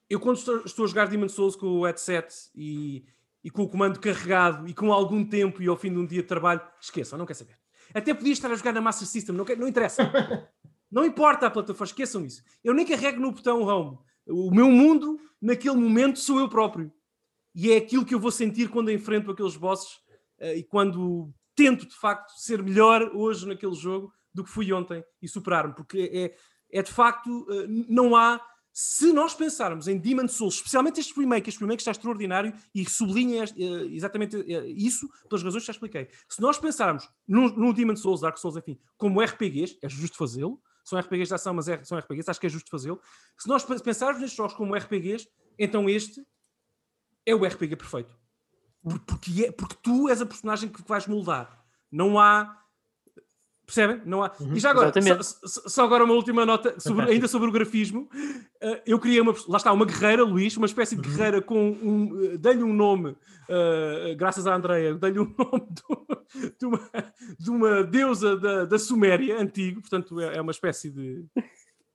Eu quando estou, estou a jogar Demon Souls com o headset e, e, com o comando carregado e com algum tempo e ao fim de um dia de trabalho, esqueçam, não quer saber. Até podia estar a jogar na Master System, não, quer, não interessa. [LAUGHS] não importa a plataforma, esqueçam isso. Eu nem carrego no botão Home. O meu mundo, naquele momento, sou eu próprio e é aquilo que eu vou sentir quando enfrento aqueles bosses uh, e quando tento de facto ser melhor hoje naquele jogo do que fui ontem e superar-me, porque é, é de facto, uh, não há se nós pensarmos em Demon Souls, especialmente este remake, este remake está extraordinário e sublinha uh, exatamente uh, isso pelas razões que já expliquei. Se nós pensarmos no, no Demon Souls, Dark Souls, enfim, como RPGs, é justo fazê-lo. São RPGs de ação, mas é, são RPGs, acho que é justo fazê-lo. Se nós pensarmos nestes jogos como RPGs, então este é o RPG perfeito. Porque, é, porque tu és a personagem que vais moldar. Não há Percebem? Não há... Uhum, e já agora, só, só, agora uma última nota, sobre, ainda sobre o grafismo. Uh, eu queria uma. Lá está, uma guerreira, Luís, uma espécie de uhum. guerreira com um. Uh, dei-lhe um nome, uh, graças à Andreia, dei-lhe um [LAUGHS] nome de, de, uma, de uma deusa da, da Suméria, antigo, portanto é, é uma espécie de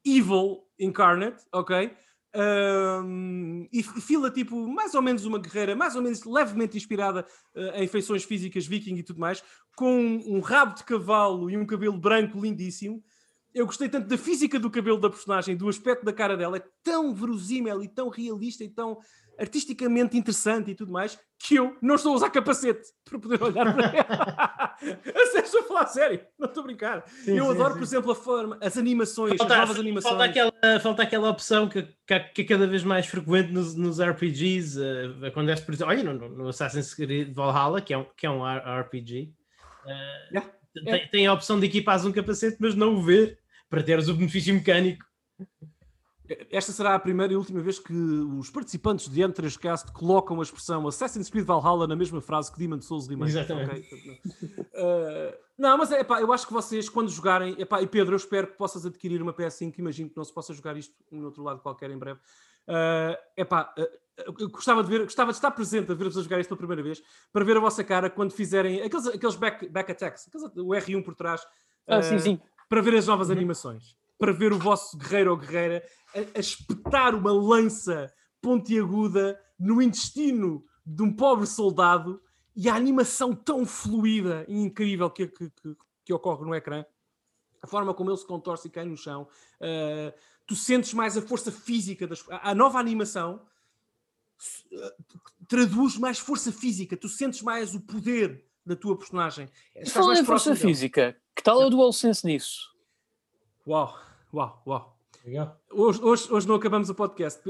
evil incarnate, ok? Um, e fila tipo mais ou menos uma guerreira, mais ou menos levemente inspirada uh, em feições físicas viking e tudo mais, com um, rabo de cavalo e um cabelo branco lindíssimo. Eu gostei tanto da física do cabelo da personagem, do aspecto da cara dela, é tão verosímil e tão realista e tão artisticamente interessante e tudo mais, que eu não estou a usar capacete [LAUGHS] para poder olhar para ela. [LAUGHS] a sério, estou a falar a sério, não estou a brincar. Sim, eu sim, adoro, sim. por exemplo, a forma, as animaões, falta, as novas animações.
Falta aquela, falta aquela opção que, que é cada vez mais frequente nos, nos RPGs. Uh, acontece, por exemplo, olha, no, no Assassin's Creed Valhalla, que é um, que é um RPG, uh, yeah, yeah. Tem, tem, a opção de equipares um capacete, mas não o ver para teres o benefício mecânico.
Esta será a primeira e última vez que os participantes de N3Cast colocam a expressão Assassin's Creed Valhalla na mesma frase que Demon Souls Remake.
Exatamente. Okay?
Uh, não, mas é eu acho que vocês, quando jogarem, epá, e Pedro, eu espero que possas adquirir uma PS5, imagino que não se possa jogar isto em outro lado qualquer em breve. Uh, epá, uh, eu gostava de ver, gostava de estar presente a ver-vos a jogar isto pela primeira vez, para ver a vossa cara quando fizerem aqueles, aqueles back, back attacks, aqueles, o R1 por trás,
ah, sim, sim.
Para ver as novas uhum. animações para ver o vosso guerreiro ou guerreira a, a espetar uma lança pontiaguda no intestino de um pobre soldado e a animação tão fluida e incrível que, que, que, que ocorre no ecrã, a forma como ele se contorce e cai no chão, uh, tu sentes mais a força física das, a, a nova animação uh, traduz mais força física, tu sentes mais o poder da tua personagem.
Falando em força física, que tal é o DualSense nisso?
Uau! Uau, uau. Hoje, hoje, hoje não acabamos o podcast.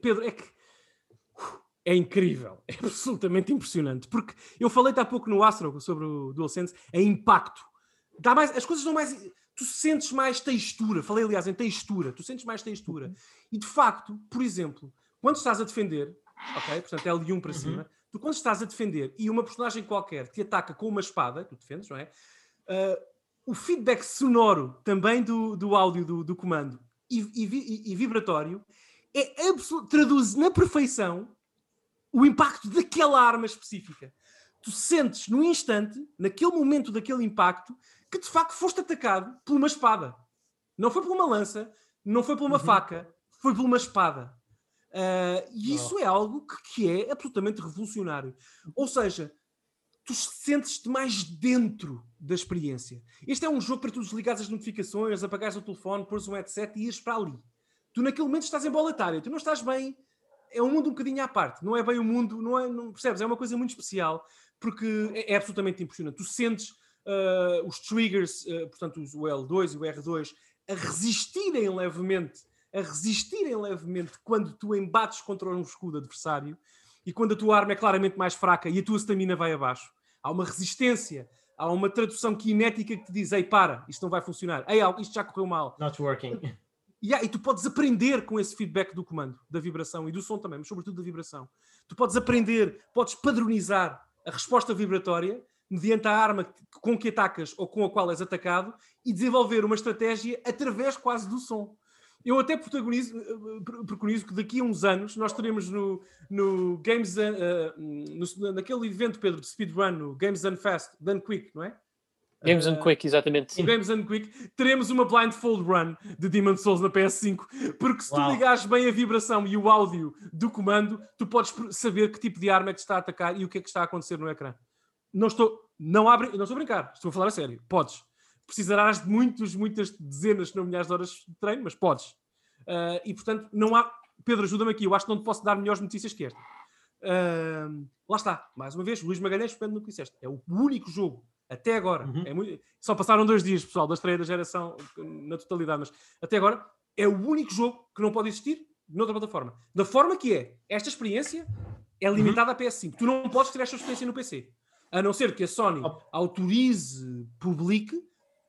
Pedro, é que é incrível, é absolutamente impressionante. Porque eu falei-te há pouco no Astro sobre o DualSense, é impacto. Dá mais, as coisas dão mais. Tu sentes mais textura. Falei, aliás, em textura. Tu sentes mais textura. Uhum. E de facto, por exemplo, quando estás a defender, ok? Portanto, é L1 para uhum. Tu, quando estás a defender e uma personagem qualquer te ataca com uma espada, tu defendes, não é? Uh, o feedback sonoro também do, do áudio do, do comando e, e, e, vibratório é absoluto, traduz na perfeição o impacto daquela arma específica. Tu sentes no instante, naquele momento daquele impacto, que de facto foste atacado por uma espada. Não foi por uma lança, não foi por uma uhum. faca, foi por uma espada. Uh, e isso é algo que, que é absolutamente revolucionário. Ou seja, tu sentes-te mais dentro da experiência. Este é um jogo para tu desligares as notificações, apagares o telefone, pôres um headset e ires para ali. Tu naquele momento estás em bolatária, tu não estás bem. É um mundo um bocadinho à parte, não é bem o mundo, não é, não, percebes? É uma coisa muito especial porque é, é absolutamente impressionante. Tu sentes uh, os triggers, uh, portanto, o L2 e o R2, a resistirem levemente, a resistirem levemente quando tu embates contra um escudo adversário e quando a tua arma é claramente mais fraca e a tua stamina vai abaixo há uma resistência, há uma tradução kinética que te diz: Ei, para, isto não vai funcionar, ei, isto já correu mal.
Not working.
Yeah, e tu podes aprender com esse feedback do comando, da vibração e do som também, mas sobretudo da vibração. Tu podes aprender, podes padronizar a resposta vibratória mediante a arma com que atacas ou com a qual és atacado e desenvolver uma estratégia através quase do som. Eu até protagonizo, eh, preconizo que daqui a uns anos nós teremos no, no Games, uh, no, naquele evento, Pedro, de speedrun, no Games and Fast, Done Quick, não é?
Games and Quick, exatamente.
Games and Quick, teremos uma blindfold run de Demon Souls na PS5, porque se Uau. tu ligares bem a vibração e o áudio do comando, tu podes saber que tipo de arma é que está a atacar e o que é que está a acontecer no ecrã. Não estou, não abre, não estou a brincar, estou a falar a sério. Podes precisarás de muitos, muitas dezenas, se não milhares de horas de treino, mas podes. Uh, e portanto, não há. Pedro, ajuda-me aqui, eu acho que não te posso dar melhores notícias que esta. Uh, lá está, mais uma vez, Luís Magalhães depende no que disseste. É o único jogo até agora. Uhum. É muito... Só passaram dois dias, pessoal, da estreia da geração na totalidade, mas até agora é o único jogo que não pode existir noutra plataforma. Da forma que é, esta experiência é limitada uhum. à PS5. Tu não podes ter esta experiência no PC. A não ser que a Sony autorize, publique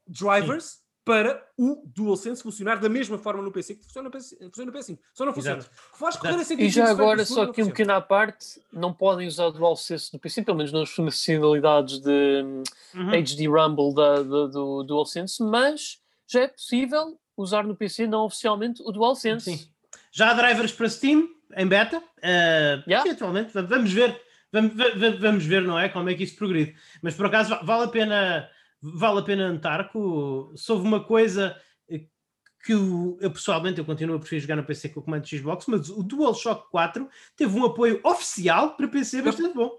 drivers Sim. para o DualSense funcionar da mesma forma no PC que funciona no, PC, funciona no PS5. Só não funciona.
Faz correr esse e já agora, só que um pequeno à parte, não podem usar o DualSense no PC, pelo menos nas funcionalidades de uhum. HD Rumble da, da, do DualSense, mas já é possível usar no PC não oficialmente o DualSense. Sim.
Já há drivers para Steam em beta. Uh, yeah. atualmente, vamos ver. Vamos, vamos ver, não é? Como é que isso progride. Mas por acaso vale a pena, vale a pena que se houve uma coisa que eu, eu, pessoalmente eu continuo a preferir jogar no PC com o comando Xbox, mas o DualShock 4 teve um apoio oficial para PC bastante bom.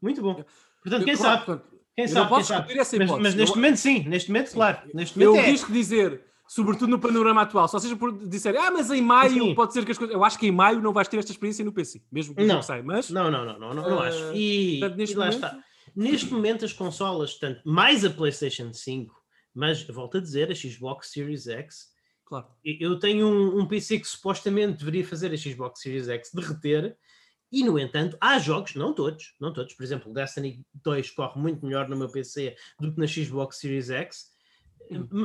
Muito bom. Portanto, quem sabe? Quem sabe? Quem sabe? Mas, mas, neste momento, sim, neste momento, claro. Neste momento
eu é. risco dizer sobretudo no panorama atual. Só seja por dizer, ah, mas em maio Sim. pode ser que as coisas. Eu acho que em maio não vais ter esta experiência no PC, mesmo que não, não sei, mas.
Não, não, não, não, não, não uh, acho. E, portanto, neste e lá momento... está. Neste momento, as consolas, tanto mais a PlayStation 5, mas volto a dizer, a Xbox Series X. Claro. Eu tenho um, um PC que supostamente deveria fazer a Xbox Series X derreter. E, no entanto, há jogos, não todos, não todos, por exemplo, Destiny 2 corre muito melhor no meu PC do que na Xbox Series X,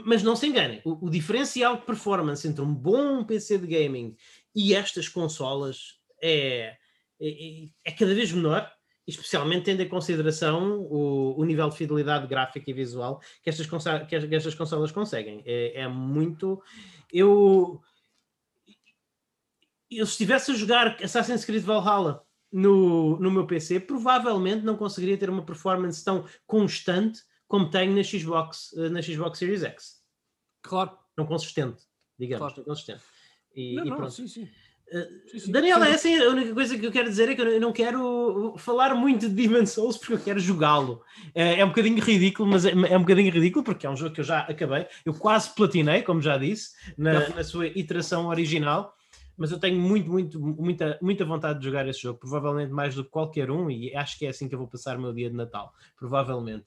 mas não se enganem, o, o, diferencial de performance entre um bom PC de gaming e estas consolas é, é, é cada vez menor, especialmente tendo em consideração o, o, nível de fidelidade gráfica e visual que estas, que estas consolas conseguem. É, é muito. Eu, eu, se estivesse a jogar Assassin's Creed Valhalla no, no meu PC, provavelmente não conseguiria ter uma performance tão constante como tenho na Xbox, eh, na Xbox Series X.
Claro.
Não consistente, digamos, claro. consistente.
E, não, e não, sim, sim.
Sim, sim. Daniel, sim. essa é a única coisa que eu quero dizer é que eu não quero falar muito de Demon's Souls porque eu quero jogá-lo. É, é, um bocadinho ridículo, mas é, é, um bocadinho ridículo porque é um jogo que eu já acabei. Eu quase platinei, como já disse, na, na sua iteração original. Mas eu tenho muito, muito, muita, muita vontade de jogar esse jogo, provavelmente mais do que qualquer um, e acho que é assim que eu vou passar o meu dia de Natal, provavelmente.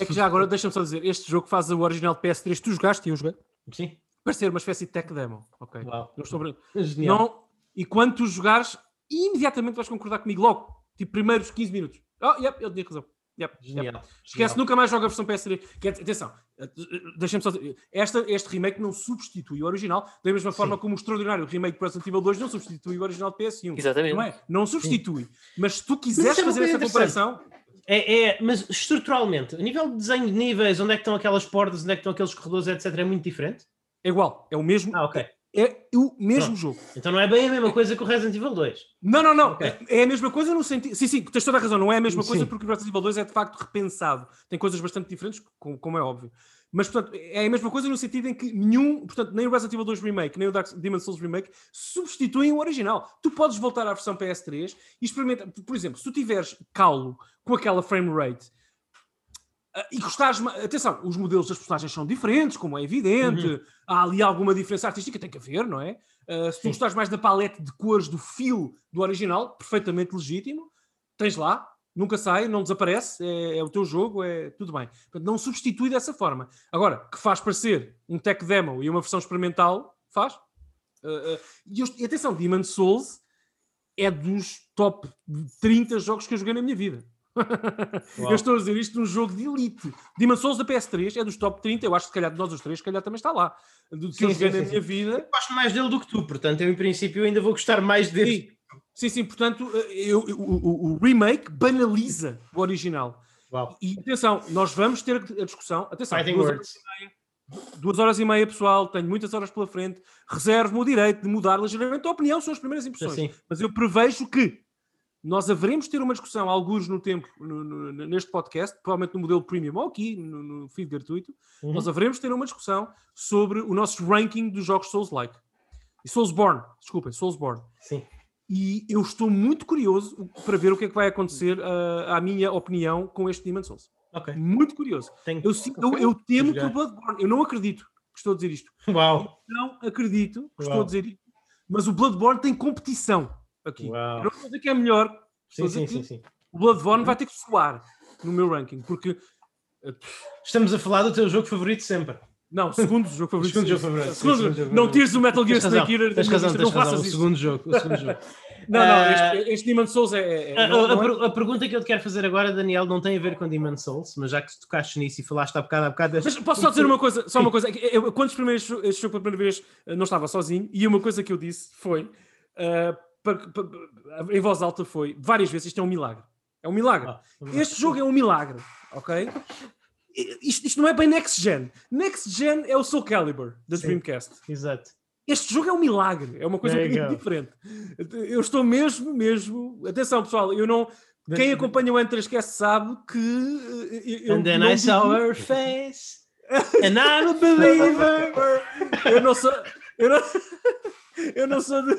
É que já agora, deixa-me só dizer, este jogo faz o original de PS3, tu jogaste e eu joguei?
Sim.
Parecer uma espécie de tech demo, ok?
Uau.
Não estou... Genial. Não... E quando tu jogares, imediatamente vais concordar comigo logo, tipo, primeiros 15 minutos. Oh, yep, ele tinha razão. Yep, Genial. Yep. Esquece, Genial. nunca mais joga a versão PS3. Atenção, deixa-me só dizer, esta, este remake não substitui o original, da mesma forma Sim. como o extraordinário remake de Resident Evil 2 não substitui o original de PS1.
Exatamente.
Não é? Não substitui. Sim. Mas se tu quiseres fazer essa comparação,
é, é, mas estruturalmente, a nível de desenho de níveis, onde é que estão aquelas portas, onde é que estão aqueles corredores, etc., é muito diferente?
É igual, é o mesmo.
Ah, ok.
É o mesmo Pronto. jogo.
Então não é bem a mesma coisa que o Resident Evil 2.
Não, não, não. Okay. É, é, a mesma coisa no sentido. Sim, sim, tens toda a razão. Não é a mesma coisa sim. porque o Resident Evil 2 é de facto repensado. Tem coisas bastante diferentes, como, é óbvio. Mas, portanto, é a mesma coisa no sentido em que nenhum, portanto, nem o Resident Evil 2 Remake, nem o Dark Demon's Souls Remake substituem o original. Tu podes voltar à versão PS3 e experimentar. Por exemplo, se tu tiveres caulo com aquela frame rate e gostares, atenção, os modelos das personagens são diferentes, como é evidente, uhum. há ali alguma diferença artística, tem que haver, não é? Uh, se tu gostares mais da paleta de cores do fio do original, perfeitamente legítimo, tens lá, nunca sai, não desaparece, é, é o teu jogo, é tudo bem. Portanto, não substitui dessa forma. Agora, que faz parecer um tech demo e uma versão experimental, faz. Uh, e, e atenção, Demon's Souls é dos top 30 jogos que eu joguei na minha vida. [LAUGHS] eu estou a dizer isto num jogo de elite. Demon's Souls da PS3 é dos top 30. Eu acho que se calhar de nós os três, se calhar também está lá. Do que sim, eu joguei sim, na sim, minha vida. Eu
gosto mais dele do que tu, portanto, eu em princípio ainda vou gostar mais dele.
Sim, sim, portanto, eu, eu, o, o, remake banaliza o original.
Uau.
E atenção, nós vamos ter a discussão. Atenção, duas horas, meia, duas horas, e meia, pessoal. Tenho muitas horas pela frente. Reservo-me o direito de mudar ligeiramente a opinião, são as primeiras impressões. Mas eu prevejo que nós haveremos ter uma discussão, alguns no tempo, no, no, neste podcast, provavelmente no modelo premium ou aqui, no, no feed gratuito, uhum. nós haveremos ter uma discussão sobre o nosso ranking dos jogos Souls-like. E Soulsborne, desculpem, Soulsborne.
Sim.
E eu estou muito curioso para ver o que é que vai acontecer, uh, à minha opinião, com este Demon Souls. Muito curioso. Tenho... Eu, eu, eu, temo que o Bloodborne, eu não acredito que estou a dizer isto.
Uau.
Eu não acredito que Uau. estou a dizer isto. Mas o Bloodborne tem competição aqui. Uau. não dizer que é melhor.
Sim, sim, sim, sim,
O Bloodborne vai ter que soar no meu ranking, porque.
Eh, Estamos a falar do teu jogo favorito sempre.
Não, segundo jogo [LAUGHS] favorito.
segundo jogo favorito.
Segundo,
Segundo jogo
não tires o Metal Gear Snake Eater
tens razão, tens razão.
faças
O
isso.
segundo jogo. O segundo jogo. [LAUGHS]
Não, não,
Ah,
este, este Demon Souls é. é-
A,
não-
a-
não é-
a per- a pergunta que eu te quero fazer agora, Daniel, não tem a ver com Demon Souls, mas já que tocaste nisso e falaste há bocado, há bocado.
Mas posso só dizer [LAUGHS] uma coisa, só uma coisa. é Eu, quando experimentei este jogo- este jogo pela primeira vez, eh, não estava sozinho, e uma coisa que eu disse foi, eh, pa- em voz alta foi, várias vezes, isto é um milagre. É um milagre.
Ah,
Este jogo é um milagre, ok? Isto, isto não é bem Next Gen. Next Gen é o Soul Calibur da. Dreamcast.
Exato.
Este jogo é um milagre, é uma coisa um
There
bocadinho diferente. Eu estou mesmo, mesmo. Atenção, pessoal, eu não. Quem acompanha o N3Cast sabe que. eh, eu
And then I saw her face, [LAUGHS] and I'm a believer.
eu não sou. Eu não, eu não sou de,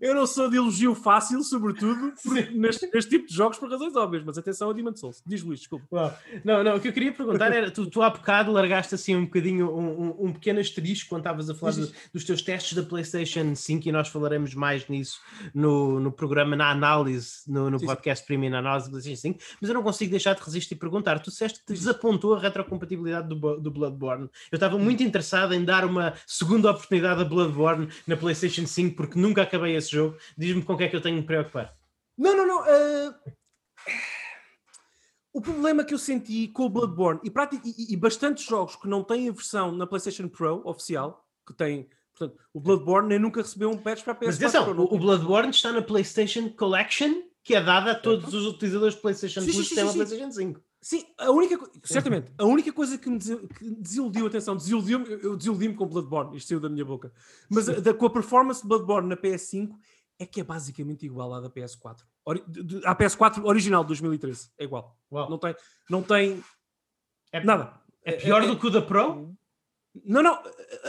eu não sou de elogio fácil, sobretudo neste, neste tipo de jogos por razões óbvias, mas atenção a Demon Souls. Diz Luís, desculpa.
Não, não, o que eu queria perguntar era: tu, tu há bocado largaste assim um bocadinho, um, um- pequeno asterisco quando estavas a falar do- dos teus testes da PlayStation 5 e nós falaremos mais nisso no, no programa, na análise, no, no podcast Premium na análise da PlayStation 5. Mas eu não consigo deixar de resistir e perguntar: tu disseste que te desapontou a retrocompatibilidade do, do Bloodborne. Eu estava muito interessado em dar uma segunda oportunidade a Bloodborne na PlayStation 5 porque nunca acabei esse jogo. Diz-me com o que é que eu tenho de me preocupar.
Não, não, não. eh, O problema que eu senti com o Bloodborne e, e, e bastantes jogos que não têm a versão na PlayStation Pro oficial, que tem. Portanto, o Bloodborne nem nunca recebeu um patch para a PS4
Mas atenção,
Pro.
o. Bloodborne está na PlayStation Collection, que é dada a todos os utilizadores de PlayStation
Sim, sim,
Plus
sim,
que têm uma
sim, sim.
PlayStation 5.
Sim, a única certamente, a única coisa que me desiludiu, atenção, desiludiu-me, eu desiludi-me com Bloodborne, isto saiu da minha boca, mas a, da, com a performance de Bloodborne na PS5 é que é basicamente igual à da PS4. Ori, de- de- à PS4 original de 2013, é igual.
Uau.
Não tem, não tem
É,
nada.
é pior do que o da Pro?
Não, não,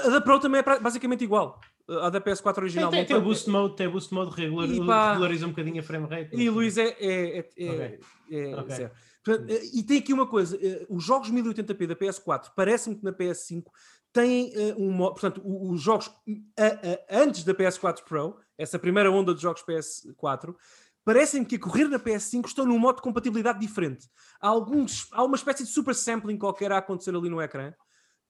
a da Pro também é basicamente igual. A da PS4
Tem,
original.
tem,
não
tem o
tem-
boost mode, tem o boost mode regular,
E pá-
regulariza um bocadinho a frame rate.
E Luís é, é, é, é-
Ok.
é
Ok.
Eh, e tem aqui uma coisa: eh, os jogos 1080p da PS4 parece-me que na PS5 têm eh, um modo. Portanto, os jogos antes da PS4 Pro, essa primeira onda de jogos PS4, parecem que a correr na PS5 estão num modo de compatibilidade diferente. Há, alguns, há uma espécie de super sampling qualquer a acontecer ali no ecrã,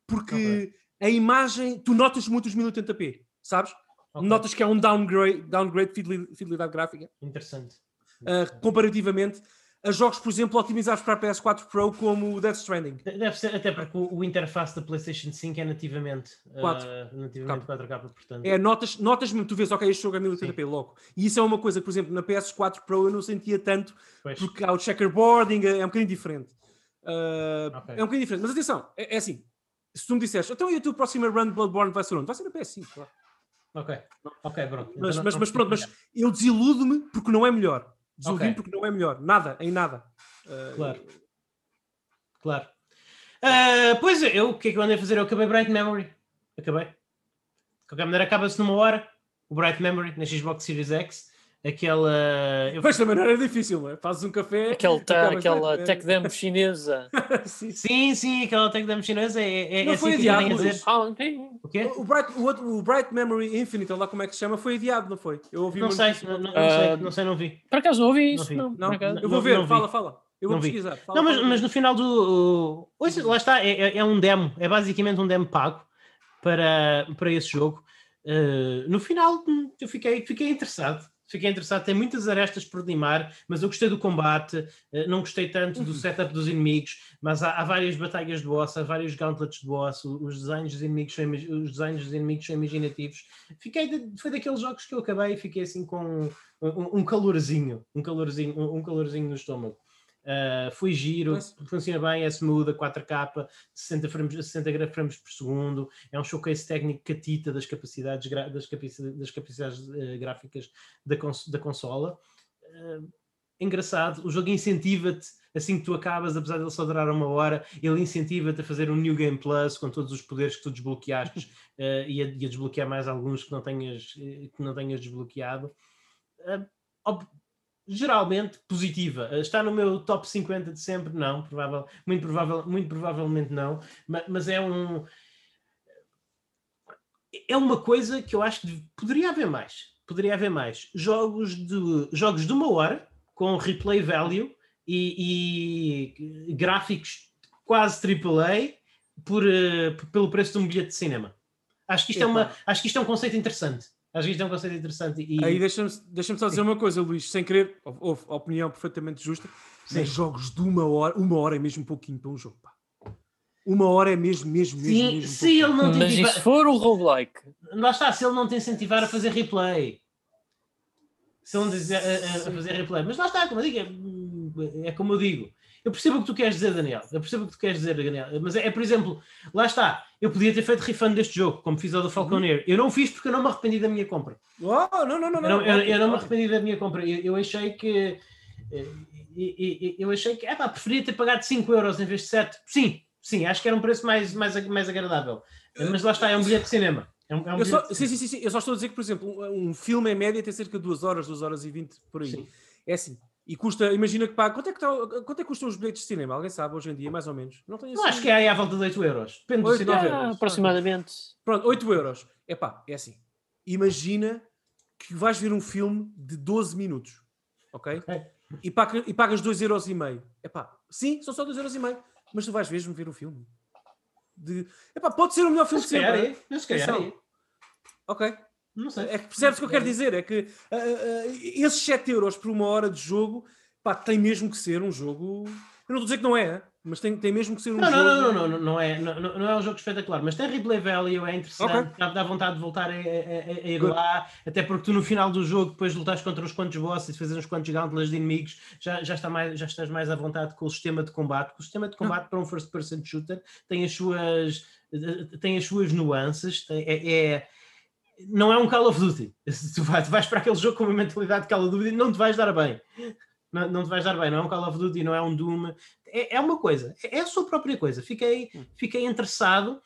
porque
Ok.
a imagem, tu notas muito os 1080p, sabes?
Ok,
Notas que é um downgrade, downgrade de fideli- fidelidade gráfica
Interessante.
uh, comparativamente a jogos, por exemplo, otimizados para a PS4 Pro como o Death Stranding.
Deve ser, até porque o, o interface da PlayStation 5 é nativamente,
Quatro.
ah, nativamente 4K, portanto.
É, notas, notas mesmo, tu vês, ok, este jogo é 1080p, logo. E isso é uma coisa que, por exemplo, na PS4 Pro eu não sentia tanto,
Pois.
porque há o checkerboarding, é um bocadinho diferente. Uh,
Ok.
É um bocadinho diferente. Mas atenção, é, é assim, se tu me disseste, então e a tua próxima run Bloodborne vai ser onde? Vai ser na PS5, claro.
Ok, ok, pronto.
Mas,
Então
mas,
não-
mas
não-
pronto, mas eu desiludo-me porque não é melhor. Desiludo-me
Ok.
porque não é melhor. Nada, em nada. Uh,
Claro. Claro. Ah, pois é, eu o que é que eu andei a fazer? Eu acabei Bright Memory. Acabei. De qualquer maneira, acaba-se numa hora. O Bright Memory na Xbox Series X. Aquela. Eu...
Mas também não era difícil, não é? Fazes um café.
Aquele
acabas-
aquela
é-
tech demo chinesa. [LAUGHS]
Sim, sim.
Aquela tech demo chinesa é, é,
Não
é
foi
assim
adiado,
dizer.
Ah.
O quê?
O Bright, o, outro- o Bright Memory Infinite, ou lá como é que se chama, foi adiado, não foi? Eu ouvi
Não sei, não, não,
Ah,
não sei, não sei, não vi.
Por acaso não ouvi
Não
isso,
vi.
não.
Não,
acaso.
eu vou
Não-
ver,
não vi.
fala, fala. Eu vou
Não vi.
pesquisar. Fala,
Não, mas,
fala.
mas no final do. Ouça, lá está, é, é- é um demo, é basicamente um demo pago para, para esse jogo. Uh, no final, hum, eu fiquei, fiquei interessado. Fiquei interessado, tem muitas arestas por limar, mas eu gostei do combate, uh, não gostei tanto
Uhum.
do setup dos inimigos, mas há, há várias batalhas de boss, há vários gauntlets de boss, os desenhos dos inimigos são, os desenhos dos inimigos são imaginativos. Fiquei de- foi daqueles jogos que eu acabei e fiquei assim com um, um, calorzinho, um calorzinho, um calorzinho no estômago. Uh, foi giro,
Pois.
funciona bem, é smooth, a 4K, 60 frames, 60 gra- frames por segundo, é um showcase técnico catita das capacidades, das capacidades, das capacidades eh, gráficas da, cons- da consola. Uh, engraçado, o jogo incentiva-te, assim que tu acabas, apesar de ele só durar uma hora, ele incentiva-te a fazer um New Game Plus com todos os poderes que tu desbloqueaste eh, [LAUGHS] e, a, e a desbloquear mais alguns que não tenhas, que não tenhas desbloqueado. Uh, geralmente positiva. Uh, Está no meu top 50 de sempre? Não, provável, muito, provável, muito provavelmente não, ma- mas, é um. É uma coisa que eu acho que poderia haver mais. Poderia haver mais. Jogos de, jogos de uma hora com replay value e, e gráficos quase AAA por, uh, pelo preço de um bilhete de cinema. Acho que isto, é, uma, acho que isto é um conceito interessante. Acho que isto é um conceito interessante. E...
Aí deixa-me deixa só dizer uma coisa, Luís, sem querer, houve opinião perfeitamente justa, Sim. mas jogos de uma hora, uma hora é mesmo um pouquinho para um jogo, pá. Uma hora é mesmo, mesmo, mesmo. Sim, mesmo
se ele não
Mas se for o roguelike.
Lá está, se ele não te incentivar a fazer replay. Se ele não dizer a, a, fazer replay. Mas lá está, como eu digo, é, é como eu digo. Eu percebo o que tu queres dizer, Daniel. Eu percebo o que tu queres dizer, Daniel. Mas é, é por exemplo, lá está. Eu podia ter feito refund deste jogo, como fiz ao do Falconeer. Uhum. Eu não fiz porque eu não me arrependi da minha compra.
Oh, não, não, não.
Eu não, eu, eu não me arrependi da minha compra. Eu, eu achei que. Eh, eu achei que. É pá, preferia ter pagado 5 euros em vez de 7. Sim, Sim, acho que era um preço mais, mais, mais agradável. Mas lá está, é um bilhete de cinema. É um, é um
só, sim, sim, sim, sim, Eu só estou a dizer que, por exemplo, um, um filme em média tem cerca de 2 horas, 2 horas e 20 por aí. Sim. É assim. E custa, imagina que pá, quanto é que, tá, quanto é que custam os bilhetes de cinema? Alguém sabe hoje em dia, mais ou menos?
Não tenho assim... acho que é aí à volta de 8 euros. Depende
8, do cinema. Ah, aproximadamente.
Pronto, 8 euros. É pá, é assim. Imagina que vais ver um filme de 12 minutos, ok? E, paga, e pagas 2 euros e meio. É pá, sim, são só 2 euros e meio. Mas tu vais mesmo ver o filme de. Epá, pode ser o melhor filme de sempre. É,
mas se calhar é.
Ok.
Não sei.
É que percebes o que eu quero dizer? É que uh, uh, esses 7 euros por uma hora de jogo pá, tem mesmo que ser um jogo. Eu não estou a dizer que não é, mas tem, tem mesmo que ser um
não,
jogo.
Não, não, não, não, não, é, não, não é um jogo espetacular, mas tem replay value, é interessante, okay. dá, vontade de voltar a, a, a ir Good. lá, até porque tu no final do jogo, depois de lutares contra uns quantos bosses e fazer uns quantos gauntlets de inimigos, já, já, está mais, já estás mais à vontade com o sistema de combate. O sistema de combate não. para um first person shooter tem as suas, tem as suas nuances, é, é não é um Call of Duty. Tu vais, tu vais para aquele jogo com uma mentalidade de Call of Duty, não te vais dar bem não, não te vais dar bem, não é um Call of Duty, não é um Doom, é, é uma coisa, é a sua própria coisa. Fiquei, hum. fiquei interessado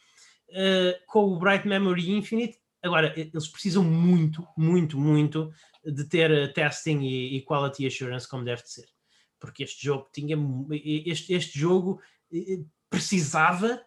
uh, com o Bright Memory Infinite. Agora, eles precisam muito, muito, muito de ter uh, testing e, e, quality assurance como deve de ser. Porque este jogo tinha. Este, este jogo precisava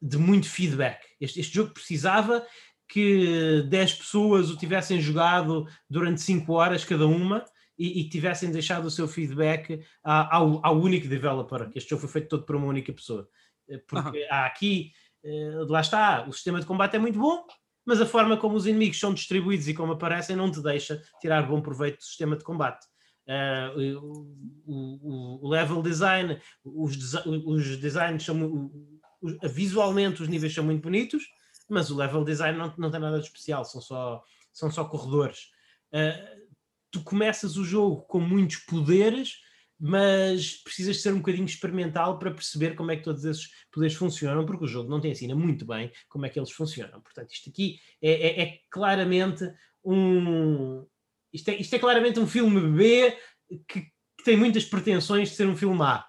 de muito feedback. Este, este jogo precisava que 10 pessoas o tivessem jogado durante 5 horas cada uma e, e tivessem deixado o seu feedback ao, ao único developer, que este jogo foi feito todo por uma única pessoa. Eh, porque uhum. há aqui, uh, lá está, o sistema de combate é muito bom, mas a forma como os inimigos são distribuídos e como aparecem não te deixa tirar bom proveito do sistema de combate. Uh, o, o, o, level design, os, os designs são visualmente os níveis são muito bonitos, mas o level design não, não tem nada de especial, são só, são só corredores. Uh, tu começas o jogo com muitos poderes, mas precisas ser um bocadinho experimental para perceber como é que todos esses poderes funcionam, porque o jogo não te ensina muito bem como é que eles funcionam. Portanto, isto aqui é, é, é claramente um. Isto é, isto é claramente um filme B que, que tem muitas pretensões de ser um filme A.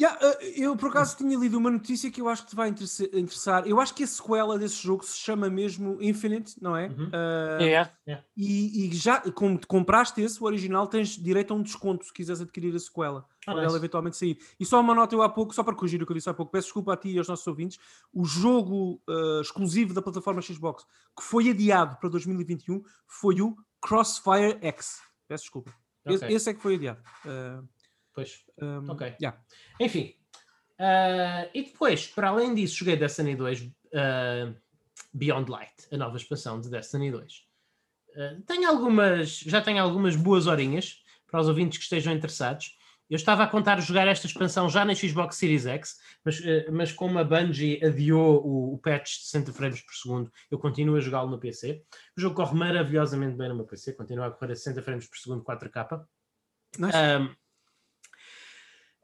Yeah, uh, eu por acaso tinha lido uma notícia que eu acho que te vai interessar. Eu acho que a sequela desse jogo se chama mesmo Infinite, não é? Uhum.
Uh, yeah.
E, e, já, como compraste esse, o original, tens direito a um desconto se quiseres adquirir a sequela, ah, para ela eventualmente sair. E só uma nota eu há pouco, só para corrigir o que eu disse há pouco, peço desculpa a ti e aos nossos ouvintes, o jogo uh, exclusivo da plataforma Xbox que foi adiado para 2021 foi o Crossfire X. Peço desculpa. Okay. Esse, esse, é que foi adiado. Uh,
Pois. Um, ok. Yeah. Enfim. Uh, e depois, para além disso, joguei Destiny 2 uh, ah, Beyond Light, a nova expansão de Destiny 2. Uh, ah, tenho algumas, já tenho algumas boas horinhas para os ouvintes que estejam interessados. Eu estava a contar jogar esta expansão já na Xbox Series X, mas, mas como a Bungie adiou o, o patch de 60 frames por segundo, eu continuo a jogá-lo no PC. O jogo corre maravilhosamente bem no meu PC, continua a correr a 60 frames por segundo 4K. Nice. Um,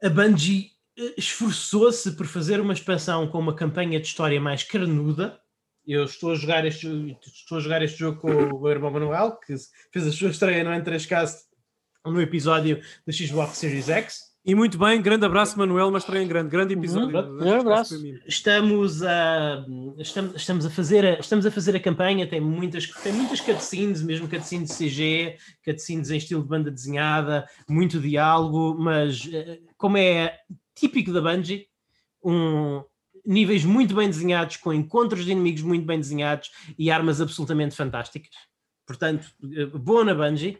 a Bungie eh, esforçou-se por fazer uma expansão com uma campanha de história mais carnuda. Eu estou a jogar este, estou a jogar este jogo com o irmão Manuel, que fez a sua estreia no N3Cast no episódio da Xbox Series X.
E muito bem, grande abraço, Manuel, mas também grande, grande uhum. episódio.
Uhum. Um abraço.
Estamos a, estamos, estamos, a fazer a, estamos a fazer a campanha, tem muitas, tem muitas cutscenes, mesmo cutscenes CG, cutscenes em estilo de banda desenhada, muito diálogo, mas eh, como é típico da Bungie, um, níveis muito bem desenhados, com encontros de inimigos muito bem desenhados e armas absolutamente fantásticas. Portanto, eh, boa na Bungie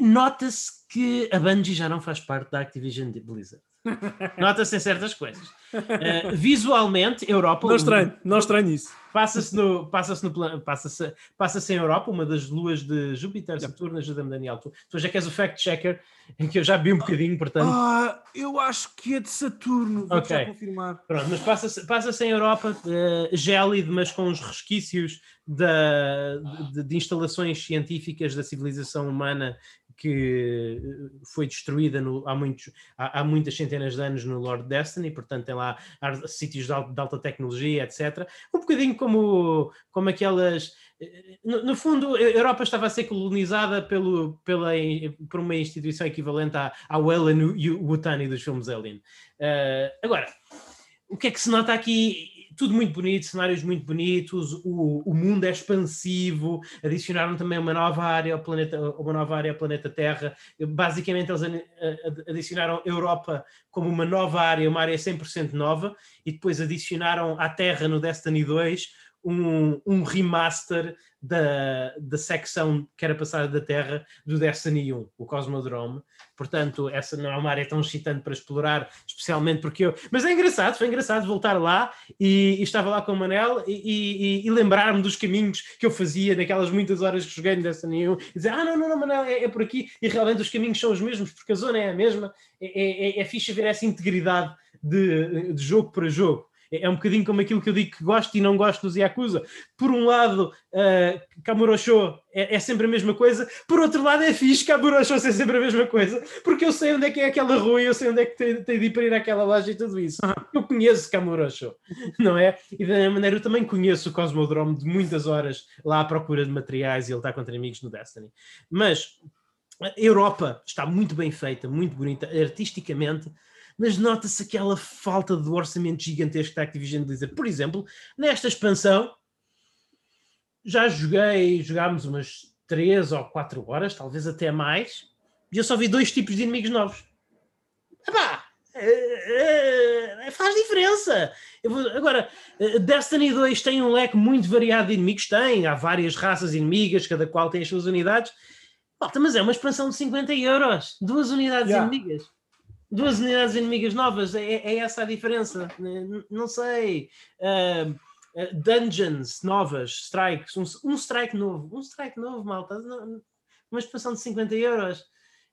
nota-se que a Bungie já não faz parte da Activision de Blizzard. [LAUGHS] Nota-se em certas coisas. Uh, visualmente, Europa.
Não estranho, não estranho isso.
Passa-se no, passa no passa-se, passa-se em Europa, uma das luas de Júpiter, Saturno, ajuda-me Daniel. Tu, tu já que és o fact-checker, em que eu já vi um bocadinho, portanto.
Ah, eu acho que é de Saturno, vou okay. confirmar.
Pronto, mas passa-se, passa-se em Europa, uh, gélido, mas com os resquícios da, de, de, instalações científicas da civilização humana que eh, foi destruída no, há, muitos, há, há, muitas centenas de anos no Lord Destiny, portanto tem lá sítios de, alta, de alta tecnologia, etc. Um bocadinho como, como aquelas. Eh, no, no, fundo, a Europa estava a ser colonizada pelo, pela, por uma instituição equivalente à, ao Ellen Wutani dos filmes Alien. Uh, agora, o que é que se nota aqui? Tudo muito bonito, cenários muito bonitos, o, o mundo é expansivo, adicionaram também uma nova área ao planeta, uma nova área ao planeta Terra. Basicamente, eles adicionaram Europa como uma nova área, uma área 100% nova, e depois adicionaram à Terra no Destiny 2 um, um remaster da, da secção que era passada da Terra do Destiny 1, o Cosmodrome. Portanto, essa não é uma área tão excitante para explorar, especialmente porque eu. Mas é engraçado, foi engraçado voltar lá e, e estava lá com o Manel e, e, e lembrar-me dos caminhos que eu fazia naquelas muitas horas que joguei no Destiny 1 e dizer: Ah, não, não, não, Manel, é, é por aqui. E realmente os caminhos são os mesmos, porque a zona é a mesma. É, é, é fixe ver essa integridade de, de jogo para jogo. É, um bocadinho como aquilo que eu digo que gosto e não gosto dos Yakuza. Por um lado, uh, Kamurocho é, é, sempre a mesma coisa, por outro lado, é fixe Kamurocho ser sempre a mesma coisa, porque eu sei onde é que é aquela rua, eu sei onde é que tem, tem de ir para ir àquela loja e tudo isso. Eu conheço Kamurocho, [LAUGHS] não é? E da mesma maneira, eu também conheço o Cosmodrome de muitas horas lá à procura de materiais e ele está contra amigos no Destiny. Mas a Europa está muito bem feita, muito bonita, artisticamente mas nota-se aquela falta de orçamento gigantesco da Activision Blizzard. Por exemplo, nesta expansão, já joguei, jogámos umas 3 ou 4 horas, talvez até mais, e eu só vi dois tipos de inimigos novos. Epá, é, é, faz diferença. Vou, agora, Destiny 2 tem um leque muito variado de inimigos, tem, há várias raças inimigas, cada qual tem as suas unidades. mas é uma expansão de 50 euros, duas unidades yeah. inimigas duas unidades inimigas novas, é, é essa a diferença. Não sei. Uh, dungeons novas, strikes, um, um, strike novo, um strike novo, malta, uma expansão de 50 euros.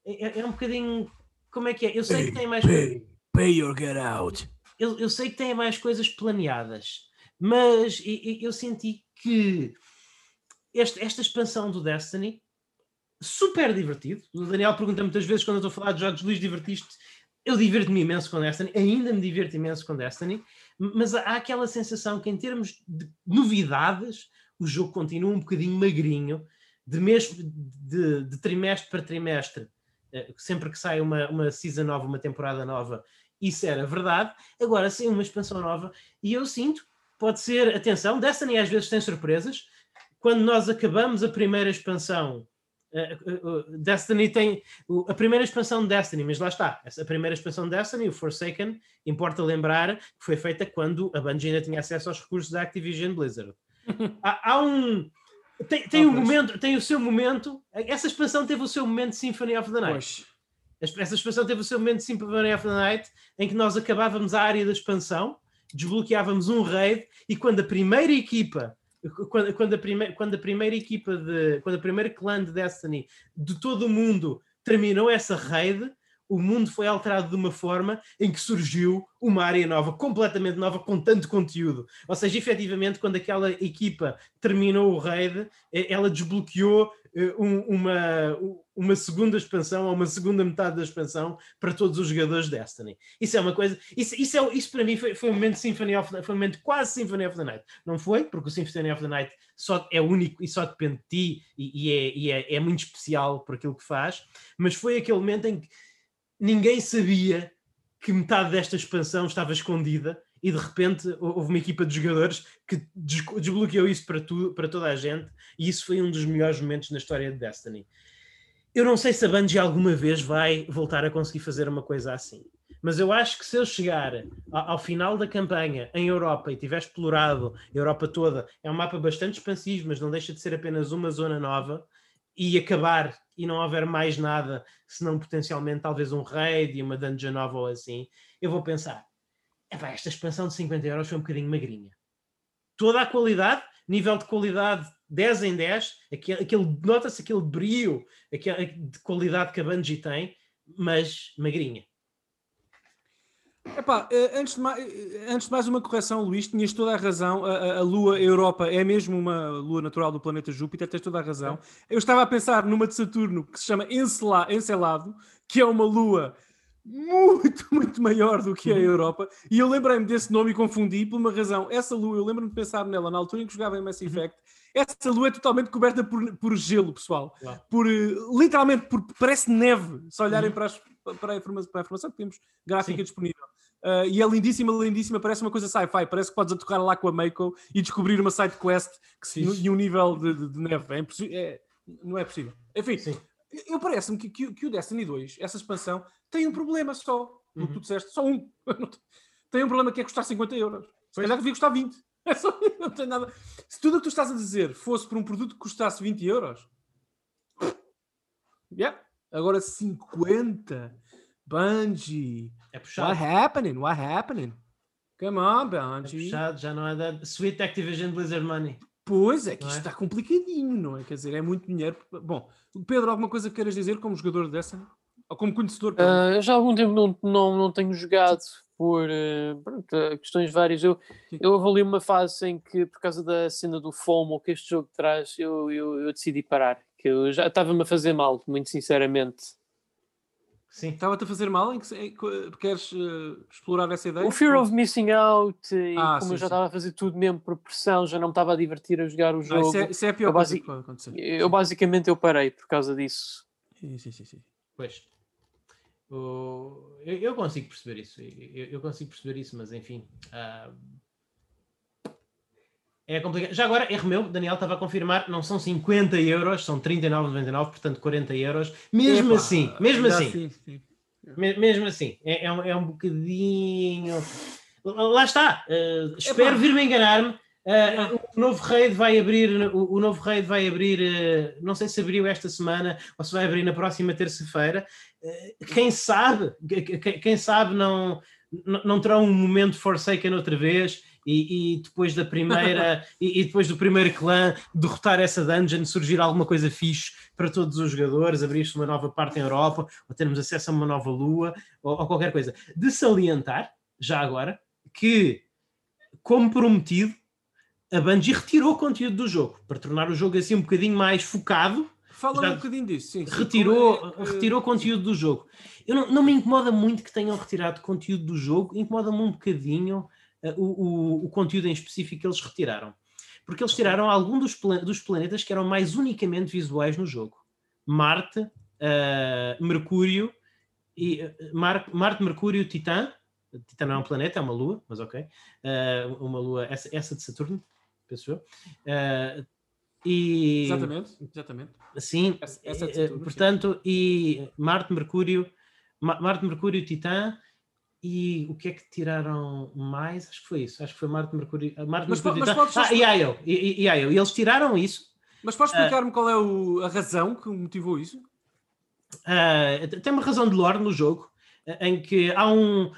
É, é, é um bocadinho. Como é que é? Eu sei pay, que tem mais.
Pay, pay or get out.
Eu, eu sei que tem mais coisas planeadas, mas eu, eu senti que este, esta expansão do Destiny super divertido. O Daniel pergunta muitas vezes quando eu estou a falar de jogos, Luís, divertiste? Eu divirto-me imenso com Destiny, ainda me divirto imenso com Destiny, mas há aquela sensação que, em termos de novidades, o jogo continua um bocadinho magrinho, de, mês, de, de trimestre para trimestre, eh, sempre que sai uma, uma season nova, uma temporada nova, isso era verdade. Agora sim, uma expansão nova, e eu sinto, pode ser, atenção, Destiny às vezes tem surpresas. Quando nós acabamos a primeira expansão Destiny tem a primeira expansão de Destiny, mas lá está, a primeira expansão de Destiny, o Forsaken, importa lembrar que foi feita quando a Bungie ainda tinha acesso aos recursos da Activision Blizzard. [LAUGHS] há, há, um tem, tem oh, um momento, tem o seu momento. Essa expansão teve o seu momento de Symphony of the Night. Pois. Essa expansão teve o seu momento de Symphony of the Night, em que nós acabávamos a área da expansão, desbloqueávamos um raid e quando a primeira equipa quando, quando, a primeira, quando a primeira equipa de quando a primeira clã de Destiny de todo o mundo terminou essa raid, o mundo foi alterado de uma forma em que surgiu uma área nova, completamente nova, com tanto conteúdo. Ou seja, efetivamente, quando aquela equipa terminou o raid, eh, ela desbloqueou uma, uma segunda expansão ou uma segunda metade da expansão para todos os jogadores de Destiny. Isso é uma coisa. Isso, isso, é, isso para mim foi, foi um momento Symphony of the, foi um momento quase Symphony of the Night. Não foi, porque o Symphony of the Night só é único e só depende de ti e, e, é, e é, é muito especial por aquilo que faz, mas foi aquele momento em que ninguém sabia que metade desta expansão estava escondida e de repente houve uma equipa de jogadores que desbloqueou isso para, tu, para toda a gente e isso foi um dos melhores momentos na história de Destiny. Eu não sei se a Bungie alguma vez vai voltar a conseguir fazer uma coisa assim, mas eu acho que se eu chegar ao, final da campanha em Europa e tiver explorado a Europa toda, é um mapa bastante expansivo, mas não deixa de ser apenas uma zona nova, e acabar e não houver mais nada, senão potencialmente talvez um raid e uma dungeon nova ou assim, eu vou pensar, esta expansão de 50 euros foi um bocadinho magrinha. Toda a qualidade, nível de qualidade 10 em 10, aquele, aquele nota-se aquele brilho aquele, de qualidade que a Bungie tem, mas magrinha.
Epá, eh, antes, de mais, eh, antes de mais uma correção, Luís, tinhas toda a razão. A, a, Lua Europa é mesmo uma lua natural do planeta Júpiter, tens toda a razão. Eu estava a pensar numa de Saturno que se chama Encelado, que é uma lua muito, [LAUGHS] muito maior do que a uhum. Europa. E eu lembrei-me desse nome e confundi por uma razão. Essa lua, eu lembro-me de pensar nela na altura em que jogava em Mass uhum. Effect. Essa lua é totalmente coberta por, por gelo, pessoal. Por, eh, literalmente, por, parece neve. Se olharem uhum. para, as, para, a informação, para a informação que temos gráfica Sim. disponível. Uh, e é lindíssima, lindíssima, parece uma coisa sci-fi, parece que podes atocar lá com a Mako e descobrir uma side quest que, no, e um nível de, de, de neve. É, é não é possível. Enfim, Sim. Eu parece-me que, que, que, o Destiny 2, essa expansão, tem um problema só. Uhum. O que tu disseste, só um. [LAUGHS] tem um problema que é custar 50 euros. Se pois. calhar devia custar 20. [LAUGHS] É só, não tem nada. Se tudo o que tu estás a dizer fosse por um produto que custasse 20 euros, [LAUGHS] yeah. agora 50. Bungie.
É puxado.
What happening? What happening? Come on, Bungie.
É puxado, já não é da Sweet Activision Blizzard Money.
Pois é, que isto é? está complicadinho, não é? Quer dizer, é muito dinheiro. Bom, Pedro, alguma coisa que queiras dizer como jogador dessa? Ou como conhecedor?
Uh, já há algum tempo não, não, não tenho jogado por uh, pronto, questões várias. Eu, eu avalio uma fase em que, por causa da cena do FOMO que este jogo traz, eu, eu, eu decidi parar. Que eu já estava-me a fazer mal, muito sinceramente.
Sim. Estava-te a fazer mal? Em que, em, queres uh, explorar essa ideia?
O Fear of Missing Out, e ah, como sim, eu já estava a fazer tudo mesmo por pressão, já não me estava a divertir a jogar o jogo. Ah, isso,
é, isso é a pior eu coisa que pode acontecer.
Eu basicamente eu parei por causa disso.
Sim, sim, sim. sim.
Pois. Eu, eu, consigo perceber isso. Eu, eu, consigo perceber isso, mas enfim. Uh... É complicado. Já agora, erro meu, Daniel estava a confirmar, não são 50 euros, são 39,99, portanto 40 euros. Mesmo Epa, assim, mesmo assim, sim, sim. mesmo assim, é, é, um, é um bocadinho. Lá está, uh, espero vir-me enganar-me. Uh, o novo raid vai abrir, o, o novo raid vai abrir, uh, não sei se abriu esta semana ou se vai abrir na próxima terça-feira. Quem sabe, quem sabe não, não, não terá um momento Forsaken outra vez e, e depois da primeira [LAUGHS] e, e, depois do primeiro clã derrotar essa dungeon, surgir alguma coisa fixe para todos os jogadores, abrir-se uma nova parte em Europa, ou termos acesso a uma nova lua, ou, ou qualquer coisa. De salientar, já agora, que, como prometido, a Bungie retirou o conteúdo do jogo para tornar o jogo assim um bocadinho mais focado.
Fala um bocadinho disso, sim.
Retirou, é, retirou conteúdo do jogo. Eu não, não me incomoda muito que tenham retirado conteúdo do jogo, incomoda-me um bocadinho o, o, o, conteúdo em específico que eles retiraram. Porque eles tiraram algum dos, dos planetas que eram mais unicamente visuais no jogo. Marte, uh, Mercúrio, e, uh, Mar Marte, Mercúrio, Titã. Titã não é um planeta, é uma lua, mas ok. uma lua, essa, essa de Saturno, penso eu.
e, exatamente, exatamente.
Sim, essa, essa Saturno, portanto, sim. e Marte, Mercúrio, Marte, Mercúrio, Titã, e o que é que tiraram mais? Acho que foi isso. Acho que foi Marte, Mercúrio. Marte, mas, Mercúrio, mas. Ah, e Io. E, e, e eles tiraram isso.
Mas podes explicar-me uh, qual é o, a razão que motivou isso?
Uh, tem uma razão de lore no jogo, em que há um.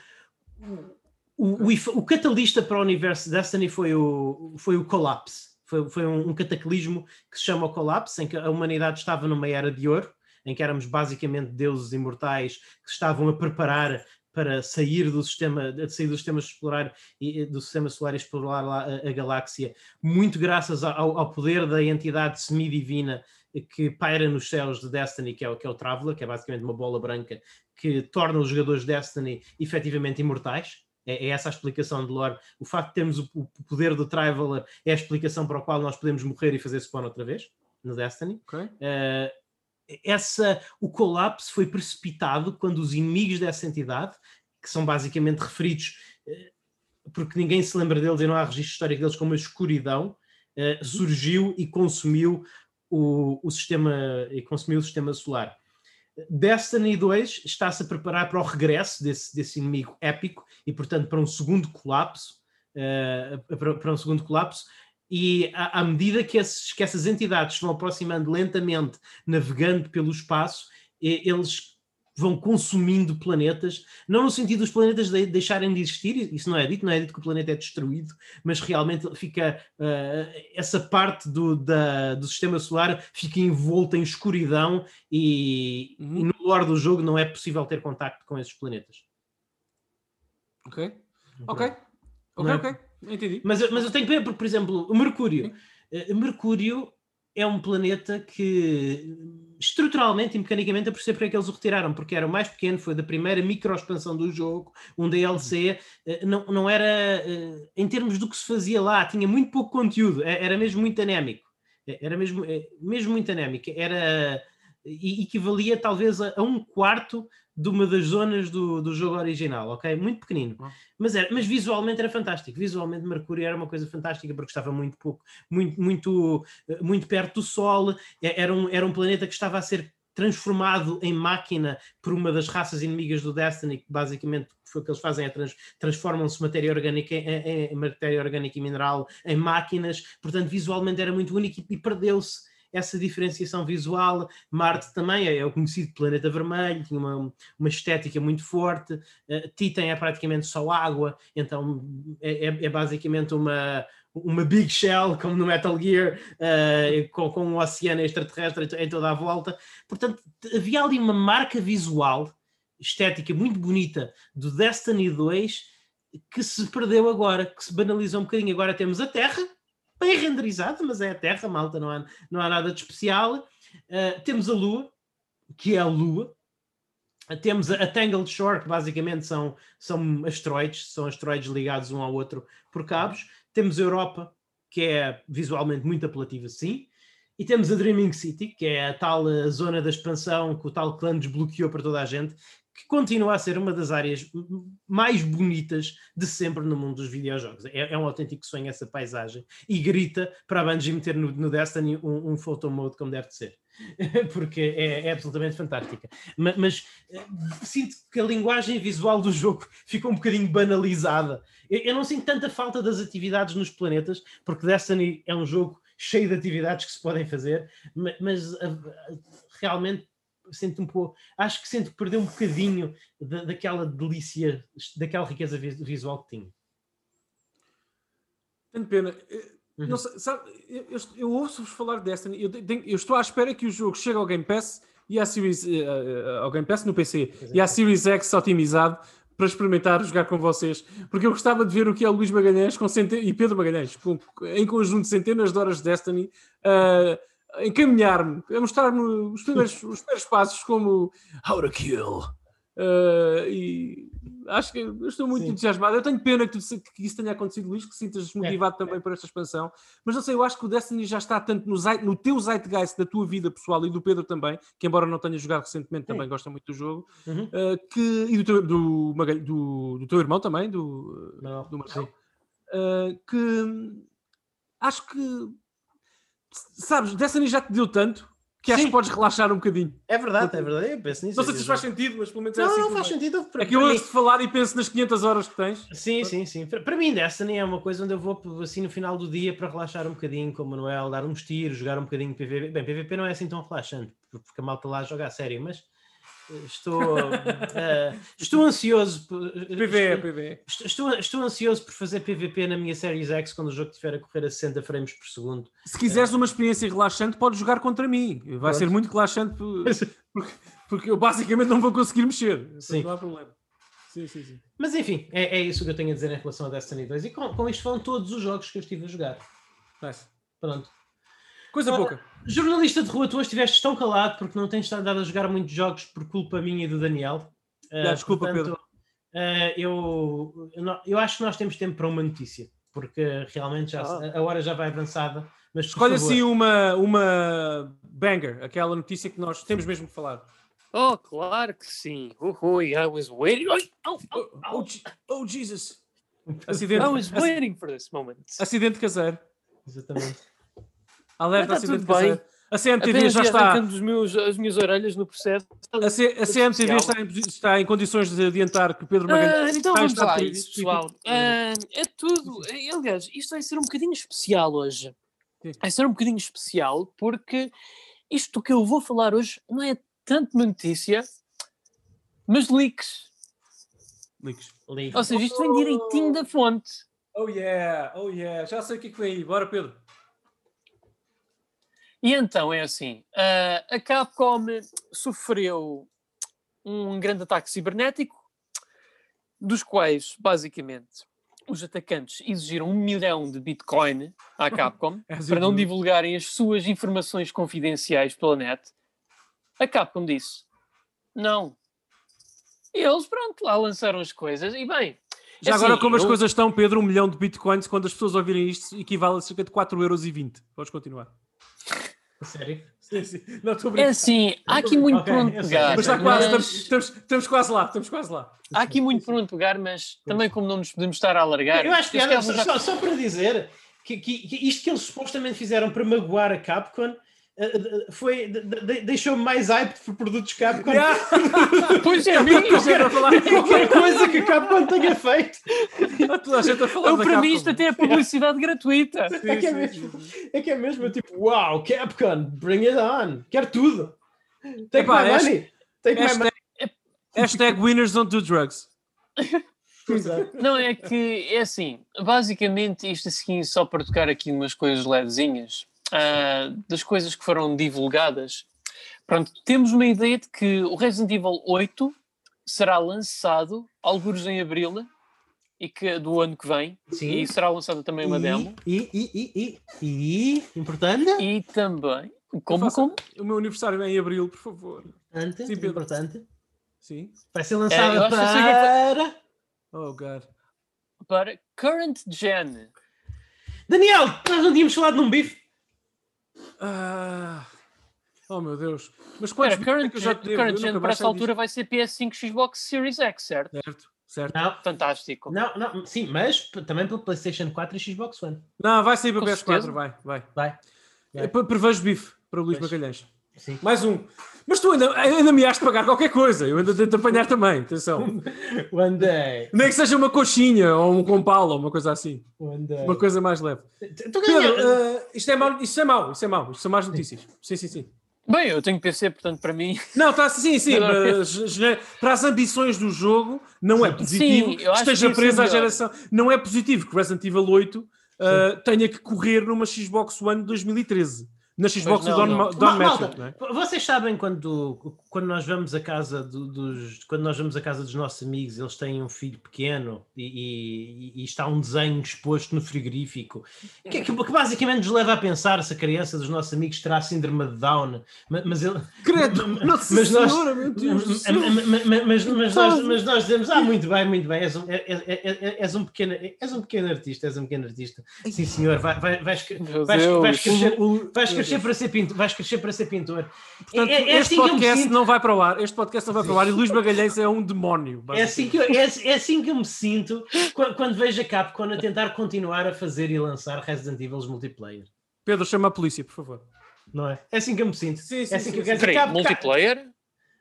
O, o, o, catalista para o universo Destiny foi o, foi o Collapse. Foi, foi um, um cataclismo que se chama o Collapse, em que a humanidade estava numa era de ouro, em que éramos basicamente deuses imortais que estavam a preparar para sair do sistema, sair do sistema solar e do sistema solar e explorar a, a galáxia, muito graças ao, ao poder da entidade semidivina que paira nos céus de Destiny, que é, o, que é o Traveler, que é basicamente uma bola branca que torna os jogadores de Destiny efetivamente imortais. É, é essa a explicação de lore. O facto de termos o, o, poder do Traveler é a explicação para a qual nós podemos morrer e fazer spawn outra vez no Destiny. Okay. Uh, essa, o colapso foi precipitado quando os inimigos dessa entidade, que são basicamente referidos, eh, porque ninguém se lembra deles e não há registro histórico deles como a escuridão, eh, surgiu e consumiu o, o sistema e consumiu o sistema solar. Destiny 2 está-se a preparar para o regresso desse, desse inimigo épico e, portanto, para um segundo colapso, para, para, um segundo colapso, E à, à medida que, esses, que essas entidades se vão aproximando lentamente, navegando pelo espaço, eles vão consumindo planetas, não no sentido dos planetas de- deixarem de existir, isso não é dito, não é dito que o planeta é destruído, mas realmente fica ah, essa parte do, da- do sistema solar fica envolta em escuridão e,
Uhum.
e no lore do jogo não é possível ter contacto com esses planetas.
Ok. Ok. Ok,
Não é-
ok. Entendi.
Mas, eu- mas eu tenho pena porque, por exemplo, o Mercúrio. eh, Mercúrio é um planeta que estruturalmente e mecanicamente eu percebo porque é que eles o retiraram, porque era o mais pequeno, foi da primeira microexpansão do jogo, um DLC, eh, não, não era eh, em termos do que se fazia lá, tinha muito pouco conteúdo, era mesmo muito anémico. Era mesmo, mesmo muito anémico, era equivalia talvez a um quarto de uma das zonas do, do jogo original, ok? Muito pequenino.
Ah.
Mas, era, mas visualmente era fantástico. Visualmente Mercúrio era uma coisa fantástica porque estava muito pouco, muito, muito, eh, muito perto do Sol. Eh, Era um, era um planeta que estava a ser transformado em máquina por uma das raças inimigas do Destiny, que basicamente foi o que eles fazem, é trans, transformam-se matéria orgânica em, em- em matéria orgânica e mineral em máquinas, portanto visualmente era muito único e, e perdeu-se essa diferenciação visual. Marte também é, é o conhecido planeta vermelho, tinha uma, uma estética muito forte. Uh, Titan é praticamente só água, então é, é- é basicamente uma, uma Big Shell, como no Metal Gear, uh, com, com um oceano extraterrestre em toda a volta. Portanto, havia ali uma marca visual, estética muito bonita do Destiny 2 que se perdeu agora, que se banalizou um bocadinho. Agora temos a Terra, bem renderizada, mas é a Terra, malta, não há, não há nada de especial. Uh, temos a Lua, que é a Lua. Temos a, Tangled Shore, que basicamente são, são asteroides, são asteroides ligados um ao outro por cabos. Temos a Europa, que é visualmente muito apelativa, sim. E temos a Dreaming City, que é a tal uh, zona da expansão que o tal clã desbloqueou para toda a gente, que continua a ser uma das áreas mais bonitas de sempre no mundo dos videojogos. É, é um autêntico sonho essa paisagem. E grita para a Bungie meter no, no Destiny um, um photo mode como deve de ser. [LAUGHS] Porque é, é absolutamente fantástica. Ma- Mas, eh, sinto que a linguagem visual do jogo [LAUGHS] ficou um bocadinho banalizada. Eu, eu não sinto tanta falta das atividades nos planetas, porque Destiny é um jogo cheio de atividades que se podem fazer, ma- mas ah, ah, realmente sinto um pouco, acho que sinto que perdeu um bocadinho da- daquela delícia, daquela riqueza vi- visual que tinha.
Tenho pena. Eh,
Uhum.
Não sabe, eu, eu- eu ouço-vos falar de Destiny. Eu, tenho- eu estou à espera que o jogo chegue ao Game Pass e à Series, eh, ao Game Pass no PC
Pois é.
e à Series X otimizado para experimentar jogar com vocês. Porque eu gostava de ver o que é o Luís Magalhães com centen- e Pedro Magalhães, com, em conjunto centenas de horas de Destiny, a encaminhar-me, a mostrar-me os primeiros, [LAUGHS] os primeiros passos como How to Kill. Uh, e acho que eu estou muito
Sim.
entusiasmado. Eu tenho pena que, tu- que isso tenha acontecido, Luís, que sintas motivado também por esta expansão. Mas não sei, eu acho que o Destiny já está tanto no, no teu zeitgeist da tua vida pessoal e do Pedro também, que embora não tenha jogado recentemente, também
Sim.
gosta muito do jogo,
Uhum.
uh, que, e do teu, do, do, do teu irmão também, do,
Não,
do. Marcelo, uh, que acho que sabes, Destiny já te deu tanto que acho
Sim.
que podes relaxar um bocadinho.
É verdade, é verdade. Eu penso nisso.
Não sei se isto faz sentido, mas pelo menos é
Não,
assim
não
que
faz sentido. Para,
É que eu
para mim-
ouço de falar e penso nas 500 horas que tens.
Sim, sim, sim. Para, para mim, Destiny é uma coisa onde eu vou assim no final do dia para relaxar um bocadinho com o Manuel, dar uns tiros, jogar um bocadinho de PVP. Bem, PVP não é assim tão relaxante, porque a malta lá joga a sério, mas estou, eh, estou ansioso. por-
PVE,
estou,
PVE.
estou, estou ansioso por fazer PVP na minha Series X quando o jogo estiver a correr a 60 frames por segundo.
Se quiseres uma experiência relaxante, podes jogar contra mim. Vai
Pronto.
ser muito relaxante por- porque, porque eu basicamente não vou conseguir mexer.
Sim.
Não há problema. Sim, sim, sim.
Mas enfim, é, é isso que eu tenho a dizer em relação a Destiny 2. E com, com isto foram todos os jogos que eu estive a jogar.
Nice.
Pronto.
Coisa
Ah,
pouca.
Jornalista de rua, tu hoje estiveste tão calado porque não tens estado a jogar muitos jogos por culpa minha e do Daniel.
Já,
Ah,
desculpa, Pedro.
ah, eu, eu, acho que nós temos tempo para uma notícia, porque realmente já,
Ah.
a hora já vai avançada. Mas
Escolhe assim uma, uma banger, aquela notícia que nós temos mesmo que falar.
Oh, claro que sim. Ui, I was waiting.
Oh, oh. Je- oh, Jesus!
I
Acidente,
was
ac-
waiting for this moment.
acidente caseiro.
Exatamente.
Alerta,
tá
acidente
tudo bem.
A CMTV
Apenas
já está.
os meus, as minhas orelhas no processo.
A, C- a CMTV está em, está em condições de adiantar que o Pedro Magalhães.
Ah, então
está
vamos lá, isso, pessoal. Ah, é tudo. Eh, Aliás, isto vai ser um bocadinho especial hoje.
Sim.
Vai ser um bocadinho especial porque isto que eu vou falar hoje não é tanto uma notícia, mas leaks.
Leaks.
Liga.
Ou seja, isto vem direitinho da fonte.
Oh yeah, oh yeah. Já sei o que é que vem aí. Bora, Pedro.
E então é assim: ah, a Capcom sofreu um grande ataque cibernético, dos quais, basicamente, os atacantes exigiram um milhão de Bitcoin à [LAUGHS] Capcom
As
para
you
não divulgarem as suas informações confidenciais pela net. A Capcom disse: não. E eles, pronto, lá lançaram as coisas. E bem,
Já
assim,
agora, como as
eu-
coisas estão, Pedro, um milhão de bitcoins, quando as pessoas ouvirem isto, equivale a cerca de 4,20€. Podes continuar.
Sério?
Sim, sim. Não estou a
é assim, há aqui muito
Ok,
por onde
eu sei,
pegar.
Mas está quase,
mas-
estamos, estamos, estamos quase lá, estamos quase lá.
Há aqui muito por onde pegar, mas também como não nos podemos estar a alargar.
Eu acho que
caso
só,
já-
só- para dizer que, que- que isto que eles supostamente fizeram para magoar a Capcom foi, de- de- deixou-me mais hype por produtos Capcom [LAUGHS]
Pois é, mesmo.
a falar,
qualquer coisa que a Capcom tenha feito.
toda a gente a falar
Eu, para mim
Capcom.
isto até é publicidade gratuita.
Sim,
É que é mesmo, é que é mesmo eu tipo, uau, Capcom, bring it on, quero tudo. Take
Epá,
my
hashtag-
money. Take my money.
Hashtag, winners don't do drugs.
Exato. [LAUGHS]
Não, é que é assim, basicamente isto assim, só para tocar aqui umas coisas levezinhas, ah, das coisas que foram divulgadas, pronto, temos uma ideia de que o Resident Evil 8 será lançado alguns em Abril e que, do ano que vem,
Sim.
e será lançada também uma
e,
demo,
E, e, e, e, e, importante,
e também, como, como?
O meu aniversário é em abril, por favor.
importante,
Sim, Pedro.
importante,
Sim.
vai ser
É,
lançada
eu acho que eu sei o que é
para...
Oh, God.
Para Current Gen.
Daniel, nós não tínhamos falado num bife.
Ah. Oh, meu Deus. Mas quantos é
Current,
que eu já
Gen,
te devo?
current Gen para essa altura vai ser PS5 Xbox Series X, certo?
Certo, certo.
Não,
Fantástico.
não, não, sim, mas também pelo PlayStation 4 e Xbox One.
Não, vai sair para
Com
PS4,
certeza.
vai, vai.
Vai. Vai.
Pre- Prevejo bife para o Luís
Pois.
Magalhães.
Sim.
Mais um. Mas tu ainda, ainda me has de pagar qualquer coisa. Eu ainda tento apanhar também. Atenção. [LAUGHS]
One day.
Nem que seja uma coxinha ou um compala ou uma coisa assim.
One day.
Uma coisa mais leve. Pedro, eh, isto, é mau, isto é mau. Isto é mau. Isto são más notícias. Sim, sim, sim.
Bem, eu tenho PC, portanto, para mim.
Não, tá, sim, sim. Mas, para as ambições do jogo, não é positivo
Sim,
que
eu acho que
esteja
ser
preso à geração. Não é positivo que Resident Evil 8 eh, tenha que correr numa Xbox One de 2013. Na Xbox
não,
Don. Don
malta,
é?
Vocês sabem quando, quando nós vamos à casa do- dos quando nós vamos à casa dos nossos amigos, eles têm um filho pequeno e, e- e está um desenho exposto no frigorífico, que, que- que basicamente nos leva a pensar se a criança dos nossos amigos terá síndrome de Down, mas, mas ele
Credo,
mas-
Nossa
mas nós-
Senhora, meu Deus do céu.
mas, mas- mas- mas nós, mas nós dizemos, ah, muito bem, muito bem, és um, é- é- é- é- és um, pequeno, és um pequeno artista, és um pequeno artista. Sim, senhor, vai, vai, vais, vais,
Deus.
vais crescer, vais crescer para ser pintor, vais crescer para ser pintor.
Portanto,
É- é- é
este
assim que eu me sinto.
Não vai para o ar. Este podcast não vai para o ar e Luís Magalhães é um demónio.
É assim, que eu, é, é assim que eu me sinto quando, quando vejo a Capcom a tentar continuar a fazer e lançar Resident Evil multiplayer.
Pedro, chama a polícia, por favor.
Não é? É assim que eu me sinto.
Sim, sim,
é assim
sim,
que eu quero dizer.
Peraí,
Cap-
multiplayer?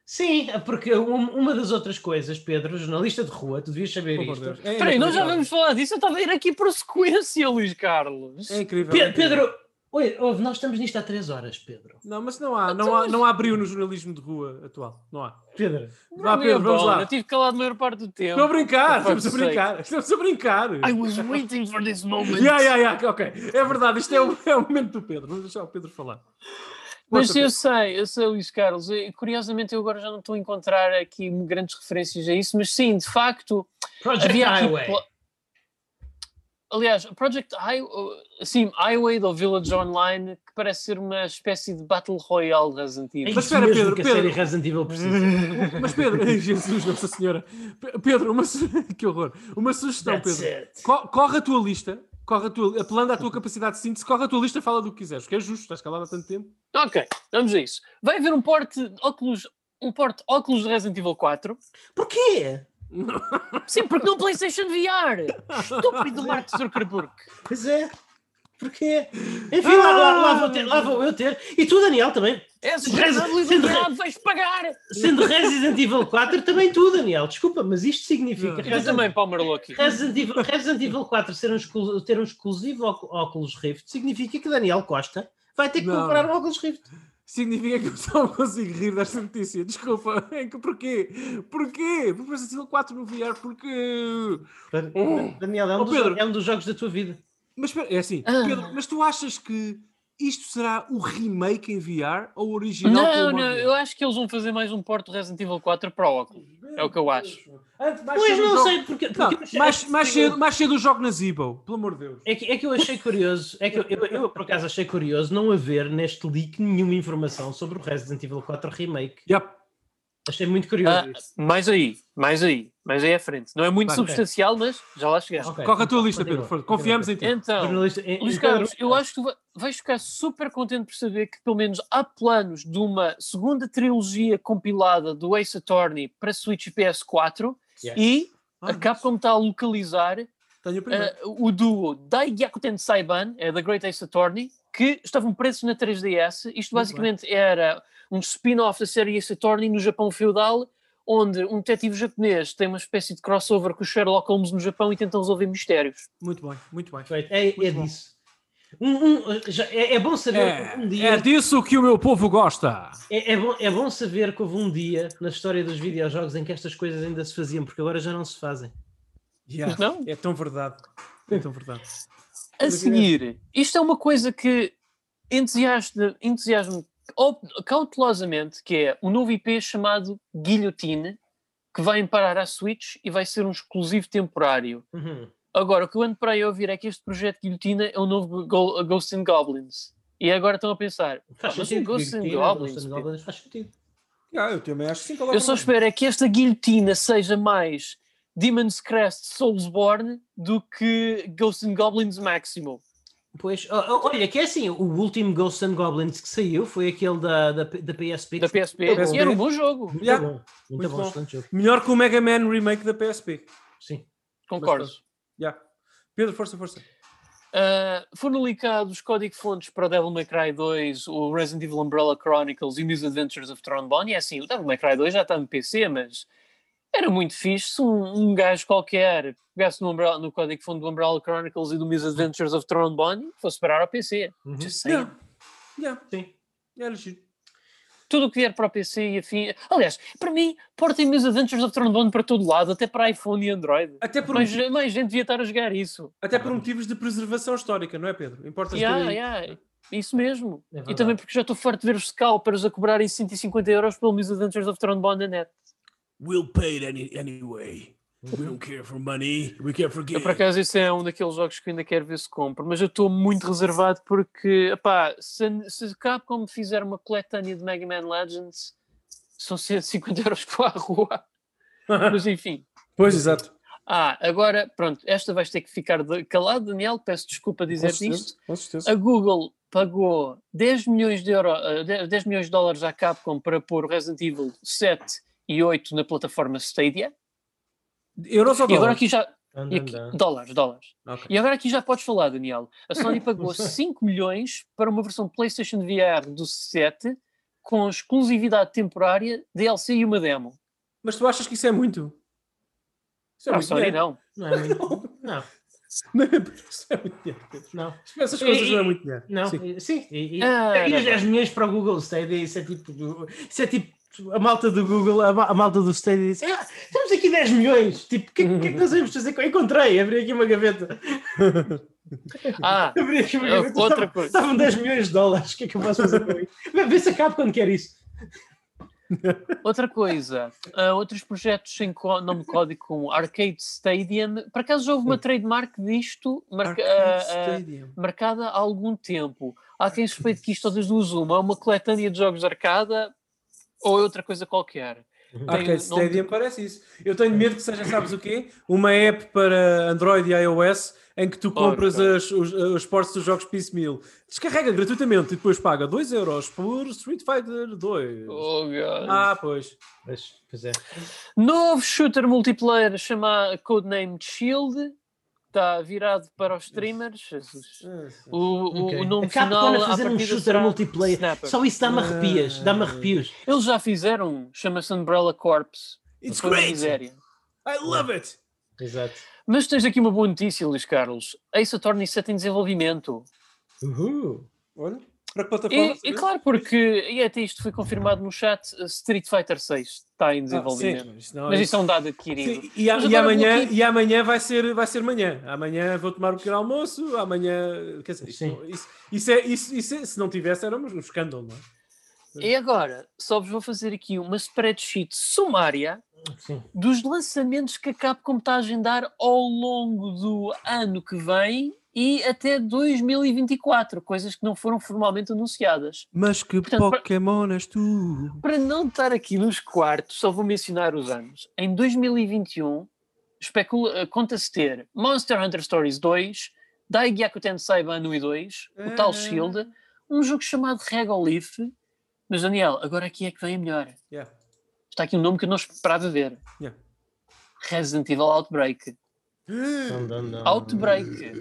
Sim, porque um- uma das outras coisas, Pedro, jornalista de rua, tu devias saber
Por amor
isto.
É
Peraí, nós já vamos falar disso. Eu estava a ir aqui por sequência, Luís Carlos.
É incrível.
Pe-
é incrível.
Pedro, oi, ouve, nós estamos nisto há três horas, Pedro.
Não, mas não há, não há, não há brilho no jornalismo de rua atual. Não há.
Pedro,
Vá,
Não,
Pedro, vamos
bom,
lá.
Eu tive calado a maior parte do tempo.
Estou a brincar, estamos a brincar. Estamos a brincar.
I was waiting for this moment.
Yeah, yeah, yeah, ok. É verdade, isto é o, é o momento do Pedro. Vamos deixar o Pedro falar.
Mas eu sei, eu sei, Luís Carlos. e, Curiosamente, eu agora já não estou a encontrar aqui grandes referências a isso, mas sim, de facto,
Project. Highway.
Aliás, Project Highway, sim, Highway do Village Online, que parece ser uma espécie de Battle Royale das
É
antigas.
Mas espera, Pedro,
que a
Pedro.
série Resident Evil precisa. [LAUGHS]
Mas Pedro, [LAUGHS] Jesus, Nossa Senhora. Pe- Pedro, uma su... [LAUGHS] que horror. Uma sugestão,
That's
Pedro. Co- corre a tua lista, corre a tua, apelando à tua capacidade de síntese, corre a tua lista, fala do que quiseres, que é justo, estás calado há tanto tempo.
Ok, vamos a isso. Vai haver um porte óculos, um porte óculos de Resident Evil 4.
Porquê? [LAUGHS]
Sim, porque no PlayStation VR. Estúpido Mark Zuckerberg.
Pois é. Porquê? Enfim, lá, lá- lá vou ter- lá vou eu ter. E tu, Daniel, também. Sendo-
responsabilidade, vais pagar!
Sendo Resident Evil 4, também tu, Daniel. Desculpa, mas isto significa.
Não.
Eu
Resident,
também, Palmer Lucky.
Resident Evil, Resident Evil 4 ser um ter um exclusivo ócu- óculos Rift significa que Daniel Costa vai ter que
Não.
comprar um óculos Rift.
Significa que eu só não [LAUGHS] consigo rir desta notícia. Desculpa. É que Porquê? Porquê? Porque Resident Evil 4 no VR, porque.
Daniel, é um,
Oh, Pedro.
é um dos jogos da tua vida.
Mas é assim,
Ah.
Pedro, mas tu achas que isto será o remake em VR ou o original?
Não, não, eu acho que eles vão fazer mais um porto Resident Evil 4 para o óculos. É o que eu acho.
Antes,
Pois não
jogo-
sei, porque. porque
Não,
achei-
mais, mais, cedo, mais cedo o jogo na Zibo, pelo amor de Deus.
É que, é que eu achei curioso, é que eu, eu, eu, por acaso achei curioso não haver neste leak nenhuma informação sobre o Resident Evil 4 Remake.
Yep.
Achei muito curioso
Ah,
isso.
mais aí, mais aí, mais aí à frente. Não é muito
Vai,
substancial, mas já lá chegaste.
Ok,
Qual é a tua
continua,
lista, Pedro?
continua,
Confiamos em ti.
Então,
Jornalista- em-
Luís Carlos, eu acho que tu vai- vais ficar super contente por saber que pelo menos há planos de uma segunda trilogia compilada do Ace Attorney para Switch e PS4
Yes.
e
Ah,
a Capcom está a localizar
Tenho o
duo Daigyaku Saiban, é da Great Ace Attorney, que estavam presos na 3DS. Isto basicamente era um spin-off da série Ace Attorney no Japão feudal, onde um detetive japonês tem uma espécie de crossover com o Sherlock Holmes no Japão e tenta resolver mistérios.
Muito bem, muito bem.
Perfeito. É, é
Muito bom.
disso. Um- um- já- é, é bom saber
É,
que um dia.
é disso que o meu povo gosta.
É, é bom, é bom saber que houve um dia na história dos videojogos em que estas coisas ainda se faziam, porque agora já não se fazem.
Yeah, [LAUGHS]
Não?
É tão verdade. É tão verdade.
A seguir, isto é uma coisa que entusiasma- entusiasma cautelosamente, que é um novo IP chamado Guillotine, que vai parar à Switch e vai ser um exclusivo temporário.
Uhum.
Agora, o que eu ando para aí a ouvir é que este projeto Guilhotina é o novo Go- Ghosts and Goblins. E agora estão a pensar,
Faz
"Ah,
sentido.
Ghosts and Goblins,
and faz sentido.
Yeah, eu também acho que sim.
eu só espero é que esta guilhotina seja mais Demon's Crest Soulsborne do que Ghosts and Goblins Maximo.
Pois, olha, que é assim, o último Ghosts and Goblins que saiu foi aquele da, da, da PSP.
Da PSP,
PSP.
e era um bom jogo,
Muito
Yeah.
bom, muito,
Muito
bom, jogo.
Melhor que o Mega Man Remake da PSP.
Sim.
concordo.
Yeah. Pedro, força, força.
Uh, foram ligados código-fontes para o Devil May Cry 2, o Resident Evil Umbrella Chronicles e o New Adventures of Trombone. E é assim, o Devil May Cry 2 já está no PC, mas era muito fixe se um, um gajo qualquer pegasse no, Umbrella- no código-fonte do Umbrella Chronicles e do New Adventures of Trombone e fosse parar ao PC.
Uhum.
Just saying.
Yeah. Yeah.
Sim.
Era giro.
Tudo o que vier para o PC e afim. Aliás, para mim, portem New Adventures of Trombone para todo lado, até para iPhone e Android.
Até por,
Mais,
motivos-
mais gente devia estar a jogar isso.
até por motivos de preservação histórica, não é, Pedro? Importa
Yeah, yeah, isso mesmo.
É
E também porque já estou farto de ver os scalpers a cobrarem 150 euros pelo Miss Adventures of Trombone na net.
We'll pay it any, anyway. We don't care for money. We care for
Eu, por acaso, esse é um daqueles jogos que ainda quero ver se compro, mas eu estou muito reservado porque, epá, se, se Capcom fizer uma coletânea de Mega Man Legends, são 150 euros para a rua. [LAUGHS] Mas enfim.
Pois, exato.
Ah, agora, pronto, esta vais ter que ficar de- calado, Daniel, peço desculpa dizer isto. A Google pagou 10 milhões de, euro, eh, 10 10 milhões de dólares à Capcom para pôr Resident Evil 7 e 8 na plataforma Stadia.
Euros ou
E agora
dólares?
aqui já.
Anda,
e aqui-
anda.
dólares, dólares.
Ok.
E agora aqui já podes falar, Daniel. A Sony [LAUGHS] pagou 5 milhões para uma versão PlayStation VR do 7 com exclusividade temporária, DLC e uma demo.
Mas tu achas que isso é muito? Isso é
Não,
muito
Sony
dinheiro.
não.
Não é muito. [LAUGHS] Não,
Não é- Isso é muito dinheiro,
não.
Essas coisas
E-
não é muito dinheiro.
Não,
Sim.
e- sim. E, e,
Ah,
e os
não.
10 milhões para o Google Stadia, isso é tipo. Isso é tipo. A malta do Google, a, ma- a malta do Stadia diz: ah, temos aqui 10 milhões. Tipo, o que, que é que nós vamos fazer? com- Encontrei, abri aqui uma gaveta.
Ah, [LAUGHS]
Abri aqui uma
Ah,
gaveta.
outra
estavam-
coisa.
Estavam 10 milhões de dólares. O que é que eu posso fazer com isso? Vê- se acaba quando quer isso.
outra coisa. ah, outros projetos em có- nome código como Arcade Stadium. Por acaso já houve uma trademark disto marca- ah,
Stadium.
marcada há algum tempo. Há quem suspeite que isto ou das duas uma é uma coletânea de jogos de arcada ou é outra coisa qualquer.
Arcade
nome de-
Stadium parece isso. Eu tenho medo que seja, sabes o quê? Uma app para Android e iOS em que tu compras
Ok.
as- os, os ports dos jogos piecemeal. Descarrega gratuitamente e depois paga 2 euros por Street Fighter 2.
Oh, God.
Ah, pois.
Pois, pois é.
Novo shooter multiplayer chama Codename Shield. Está virado para os streamers.
Ah,
O, o,
Ok.
o nome
a Capcom
final
fazer um shooter multiplayer.
Snapper.
Só isso dá-me arrepias. Dá-me arrepios.
Eles já fizeram, chama-se Umbrella Corps.
It's great!
miséria.
I love it!
Exato.
Mas tens aqui uma boa notícia, Luís Carlos. Ace Attorney 7 em desenvolvimento.
Uhul.
Olha, para que plataforma?
E, e claro, porque, e até isto foi confirmado no chat, Street Fighter 6 está em
Ah,
desenvolvimento.
sim, mas não
Mas
é
isso é um dado adquirido.
Sim, e, a- e amanhã, e amanhã vai ser, vai ser manhã. Amanhã vou tomar um pequeno almoço, amanhã. Quer dizer, isso,
Sim.
isso, isso é, isso, isso é- se não tivesse, era um um escândalo, não é?
E agora, só vos vou fazer aqui uma spreadsheet sumária
Sim.
dos lançamentos que a Capcom está a agendar ao longo do ano que vem e até 2024, coisas que não foram formalmente anunciadas.
Mas que
Portanto, para-
Pokémon és tu?
Para não estar aqui nos quartos, só vou mencionar os anos. Em 2021, especula- eh, conta-se ter Monster Hunter Stories 2, Daigyaku Tensei Ban 1 e 2, o tal
Ah.
Shield, um jogo chamado Regolith. Mas Daniel, agora aqui é que vem a melhor.
Yeah,
Está aqui um nome que eu não esperava ver.
yeah.
Resident Evil Outbreak. Outbreak.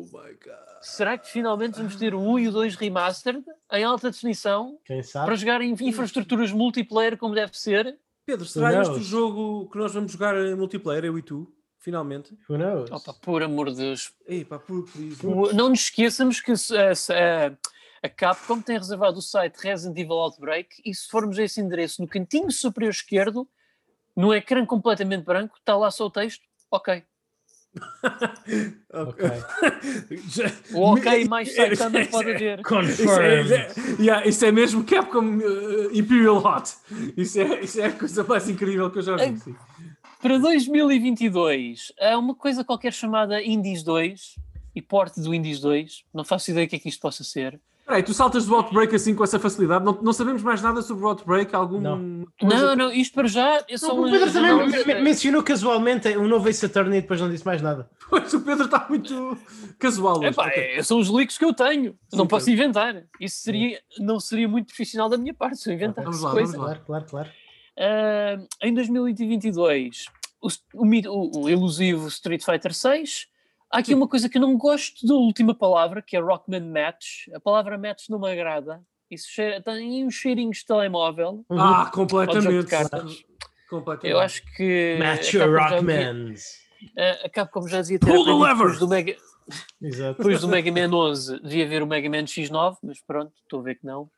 Oh my god.
Será que finalmente vamos ter o 1 e o 2 remastered em alta definição
Quem sabe?
para jogar em infraestruturas multiplayer como deve ser?
Pedro, será
Who
este o jogo que nós vamos jogar em multiplayer, eu e tu? Finalmente.
Who knows?
Opa, por amor de Deus.
Ei, pá, por, por
Não nos esqueçamos que a, se- a- a Capcom tem reservado o site Resident Evil Outbreak e se formos a esse endereço no cantinho superior esquerdo, no ecrã completamente branco, está lá só o texto. Ok. [LAUGHS]
Ok.
Já-
O ok [LAUGHS] mais
é-
Saitama
é-
que pode haver.
Isso é,
Confirmed.
isso é- yeah, isso é mesmo Capcom uh, Imperial Hot. Isso é, isso é a coisa mais incrível que eu já vi. sim.
Para 2022, há uma coisa qualquer chamada Indies 2 e porte do Indies 2. Não faço ideia o que é que isto possa ser.
Peraí, tu saltas do Outbreak assim com essa facilidade? Não, não sabemos mais nada sobre o Outbreak? Algum.
Não.
Não, não, isto para já é só
Não, o Pedro também
não,
me- me- mencionou casualmente um novo Ace Attorney e depois não disse mais nada. [LAUGHS]
Pois o Pedro está muito casual.
Epá,
Ok.
é- são os leaks que eu tenho. não
Sim,
posso
Pedro.
inventar. Isso seria, não seria muito profissional da minha parte se eu inventasse
Vamos lá,
coisa.
vamos lá.
Claro, claro, claro.
Ah, em 2022, o, o, o- o elusivo Street Fighter 6. Há aqui uma coisa que eu não gosto da última palavra, que é Rockman Match. A palavra match não me agrada. Isso cheira, tem uns cheirinhos de telemóvel.
Uhum.
Ah, completamente.
de cartas.
completamente.
Eu acho que
Match
a
your Rockmans.
a- a Capcom já devia ter
Pull the lever!
depois do Mega,
Exato.
depois do Mega Man 11 devia haver o Mega Man X9, mas pronto, estou a ver que não.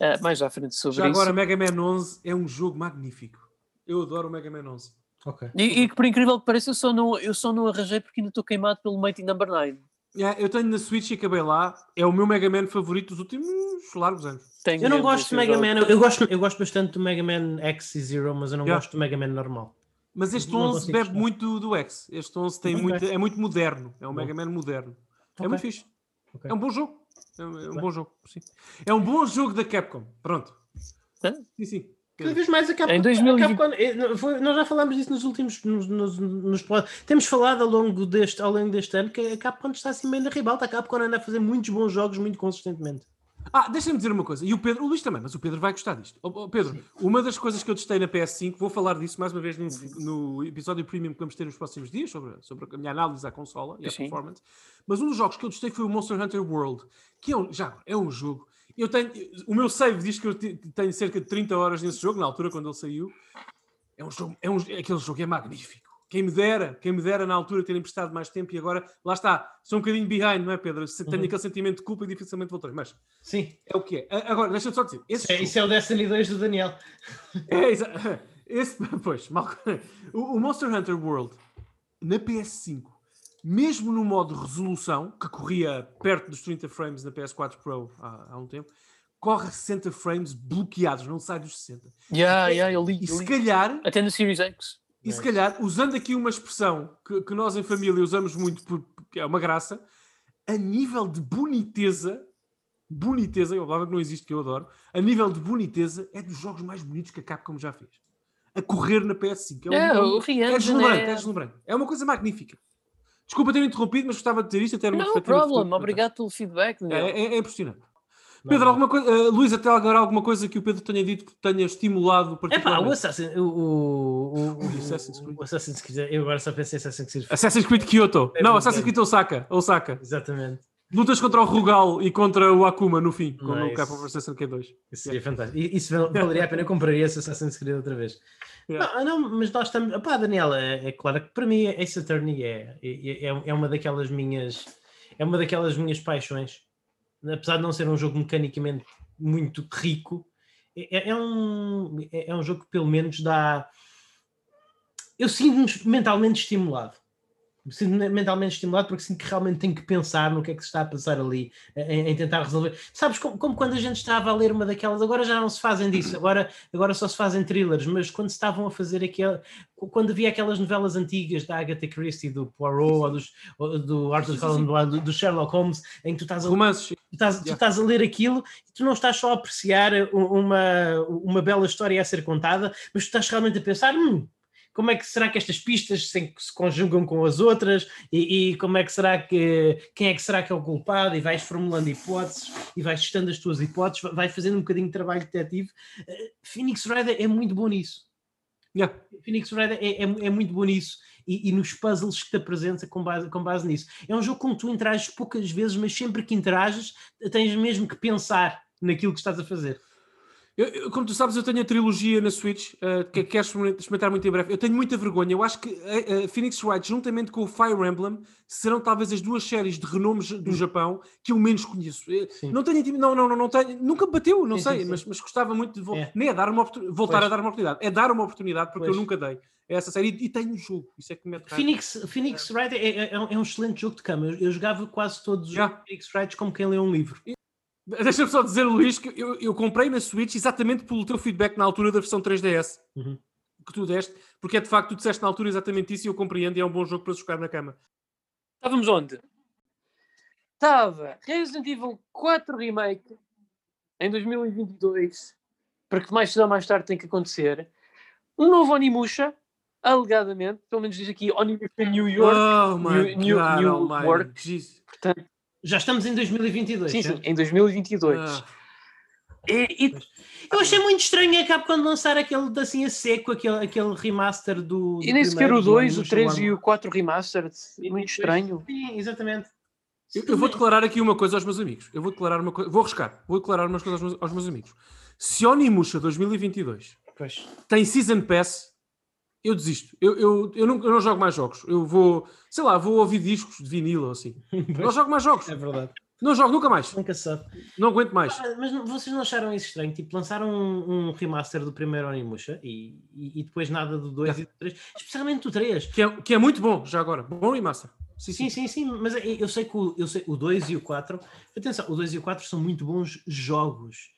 Ah, mais à frente sobre
Já
isso.
agora, Mega Man 11 é um jogo magnífico. Eu adoro o Mega Man 11.
Ok.
E, e que por incrível que pareça, eu só não, eu só não arranjei porque ainda estou queimado pelo Mighty Number 9.
Yeah, eu tenho na Switch e acabei lá. É o meu Mega Man favorito dos últimos largos anos.
Tenho
Eu não gosto de Mega
jogo.
Man. Eu, eu gosto, eu gosto bastante do Mega Man X e Zero, mas eu não
Yeah.
gosto do Mega Man normal.
Mas este
Não
11
consigo
bebe
gostar.
muito do, do X. Este 11 tem
Ok.
muito, é muito moderno. É um
Bom.
Mega Man moderno. É
Ok.
muito fixe. É um bom jogo. É um, é um bom jogo. Sim. É um bom jogo da Capcom. Pronto. Sim, sim.
Cada vez mais a Capcom.
Em 2020.
a Capcom- eh, nós já falámos disso nos últimos. Nos, nos, nos Temos falado ao longo, deste, ao longo deste ano que a Capcom está assim bem na ribalta. A Capcom anda a fazer muitos bons jogos muito consistentemente.
Ah, deixa-me dizer uma coisa. E o Pedro, o Luís também, mas o Pedro vai gostar disto. Ó, ó, Pedro, uma das coisas que eu testei na PS5, vou falar disso mais uma vez no, no episódio premium que vamos ter nos próximos dias sobre, sobre a minha análise à consola e à
Sim.
performance. Mas um dos jogos que eu testei foi o Monster Hunter World, que é um, já é um jogo. Eu tenho, o meu save diz que eu te- tenho cerca de 30 horas nesse jogo, na altura quando ele saiu. É um jogo, é um, aquele jogo é magnífico. Quem me dera, quem me dera na altura ter emprestado mais tempo e agora, lá está, sou um bocadinho behind, não é, Pedro? Tenho
Uhum.
aquele sentimento de culpa e dificilmente voltei. Mas
Sim.
é o que é. Agora, deixa-me só dizer. Esse
é,
jogo-
isso é o Destiny 2 do Daniel. [LAUGHS]
é, [LAUGHS] esse, [LAUGHS] pois, mal, o, o Monster Hunter World na PS5, mesmo no modo resolução, que corria perto dos 30 frames na PS4 Pro há, há um tempo, corre a 60 frames bloqueados, não sai dos 60.
Yeah, yeah, eu li,
E
eu
se
li.
calhar,
Até no Series X.
e se calhar, usando aqui uma expressão que, que nós em família usamos muito por- porque é uma graça, a nível de boniteza, boniteza, é uma palavra que não existe que eu adoro, a nível de boniteza é dos jogos mais bonitos que a Capcom já fez. A correr na PS5. um-
É,
um-
o Re-Engine
é deslumbrante,
é-
é deslumbrante. É uma coisa magnífica. Desculpa ter interrompido, mas gostava de dizer isto até perspectiva
problem,
futura.
obrigado pelo feedback.
É, é- é impressionante. Pedro, alguma coisa, uh, Luís, até agora alguma coisa que o Pedro tenha dito que tenha estimulado
É pá, o
particularmente?
Assassin, o, o, [LAUGHS] o, o,
Assassin's Creed.
o Assassin's Creed, eu agora só pensei em Assassin's Creed.
Assassin's Creed Kyoto.
É
não, Assassin's. Creed Osaka. Osaka.
Exatamente.
Lutas contra o Rugal e contra o Akuma no fim, como
Nice.
Capcom vs SNK 2.
Isso seria fantástico. E- Isso val- valeria a pena, eu compraria esse Assassin's Creed outra vez.
Yeah.
Não, não, mas nós estamos. Pá, Daniela, é, é claro que para mim Ace Attorney é, é, é, é uma daquelas minhas. É uma daquelas minhas paixões. Apesar de não ser um jogo mecanicamente muito rico, é, é um, é, é um jogo que pelo menos dá. Eu sinto-me mentalmente estimulado. Me sinto mentalmente estimulado porque sinto que realmente tenho que pensar no que é que se está a passar ali, em, em tentar resolver. Sabes, como, como quando a gente estava a ler uma daquelas, agora já não se fazem disso, [COUGHS] agora, agora só se fazem thrillers, mas quando se estavam a fazer aquele. Quando havia aquelas novelas antigas da Agatha Christie, do Poirot, ou, dos, ou do Arthur Conan. Doyle, do, Sherlock Holmes, em que tu estás a
Romances.
tu estás, tu
Yeah.
estás a ler aquilo e tu não estás só a apreciar uma, uma bela história a ser contada, mas tu estás realmente a pensar: hum, como é que será que estas pistas se, se conjugam com as outras e, e como é que será que quem é que será que é o culpado e vais formulando hipóteses e vais testando as tuas hipóteses, vai fazendo um bocadinho de trabalho detetive. Eh, Phoenix Wright é muito bom nisso.
Yeah.
Phoenix Wright é, é, é muito bom nisso e, e nos puzzles que te apresenta com base, com base nisso. É um jogo com que tu interages poucas vezes, mas sempre que interages tens mesmo que pensar naquilo que estás a fazer.
Eu- eu- como tu sabes, eu tenho a trilogia na Switch, uh, que quero experimentar muito em breve. Eu tenho muita vergonha. Eu acho que a, a Phoenix Wright, juntamente com o Fire Emblem, serão talvez as duas séries de renomes do Japão que eu menos conheço.
Sim.
Não tenho não, não, não, não tenho, nunca bateu, não
Sim,
sei,
sim.
Mas, mas gostava muito de vo-
É.
nem é dar uma voltar
Pois.
a dar uma oportunidade, é dar uma oportunidade porque
Pois.
eu nunca dei essa série e, e tenho o jogo. Isso é que me.
Phoenix, Phoenix Wright é, é- é um, é um excelente jogo de cama. Eu, eu jogava quase todos os
Já.
Phoenix Wrights como quem lê um livro.
Deixa-me só dizer, Luís, que eu, eu comprei na Switch exatamente pelo teu feedback na altura da versão 3DS
Uhum.
que tu deste, porque é de facto, tu disseste na altura exatamente isso e eu compreendo e é um bom jogo para se jogar na cama.
Estávamos onde? Estava Resident Evil 4 Remake em 2022, para que mais cedo ou mais tarde tem que acontecer. Um novo Onimusha, alegadamente, pelo menos diz aqui Onimusha New York.
oh my
New-
God
New. York.
Jesus.
Portanto,
Já estamos em 2022.
sim, sim,
certo?
em 2022.
Ah,
E, e-
Eu achei muito estranho a Capcom lançar aquele assim a seco, aquele, aquele remaster do. do
e nem sequer o
do
2, o
Onimusha
3
One.
e o 4 Remastered. Muito estranho.
Sim, exatamente.
eu, eu vou declarar aqui uma coisa aos meus amigos. Eu vou declarar uma coisa, vou arriscar, vou declarar umas coisas aos meus, aos meus amigos. Se Onimusha 2022
Pois.
tem Season Pass, eu desisto. Eu, eu, eu, não, eu não jogo mais jogos. Eu vou, sei lá, vou ouvir discos de vinil ou assim. [LAUGHS] Não jogo mais jogos.
É verdade.
Não jogo nunca mais.
Nunca sabe.
Não aguento mais.
Ah, Mas vocês não acharam isso estranho? Tipo, lançaram um, um remaster do primeiro Onimusha e, e, e depois nada do 2 e do 3, especialmente do 3.
Que é, que é muito bom, já agora. Bom remaster. Sim,
Sim, sim, sim, mas eu eu sei que o, eu sei, o 2 e o 4, atenção, o 2 e o 4 são muito bons jogos,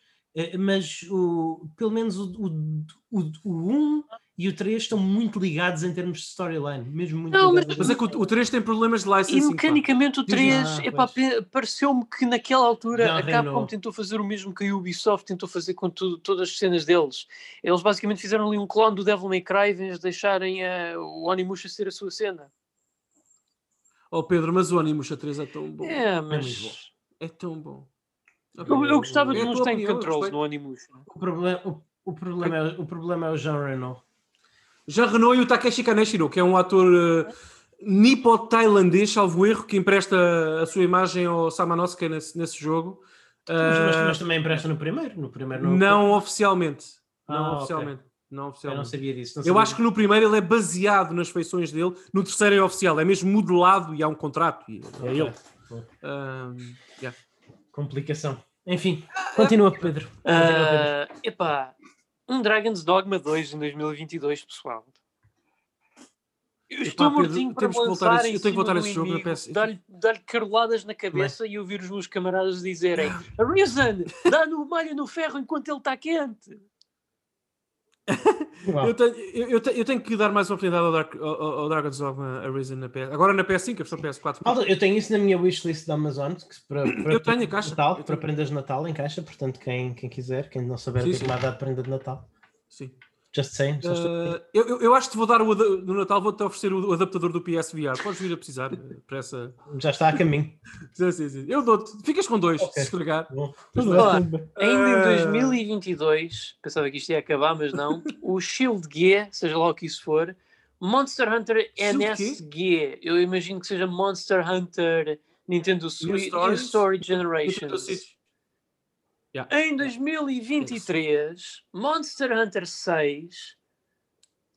mas o, pelo menos o, o, o, o 1 e o 3 estão muito ligados em termos de storyline, mesmo muito
Não,
ligados.
Mas é que o, o 3 tem problemas de
E
licensing. pá.
mecanicamente o
Diz
3,
lá.
epá,
Ah, pois.
pe- pareceu-me que naquela altura
Não
a Capcom
reinou.
tentou fazer o mesmo que a Ubisoft tentou fazer com tudo- todas as cenas deles. Eles basicamente fizeram ali um clone do Devil May Cry em vez de deixarem eh, o Onimusha ser a sua cena.
Oh Pedro, mas o Onimusha 3 é tão bom.
É,
bom.
mas
É tão bom.
Eu, eu gostava de
É
uns
tua
tank
eu
controls no Onimusha.
O problema, o, o problema, é, o problema é o Jean Reno.
Jean Renault e o Takeshi Kaneshiro, que é um ator uh, nipo-tailandês, salvo erro, que empresta a sua imagem ao Samanosuke nesse, nesse jogo.
Mas, mas-
Uh,
mas também empresta no primeiro, no primeiro não.
não oficialmente. Não
Ah, ok.
oficialmente. Não
Eu não sabia disso. não
Eu
sabia
acho que no primeiro ele é baseado nas feições dele, no terceiro é oficial, é mesmo modelado e há um contrato. E é
Ok.
ele. Um, yeah.
Complicação. Enfim, continua, Pedro. Continua, Pedro.
Ah, epá, um Dragon's Dogma 2 em 2022, pessoal. Eu estou
Pedro,
mortinho para lançar
esse- eu tenho que voltar a esse jogo
dar-lhe dar caroladas na cabeça e ouvir os meus camaradas dizerem Arisen, dá-no malha no ferro enquanto ele está quente.
Eu tenho, eu, tenho, eu tenho que dar mais uma oportunidade ao, Dark, ao, ao Dragon's Dogma Arisen na PS. Agora na PS5, a versão PS4.
Malta, eu tenho isso na minha wishlist da Amazon para, [CLEARS THROAT] para
Eu tenho a caixa.
Natal,
Eu
para
tenho.
prendas de Natal em caixa, portanto quem, quem quiser, quem não souber o
Sim,
que é de prenda de Natal.
Sim.
Just saying.
Uh, eu, eu- acho que te vou dar o no Natal, vou-te oferecer o, adaptador do PSVR. Podes vir a precisar eh, para essa.
Já está a caminho. [LAUGHS]
Sim, sim, sim. Eu dou-te. Ficas com dois,
Ok.
se
tudo bem. Ainda em
Ah.
2022, pensava que isto ia acabar, mas não. [LAUGHS] O Shield G, seja lá o que isso for, Monster Hunter NSG, eu imagino que seja Monster Hunter Nintendo Switch? Story
Nintendo Switch.
Em 2023, Monster Hunter 6,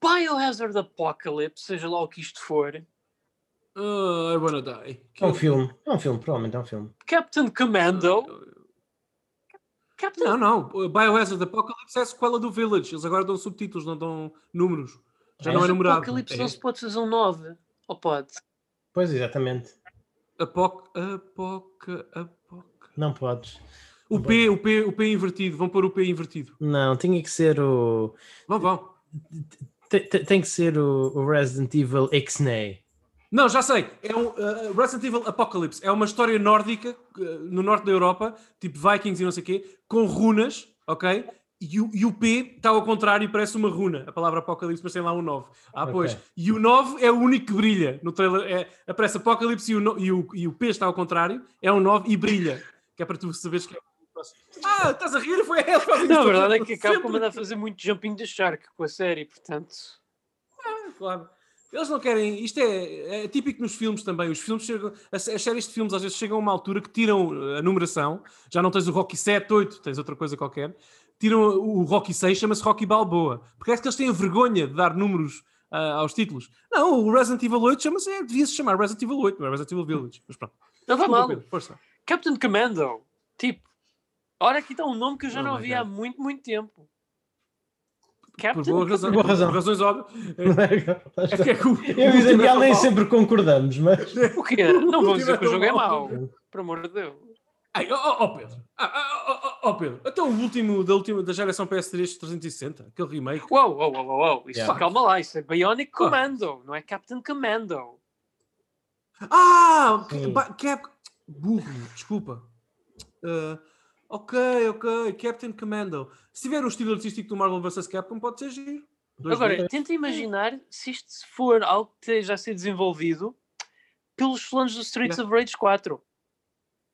Biohazard Apocalypse, seja lá o que isto for,
Ah, I wanna die.
É um filme. É um filme, provavelmente é um filme.
Captain Commando. Captain
Não, não. o Biohazard Apocalypse é a sequela do Village. Eles agora dão subtítulos, não dão números. Já não é numerado.
Apocalypse
É
não se pode fazer um 9. Ou pode?
Pois, exatamente.
Apoc... Apoc... Apoc...
Não podes.
O P, o P, o P invertido. Vão pôr o P invertido.
Não, tinha que ser o.
Vão, vão.
te- te- Tem que ser o, o Resident Evil X-Nay.
Não, já sei. É um uh, Resident Evil Apocalypse. É uma história nórdica uh, no norte da Europa, tipo Vikings e não sei o quê, com runas, ok? E o, e o P está ao contrário e parece uma runa. A palavra Apocalipse, mas tem lá um 9. Ah, pois. E o 9 é o único que brilha. No trailer é, aparece Apocalipse e o, no- e, o, e o P está ao contrário. É um 9 e brilha. Que é para tu saberes que é o. Ah, estás a rir? Foi que isto
Não, a verdade é que a. Capcom anda a fazer muito jumping the shark com a série, portanto.
Claro. Eles não querem. Isto é, é típico nos filmes também. Os filmes chegam. As, as séries de filmes às vezes chegam a uma altura que tiram uh, a numeração. Já não tens o Rocky 7, 8, tens outra coisa qualquer. Tiram o Rocky 6, chama-se Rocky Balboa. Porque é que eles têm vergonha de dar números uh, aos títulos. Não, o Resident Evil 8 chama-se. É, devia-se chamar Resident Evil 8, não é Resident Evil Village. Mas pronto.
Não está
Desculpa,
mal.
Força.
Captain Commando. Tipo, olha aqui está um nome que eu já
Oh
não ouvi há muito, muito tempo.
Por
Captain
boa razão.
Por boa razão.
Por razões óbvias. [LAUGHS] É, é que é que o-
Eu e o Daniel
é
nem sempre concordamos, mas. [LAUGHS]
O quê? Não vão dizer que o jogo é
mau.
Por amor de Deus.
Ai, ó ó, ó, Pedro. Ah, ó, ó, Pedro. Até o último da, última, da geração PS3 360, aquele remake.
Uou, uou, uou, uou. Isso,
Yeah.
calma lá, isso é Bionic
Ah.
Commando, não é Captain Commando.
Ah! Cap... Burro, desculpa. Ah, ok, ok. Captain Commando. Se tiver o estilo artístico do Marvel vs Capcom, pode ser giro. Dois
Agora, tenta imaginar se isto for algo que esteja a ser desenvolvido pelos fãs do Streets of Rage 4.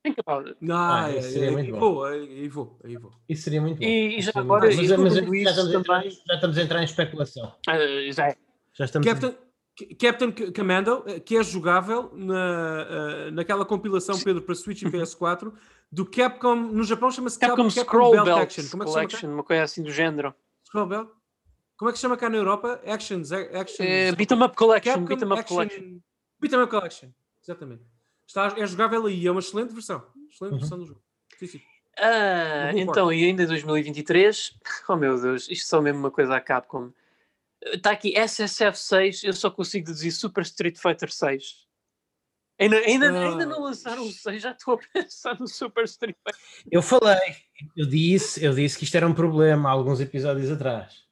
Think about it.
Não,
Ah,
é,
isso seria
é,
muito
aí
bom.
vou, aí aí vou, aí vou.
Isso seria muito bom.
E- e já agora,
bom.
e
mas, mas
tudo
já, estamos
também-
já estamos a entrar em especulação.
Ah, já é.
Já estamos
Captain, Captain C- Commando, eh, que é jogável na, eh, naquela compilação, Pedro, para Switch e [LAUGHS] PS4, do Capcom, no Japão chama-se
Capcom
Capcom,
Scroll
Belt
Belt
Action. Como é que se chama?
Collection, uma coisa assim do género.
Scroll Belt? Como é que se chama cá na Europa? Actions, Actions.
É, Beat 'em Up Collection,
Capcom
Beat 'em Up
Action-
Collection.
Beat 'em Up Collection, exatamente. Está, é jogável aí, é uma excelente versão. Excelente
Uhum.
versão do jogo. Sim, sim.
Ah, então, e ainda em 2023, [LAUGHS] oh meu Deus, isto só mesmo uma coisa à Capcom. Está aqui SSF6, eu só consigo deduzir Super Street Fighter 6. Ainda, ainda,
Ah,
ainda não lançaram o 6, já estou a pensar no Super Street Fighter.
Eu falei, eu disse, eu disse que isto era um problema há alguns episódios atrás.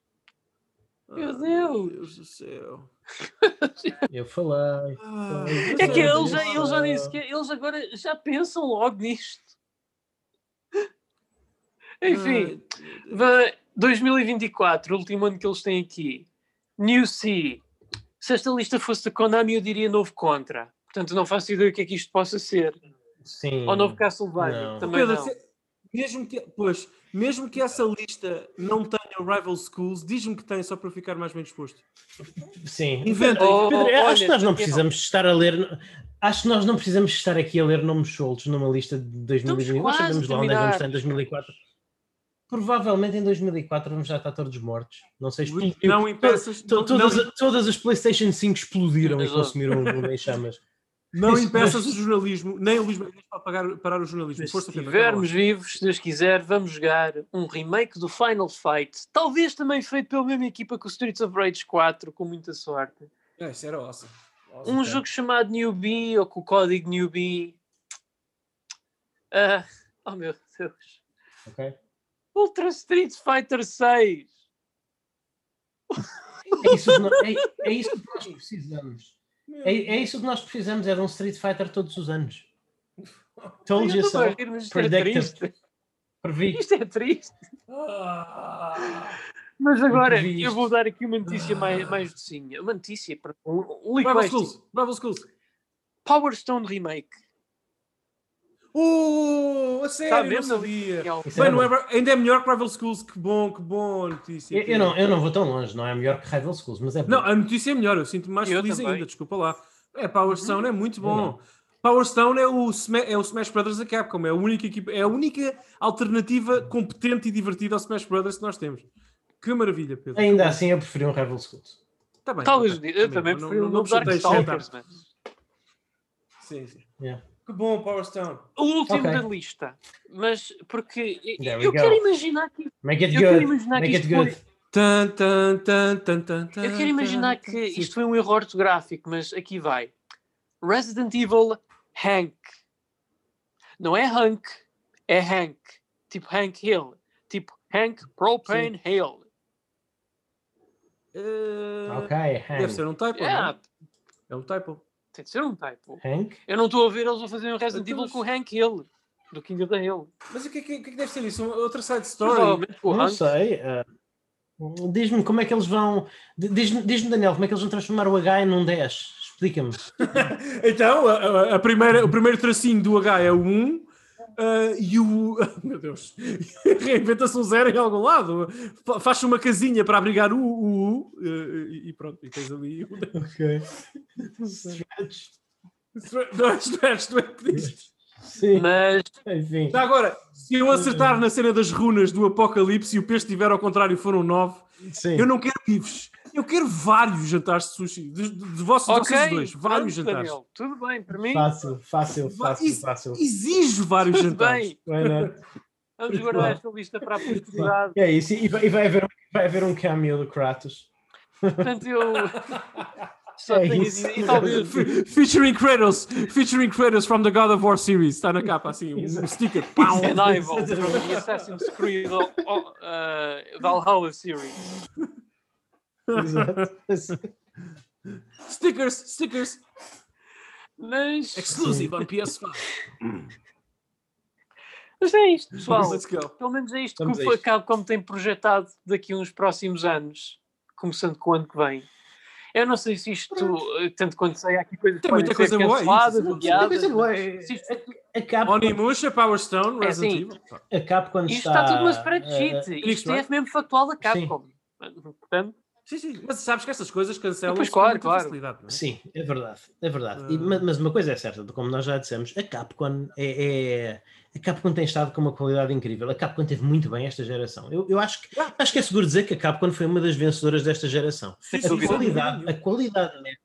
Meu
Ah,
Deus.
Deus do céu. [LAUGHS]
Eu falei.
Ah,
É que
Meu
eles, já, eles já nem sequer, eles agora já pensam logo nisto. [LAUGHS] Enfim, vai- 2024, o último ano que eles têm aqui. New Sea. Se esta lista fosse da Konami, eu diria novo Contra. Portanto, não faço ideia do que é que isto possa ser.
Sim.
Ou novo Castlevania.
Não.
Também
Pedro,
não.
se- mesmo que, pois, mesmo que essa lista não tenha Rival Schools, diz-me que tem só para eu ficar mais bem disposto.
Sim.
Inventa.
Oh,
Pedro,
olha,
acho que nós não precisamos estar a ler. Acho que nós não precisamos estar aqui a ler nomes soltos numa lista de 2021. Nós
quase
sabemos lá onde é que vamos estar em 2004. Provavelmente em 2004 vamos já estar todos mortos. Não sei explodiu.
Não não,
todas,
não,
todas as PlayStation 5 explodiram e consumiram o mundo em chamas. [LAUGHS]
não impeças o jornalismo, nem o Luís Mendes para pagar, parar o jornalismo.
Mas
Força,
se estivermos vivos, se Deus quiser, vamos jogar um remake do Final Fight. Talvez também feito pela mesma equipa que o Streets of Rage 4, com muita sorte.
É, isso era awesome. Awesome.
Um jogo chamado Newbie ou com o código Newbie. Ah, oh meu Deus.
ok?
Ultra Street Fighter 6.
É isso, é, é isso que nós precisamos. É, é isso que nós precisamos, é de um Street Fighter todos os anos. Told you so.
é
Predicted.
triste.
Previ.
Isto é triste.
Ah,
Mas agora eu vou dar aqui uma notícia mais, mais docinha. Uma notícia para um, um
Bravo Schools. Bravo Schools.
Power Stone Remake.
Uh, a sério, não
mesmo
sabia.
Isso é
Bem, não é, ainda é melhor que Rival Schools. Que bom, que bom notícia.
Eu, eu não, eu não vou tão longe, não é melhor que Rival Schools, mas é bom.
Não, a notícia é melhor. Eu sinto-me mais
Eu
feliz
também.
ainda. Desculpa lá. É, Power Stone é muito bom.
não.
Power Stone é o, é o Smash Brothers da Capcom. É a única equipa, é a única alternativa competente e divertida ao Smash Brothers que nós temos. Que maravilha, Pedro.
Ainda assim eu preferi um Rival Schools.
Tá bem,
Talvez
ok.
eu também
não-
prefiro
não-
o
não
novo Dark
chateies sempre.
Stalkers, mas...
Sim, sim.
Yeah.
Que bom, Power Stone.
O último
Ok.
da lista. Mas porque
There
eu quero imaginar que
Make it
Eu quero
good.
imaginar
Make
que
it good.
Tan, tan, tan, tan, tan, tan,
Eu quero imaginar
tan,
que
tan.
isto foi um erro ortográfico, mas aqui vai. Resident Evil Hank. Não é Hank, é Hank. Tipo Hank Hill. Tipo Hank Propane Hill.
Eh,
Ok, Hank.
Deve ser um typo,
Yeah,
não? É um typo.
Tem de ser um typo.
Hank?
Eu não estou a ver eles a fazerem um Resident Evil com Hank Hill. Do King of the Hill.
Mas o que, é que- o que é que deve ser isso? Uma- Outra side story?
O
Não
Hank.
sei. eh, Diz-me como é que eles vão. Diz-me, diz-me, Daniel, como é que eles vão transformar o H num 10? Explica-me. [LAUGHS]
Então, a, a- a primeira, o primeiro tracinho do H é o 1 ah, e o. [LAUGHS] Meu Deus! [LAUGHS] Reinventa-se um zero em algum lado. Fa- Faz-se uma casinha para abrigar o U, e, e pronto, e tens ali o.
Ok. Stretch.
Não é stretch, não é que diz.
Sim,
Mas
enfim.
Já agora, se eu acertar na cena das runas do Apocalipse e o peixe estiver ao contrário foram 9,
Sim.
eu não quero bifes. Eu quero vários jantares de sushi. De, de, de vocês, de
ok.
vocês dois. Vários
pronto,
jantares.
Daniel, Tudo bem, para mim.
Fácil, fácil, fácil, fácil.
Exijo vários
Tudo
jantares.
bem.
Why not?
Vamos guardar esta lista para a posteridade.
É isso, e vai, e vai, haver, vai haver um cameo do Kratos.
Portanto, eu [LAUGHS] só
É
tenho
isso.
E talvez.
Fe- featuring Kratos, featuring Kratos from the God of War series. Está na capa assim, um sticker. [LAUGHS] Pau.
The Assassin's Creed oh, uh, Valhalla series.
Exato. [LAUGHS]
Stickers, stickers.
Mas,
Exclusive on PS5.
mas é isto, pessoal.
Let's go.
Pelo menos é isto
Vamos
que
a
o. Capcom tem projetado daqui a uns próximos anos, começando com o ano que vem. Eu não sei se isto, eh, tanto quanto sei, há aqui coisas
Tem muita coisa boa isso, isso.
adiadas,
Coisa boa, é-
isto,
A Capcom,
Onimusha, Power Stone,
É
Resident
assim,
Evil.
a Capcom
isto
está...
está tudo numa spreadsheet.
eh,
isto
é?
é mesmo factual da Capcom. Portanto,
Sim, sim. Mas sabes que estas coisas cancelam
Pois,
com
claro,
muita
claro.
facilidade, não é?
Sim, é verdade, é verdade. E-
Ah.
ma- mas uma coisa é certa, como nós já dissemos, a Capcom é, é- a Capcom tem estado com uma qualidade incrível. A Capcom teve muito bem esta geração. Eu, eu acho, que,
Ah.
acho que é seguro dizer que a Capcom foi uma das vencedoras desta geração.
Sim,
A qualidade, a qualidade média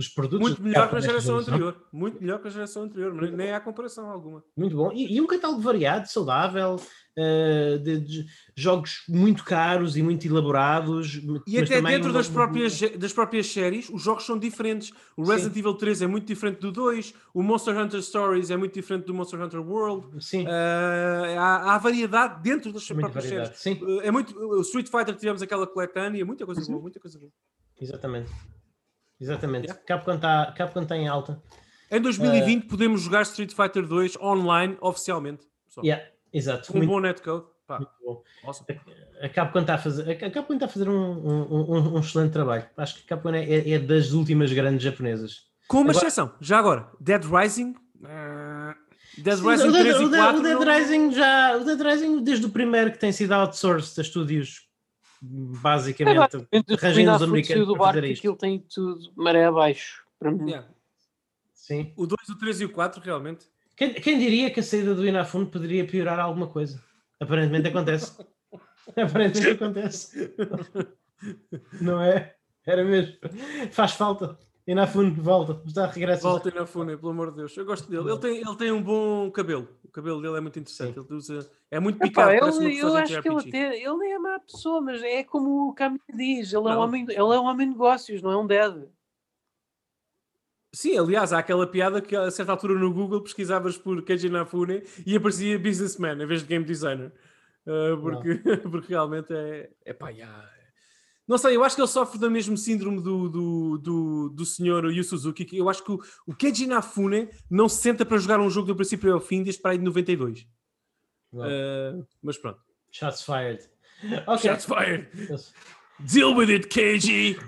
dos produtos
Muito melhor que a geração anterior. Muito melhor que a geração anterior. mas Nem há comparação alguma.
Muito bom. E, e um catálogo variado, saudável, eh, de, de jogos muito caros e muito elaborados.
E até dentro
uma-
das próprias, das próprias séries, os jogos são diferentes. O
Sim.
Resident Evil 3 é muito diferente do 2, o Monster Hunter Stories é muito diferente do Monster Hunter World.
Sim,
Ah, há, há variedade dentro das
muita
próprias
variedade.
séries.
Sim,
Ah, é muito, o Street Fighter tivemos aquela coletânea, muita coisa boa, muita coisa boa.
exatamente. Exatamente.
Yeah.
Capcom está Capcom tá em alta.
Em 2020 podemos jogar Street Fighter 2 online, oficialmente. pessoal.
Yeah, exato.
Com um
Muito,
bom netcode. Pá,
muito bom.
awesome.
A Capcom está a fazer, a Capcom está a fazer um, um- um- um excelente trabalho. Acho que a Capcom é, é- é das últimas grandes japonesas.
Com uma
Agora-
exceção, já agora, Dead Rising. ah, Dead
Sim,
Rising
o, Dead,
3
o Dead-
4.
o Dead
não-
Rising já, o Dead Rising desde o primeiro que tem sido outsourced a estúdios basicamente arranjem
Arranjando
os americanos
do
para
barco,
fazer isto.
aquilo tem tudo maré abaixo. Para mim.
Yeah.
Sim.
O 2, o 3 e o 4, realmente.
Quem, quem diria que a saída do Inafune poderia piorar alguma coisa? Aparentemente acontece. [LAUGHS] Aparentemente acontece. Não é? Era mesmo. Faz falta. Inafune, volta. Está de regresso.
Voltem na Fune, pelo amor de Deus. Eu gosto dele. Ele tem, ele tem um bom cabelo. O cabelo dele é muito interessante. Ele usa, é muito
Epá,
picado, uma
ele, eu acho que ele até ele nem é má pessoa, mas é como o Caminho diz, ele é, um homem, ele é um homem de negócios, não é um dead.
Sim, aliás, há aquela piada que a certa altura no Google pesquisavas por Keiji Inafune e aparecia businessman em vez de game designer. Uh, porque, [LAUGHS] porque realmente é, é pá, já. Não sei, eu acho que ele sofre do mesmo síndrome do, do, do, do senhor Yu Suzuki. que Eu acho que o, o Keiji Inafune não se senta para jogar um jogo do princípio ao fim desde para aí de 92.
Não.
Uh, mas pronto.
Shots fired. [LAUGHS]
Ok. Shots fired. Deal with it, KG.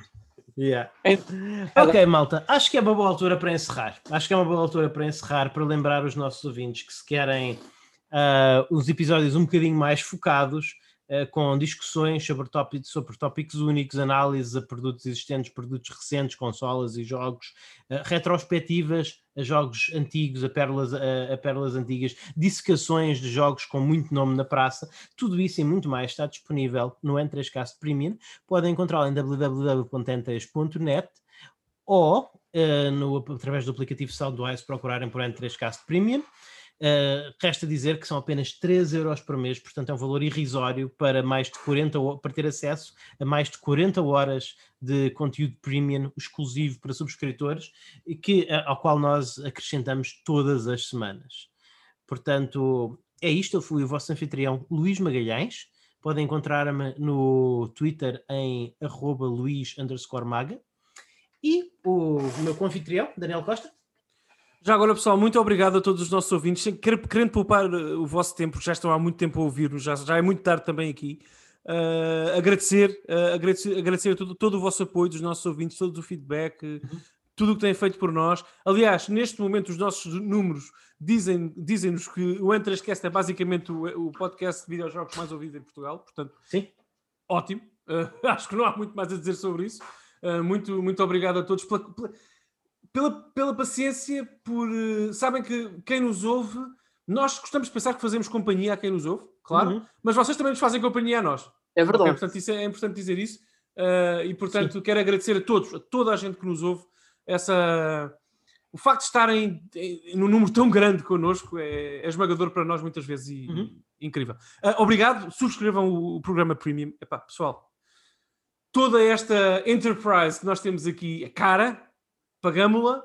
Yeah. Ok, malta. Acho que é uma boa altura para encerrar. Acho que é uma boa altura para encerrar, para lembrar os nossos ouvintes que se querem uh, os episódios um bocadinho mais focados, com discussões sobre, tópicos, sobre tópicos únicos, análises a produtos existentes, produtos recentes, consolas e jogos, uh, retrospectivas a jogos antigos, a pérolas, a, a pérolas antigas, dissecações de jogos com muito nome na praça, tudo isso e muito mais está disponível no N3Cast Premium. Podem encontrá-lo em www.n3.net ou uh, no, através do aplicativo Soundwise procurarem por N3Cast Premium. Uh, resta dizer que são apenas 3 euros por mês, portanto é um valor irrisório para mais de 40 para ter acesso a mais de 40 horas de conteúdo premium exclusivo para subscritores e que, ao qual nós acrescentamos todas as semanas. Portanto, é isto. Eu fui o vosso anfitrião Luís Magalhães. Podem encontrar-me no Twitter em arroba Luís Maga. E o meu co-anfitrião, Daniel Costa.
Já agora, pessoal, muito obrigado a todos os nossos ouvintes. Querendo poupar eh, o vosso tempo, porque já estão há muito tempo a ouvir-nos, já, já é muito tarde também aqui. Uh, agradecer, uh, agradecer, agradecer todo, todo o vosso apoio dos nossos ouvintes, todo o feedback, uhum. tudo o que têm feito por nós. Aliás, neste momento, os nossos números dizem-nos dizem que o Entrescast é basicamente o, o, podcast de videojogos mais ouvido em Portugal. Portanto,
Sim.
ótimo. Uh, [LAUGHS] acho que não há muito mais a dizer sobre isso. muito, muito obrigado a todos pela, pela pela, pela paciência, por. Uh, sabem que quem nos ouve, nós gostamos de pensar que fazemos companhia a quem nos ouve, claro, uhum. mas vocês também nos fazem companhia a nós.
É verdade. Okay?
Portanto, é, é, importante dizer isso. Uh, e portanto, Sim. quero agradecer a todos, a toda a gente que nos ouve, essa. O facto de estarem num número tão grande connosco é, é esmagador para nós muitas vezes e, uhum. incrível. Uh, obrigado, subscrevam o, o programa Premium. Epá, pessoal, toda esta enterprise que nós temos aqui é cara, pagámos-la.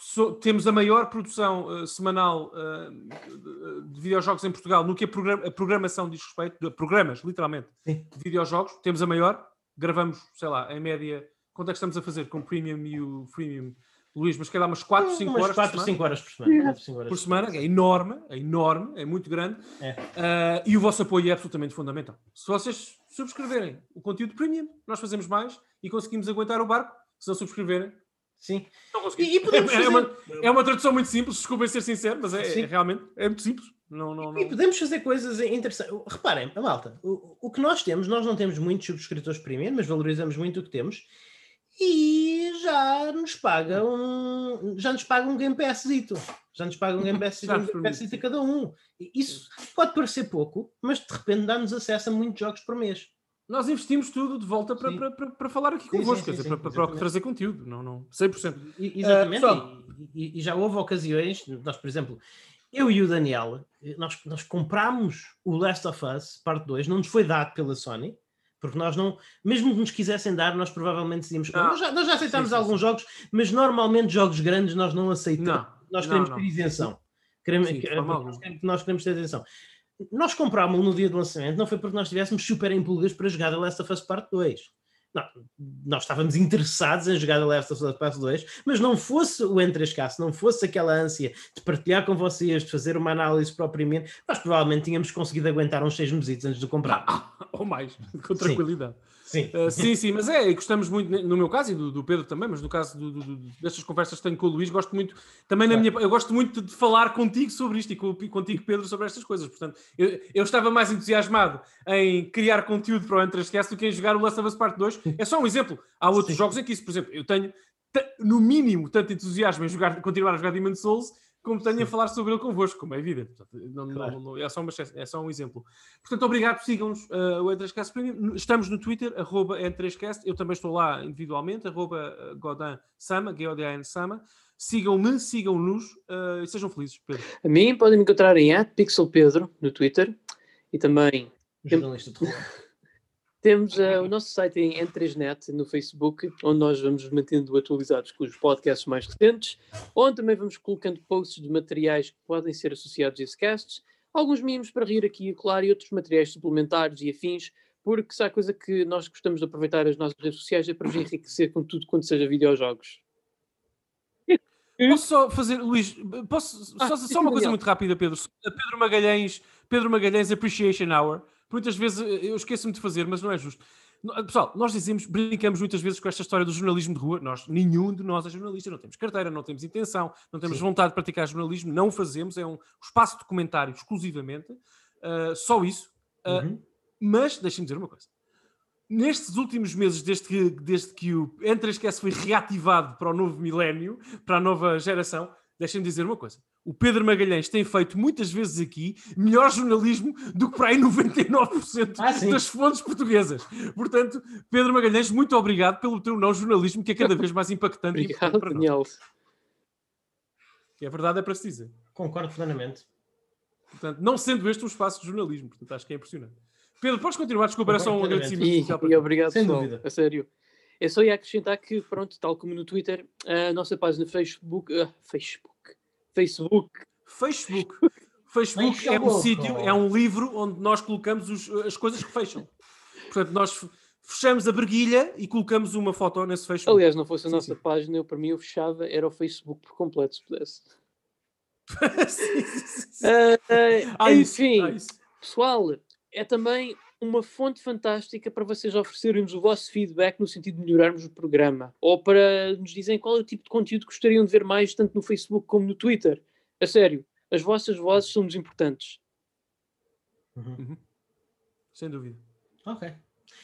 So, temos a maior produção uh, semanal uh, de videojogos em Portugal no que a, programa, a programação diz respeito, de programas, literalmente, Sim. de videojogos. Temos a maior, gravamos, sei lá, em média, quanto é que estamos a fazer com o Premium e o Freemium? Luís, mas calhar umas 4, 5 horas
4, por 5 horas por semana.
Horas por semana, é enorme, é enorme, é muito grande. É. Uh, e o vosso apoio é absolutamente fundamental. Se vocês subscreverem o conteúdo premium, nós fazemos mais e conseguimos aguentar o barco. Se não subscreverem,
Sim.
E, e podemos é, fazer... é, uma, é uma tradução muito simples, desculpem ser sincero, mas é, é realmente é muito simples. Não, não, não...
E podemos fazer coisas interessantes. Reparem, a malta, o, o que nós temos, nós não temos muitos subscritores primeiro, mas valorizamos muito o que temos e já nos paga um já nos paga um Game Passzito. Já nos paga um Game Pass, [LAUGHS] um Game a cada um. Isso pode parecer pouco, mas de repente dá-nos acesso a muitos jogos por mês
nós investimos tudo de volta para, para, para, para falar aqui convosco, sim, sim, sim, para, para, trazer conteúdo, não, não, 100%.
E, exatamente, uh, e, e, já houve ocasiões, nós, por exemplo, eu e o Daniel, nós, nós comprámos o Last of Us, parte 2, não nos foi dado pela Sony, porque nós não, mesmo que nos quisessem dar, nós provavelmente decidimos, ah, nós, já, nós já aceitámos alguns jogos, mas normalmente jogos grandes nós não aceitamos, não, nós queremos não, não. ter isenção. Queremos, nós queremos ter isenção nós comprámos no dia do lançamento, não foi porque nós estivéssemos super empolgados para jogar The Last of Us Part 2. Não, nós estávamos interessados em jogar The Last of Us Part 2, mas não fosse o N3K, se não fosse aquela ânsia de partilhar com vocês, de fazer uma análise propriamente, nós provavelmente tínhamos conseguido aguentar uns seis meses antes de comprar. [LAUGHS]
Ou mais, com tranquilidade.
Sim. Sim.
Uh, sim, sim, mas é, gostamos muito, no meu caso e do, do Pedro também, mas no caso do, do, destas conversas que tenho com o Luís, gosto muito, também na minha, eu gosto muito de falar contigo sobre isto e com, contigo, Pedro, sobre estas coisas. Portanto, eu, eu estava mais entusiasmado em criar conteúdo para o Entresquece do que em jogar o Last of Us Part 2. É só um exemplo. Há outros sim. jogos em que isso, por exemplo, eu tenho no mínimo tanto entusiasmo em jogar, continuar a jogar Demon's Souls como tenho a falar sobre ele convosco, como é evidente. Não, claro. não, não, é, só uma, é só um exemplo. Portanto, obrigado, sigam-nos uh, o E3Cast Premium. Estamos no Twitter, arroba E3Cast. Eu também estou lá individualmente, arroba uh, Godin Sama, G-O-D-A-N Sama. Sigam-me, sigam-nos uh, e sejam felizes, Pedro.
A mim podem me encontrar em @pixelpedro no Twitter e também...
Jornalista de [LAUGHS]
temos uh, o nosso site em N3Net no Facebook, onde nós vamos mantendo atualizados com os podcasts mais recentes, onde também vamos colocando posts de materiais que podem ser associados a esses casts, alguns mimos para rir aqui e colar e outros materiais suplementares e afins, porque se há coisa que nós gostamos de aproveitar as nossas redes sociais é para nos enriquecer com tudo quanto seja videojogos.
Posso só fazer, Luís, posso, ah, só, só uma coisa muito rápida, Pedro. Pedro Magalhães, Pedro Magalhães Appreciation Hour muitas vezes eh, eu esqueço-me de fazer, mas não é justo. Pessoal, nós dizemos, brincamos muitas vezes com esta história do jornalismo de rua. Nós, nenhum de nós é jornalista, não temos carteira, não temos intenção, não temos Sim. vontade de praticar jornalismo, não fazemos, é um espaço de comentário exclusivamente, uh, só isso. Uh, uhum. Mas, deixem-me dizer uma coisa. Nestes últimos meses, desde que, desde que o Entre Esquece foi reativado para o novo milénio, para a nova geração, deixem-me dizer uma coisa. O Pedro Magalhães tem feito muitas vezes aqui melhor jornalismo do que para aí 99% ah, das fontes portuguesas. Portanto, Pedro Magalhães, muito obrigado pelo teu não jornalismo, que é cada vez mais impactante. [LAUGHS]
obrigado, para Daniel. Nós.
E a verdade é para se dizer.
Concordo plenamente.
Portanto, não sendo este um espaço de jornalismo, portanto, acho que é impressionante. Pedro, podes continuar, desculpa, era só um agradecimento.
E, e obrigado, Sem dúvida. a sério. Eu só ia acrescentar que, pronto, tal como no Twitter, a nossa página Facebook, uh, Facebook, Facebook.
Facebook. [LAUGHS] Facebook é um sítio, é um livro onde nós colocamos os, as coisas que fecham. Portanto, nós fechamos a briguilha e colocamos uma foto nesse Facebook.
Aliás, não fosse a sim, nossa sim. página, eu para mim eu fechava, era o Facebook por completo, se pudesse. [LAUGHS] sim, uh, uh, ah, enfim, isso, isso. pessoal, é também uma fonte fantástica para vocês oferecerem-nos o vosso feedback no sentido de melhorarmos o programa ou para nos dizerem qual é o tipo de conteúdo que gostariam de ver mais, tanto no Facebook como no Twitter. A sério, as vossas vozes são-nos importantes.
Uhum. Uhum. Sem dúvida.
Ok.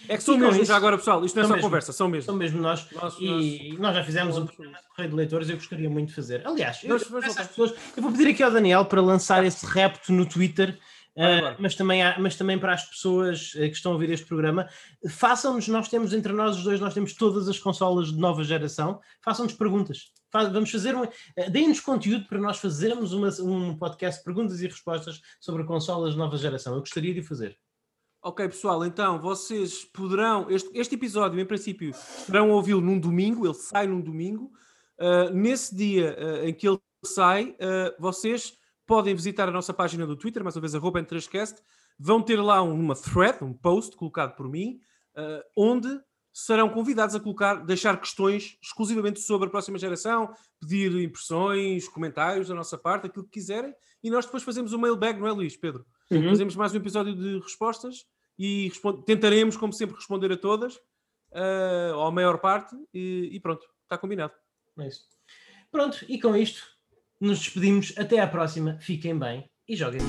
É que são mesmo, já agora, pessoal, isto não é só mesmo, conversa, são mesmo.
São mesmo nós. nós e nós, nós já fizemos um programa de correio de leitores eu gostaria muito de fazer. Aliás, eu, pessoas, eu vou pedir aqui ao Daniel para lançar esse repto no Twitter Uh, mas, também há, mas também para as pessoas uh, que estão a ouvir este programa, façam-nos, nós temos entre nós os dois, nós temos todas as consolas de nova geração, façam-nos perguntas. vamos fazer um. Uh, Deem-nos conteúdo para nós fazermos uma, um podcast de perguntas e respostas sobre consolas de nova geração. Eu gostaria de fazer.
Ok, pessoal, então vocês poderão. Este, este episódio, em princípio, poderão ouvi-lo num domingo, ele sai num domingo. Uh, nesse dia uh, em que ele sai, vocês podem visitar a nossa página do Twitter, mais uma vez, arroba N3Cast. Vão ter lá uma thread, um post colocado por mim, uh, onde serão convidados a colocar, deixar questões exclusivamente sobre a próxima geração, pedir impressões, comentários da nossa parte, aquilo que quiserem, e nós depois fazemos um mailbag, não é, Luís, Pedro? Uhum. Fazemos mais um episódio de respostas e tentaremos, como sempre, responder a todas, uh, ou a maior parte, e, e pronto, está combinado.
É isso. Pronto, e com isto nos despedimos. Até à próxima. Fiquem bem e joguem.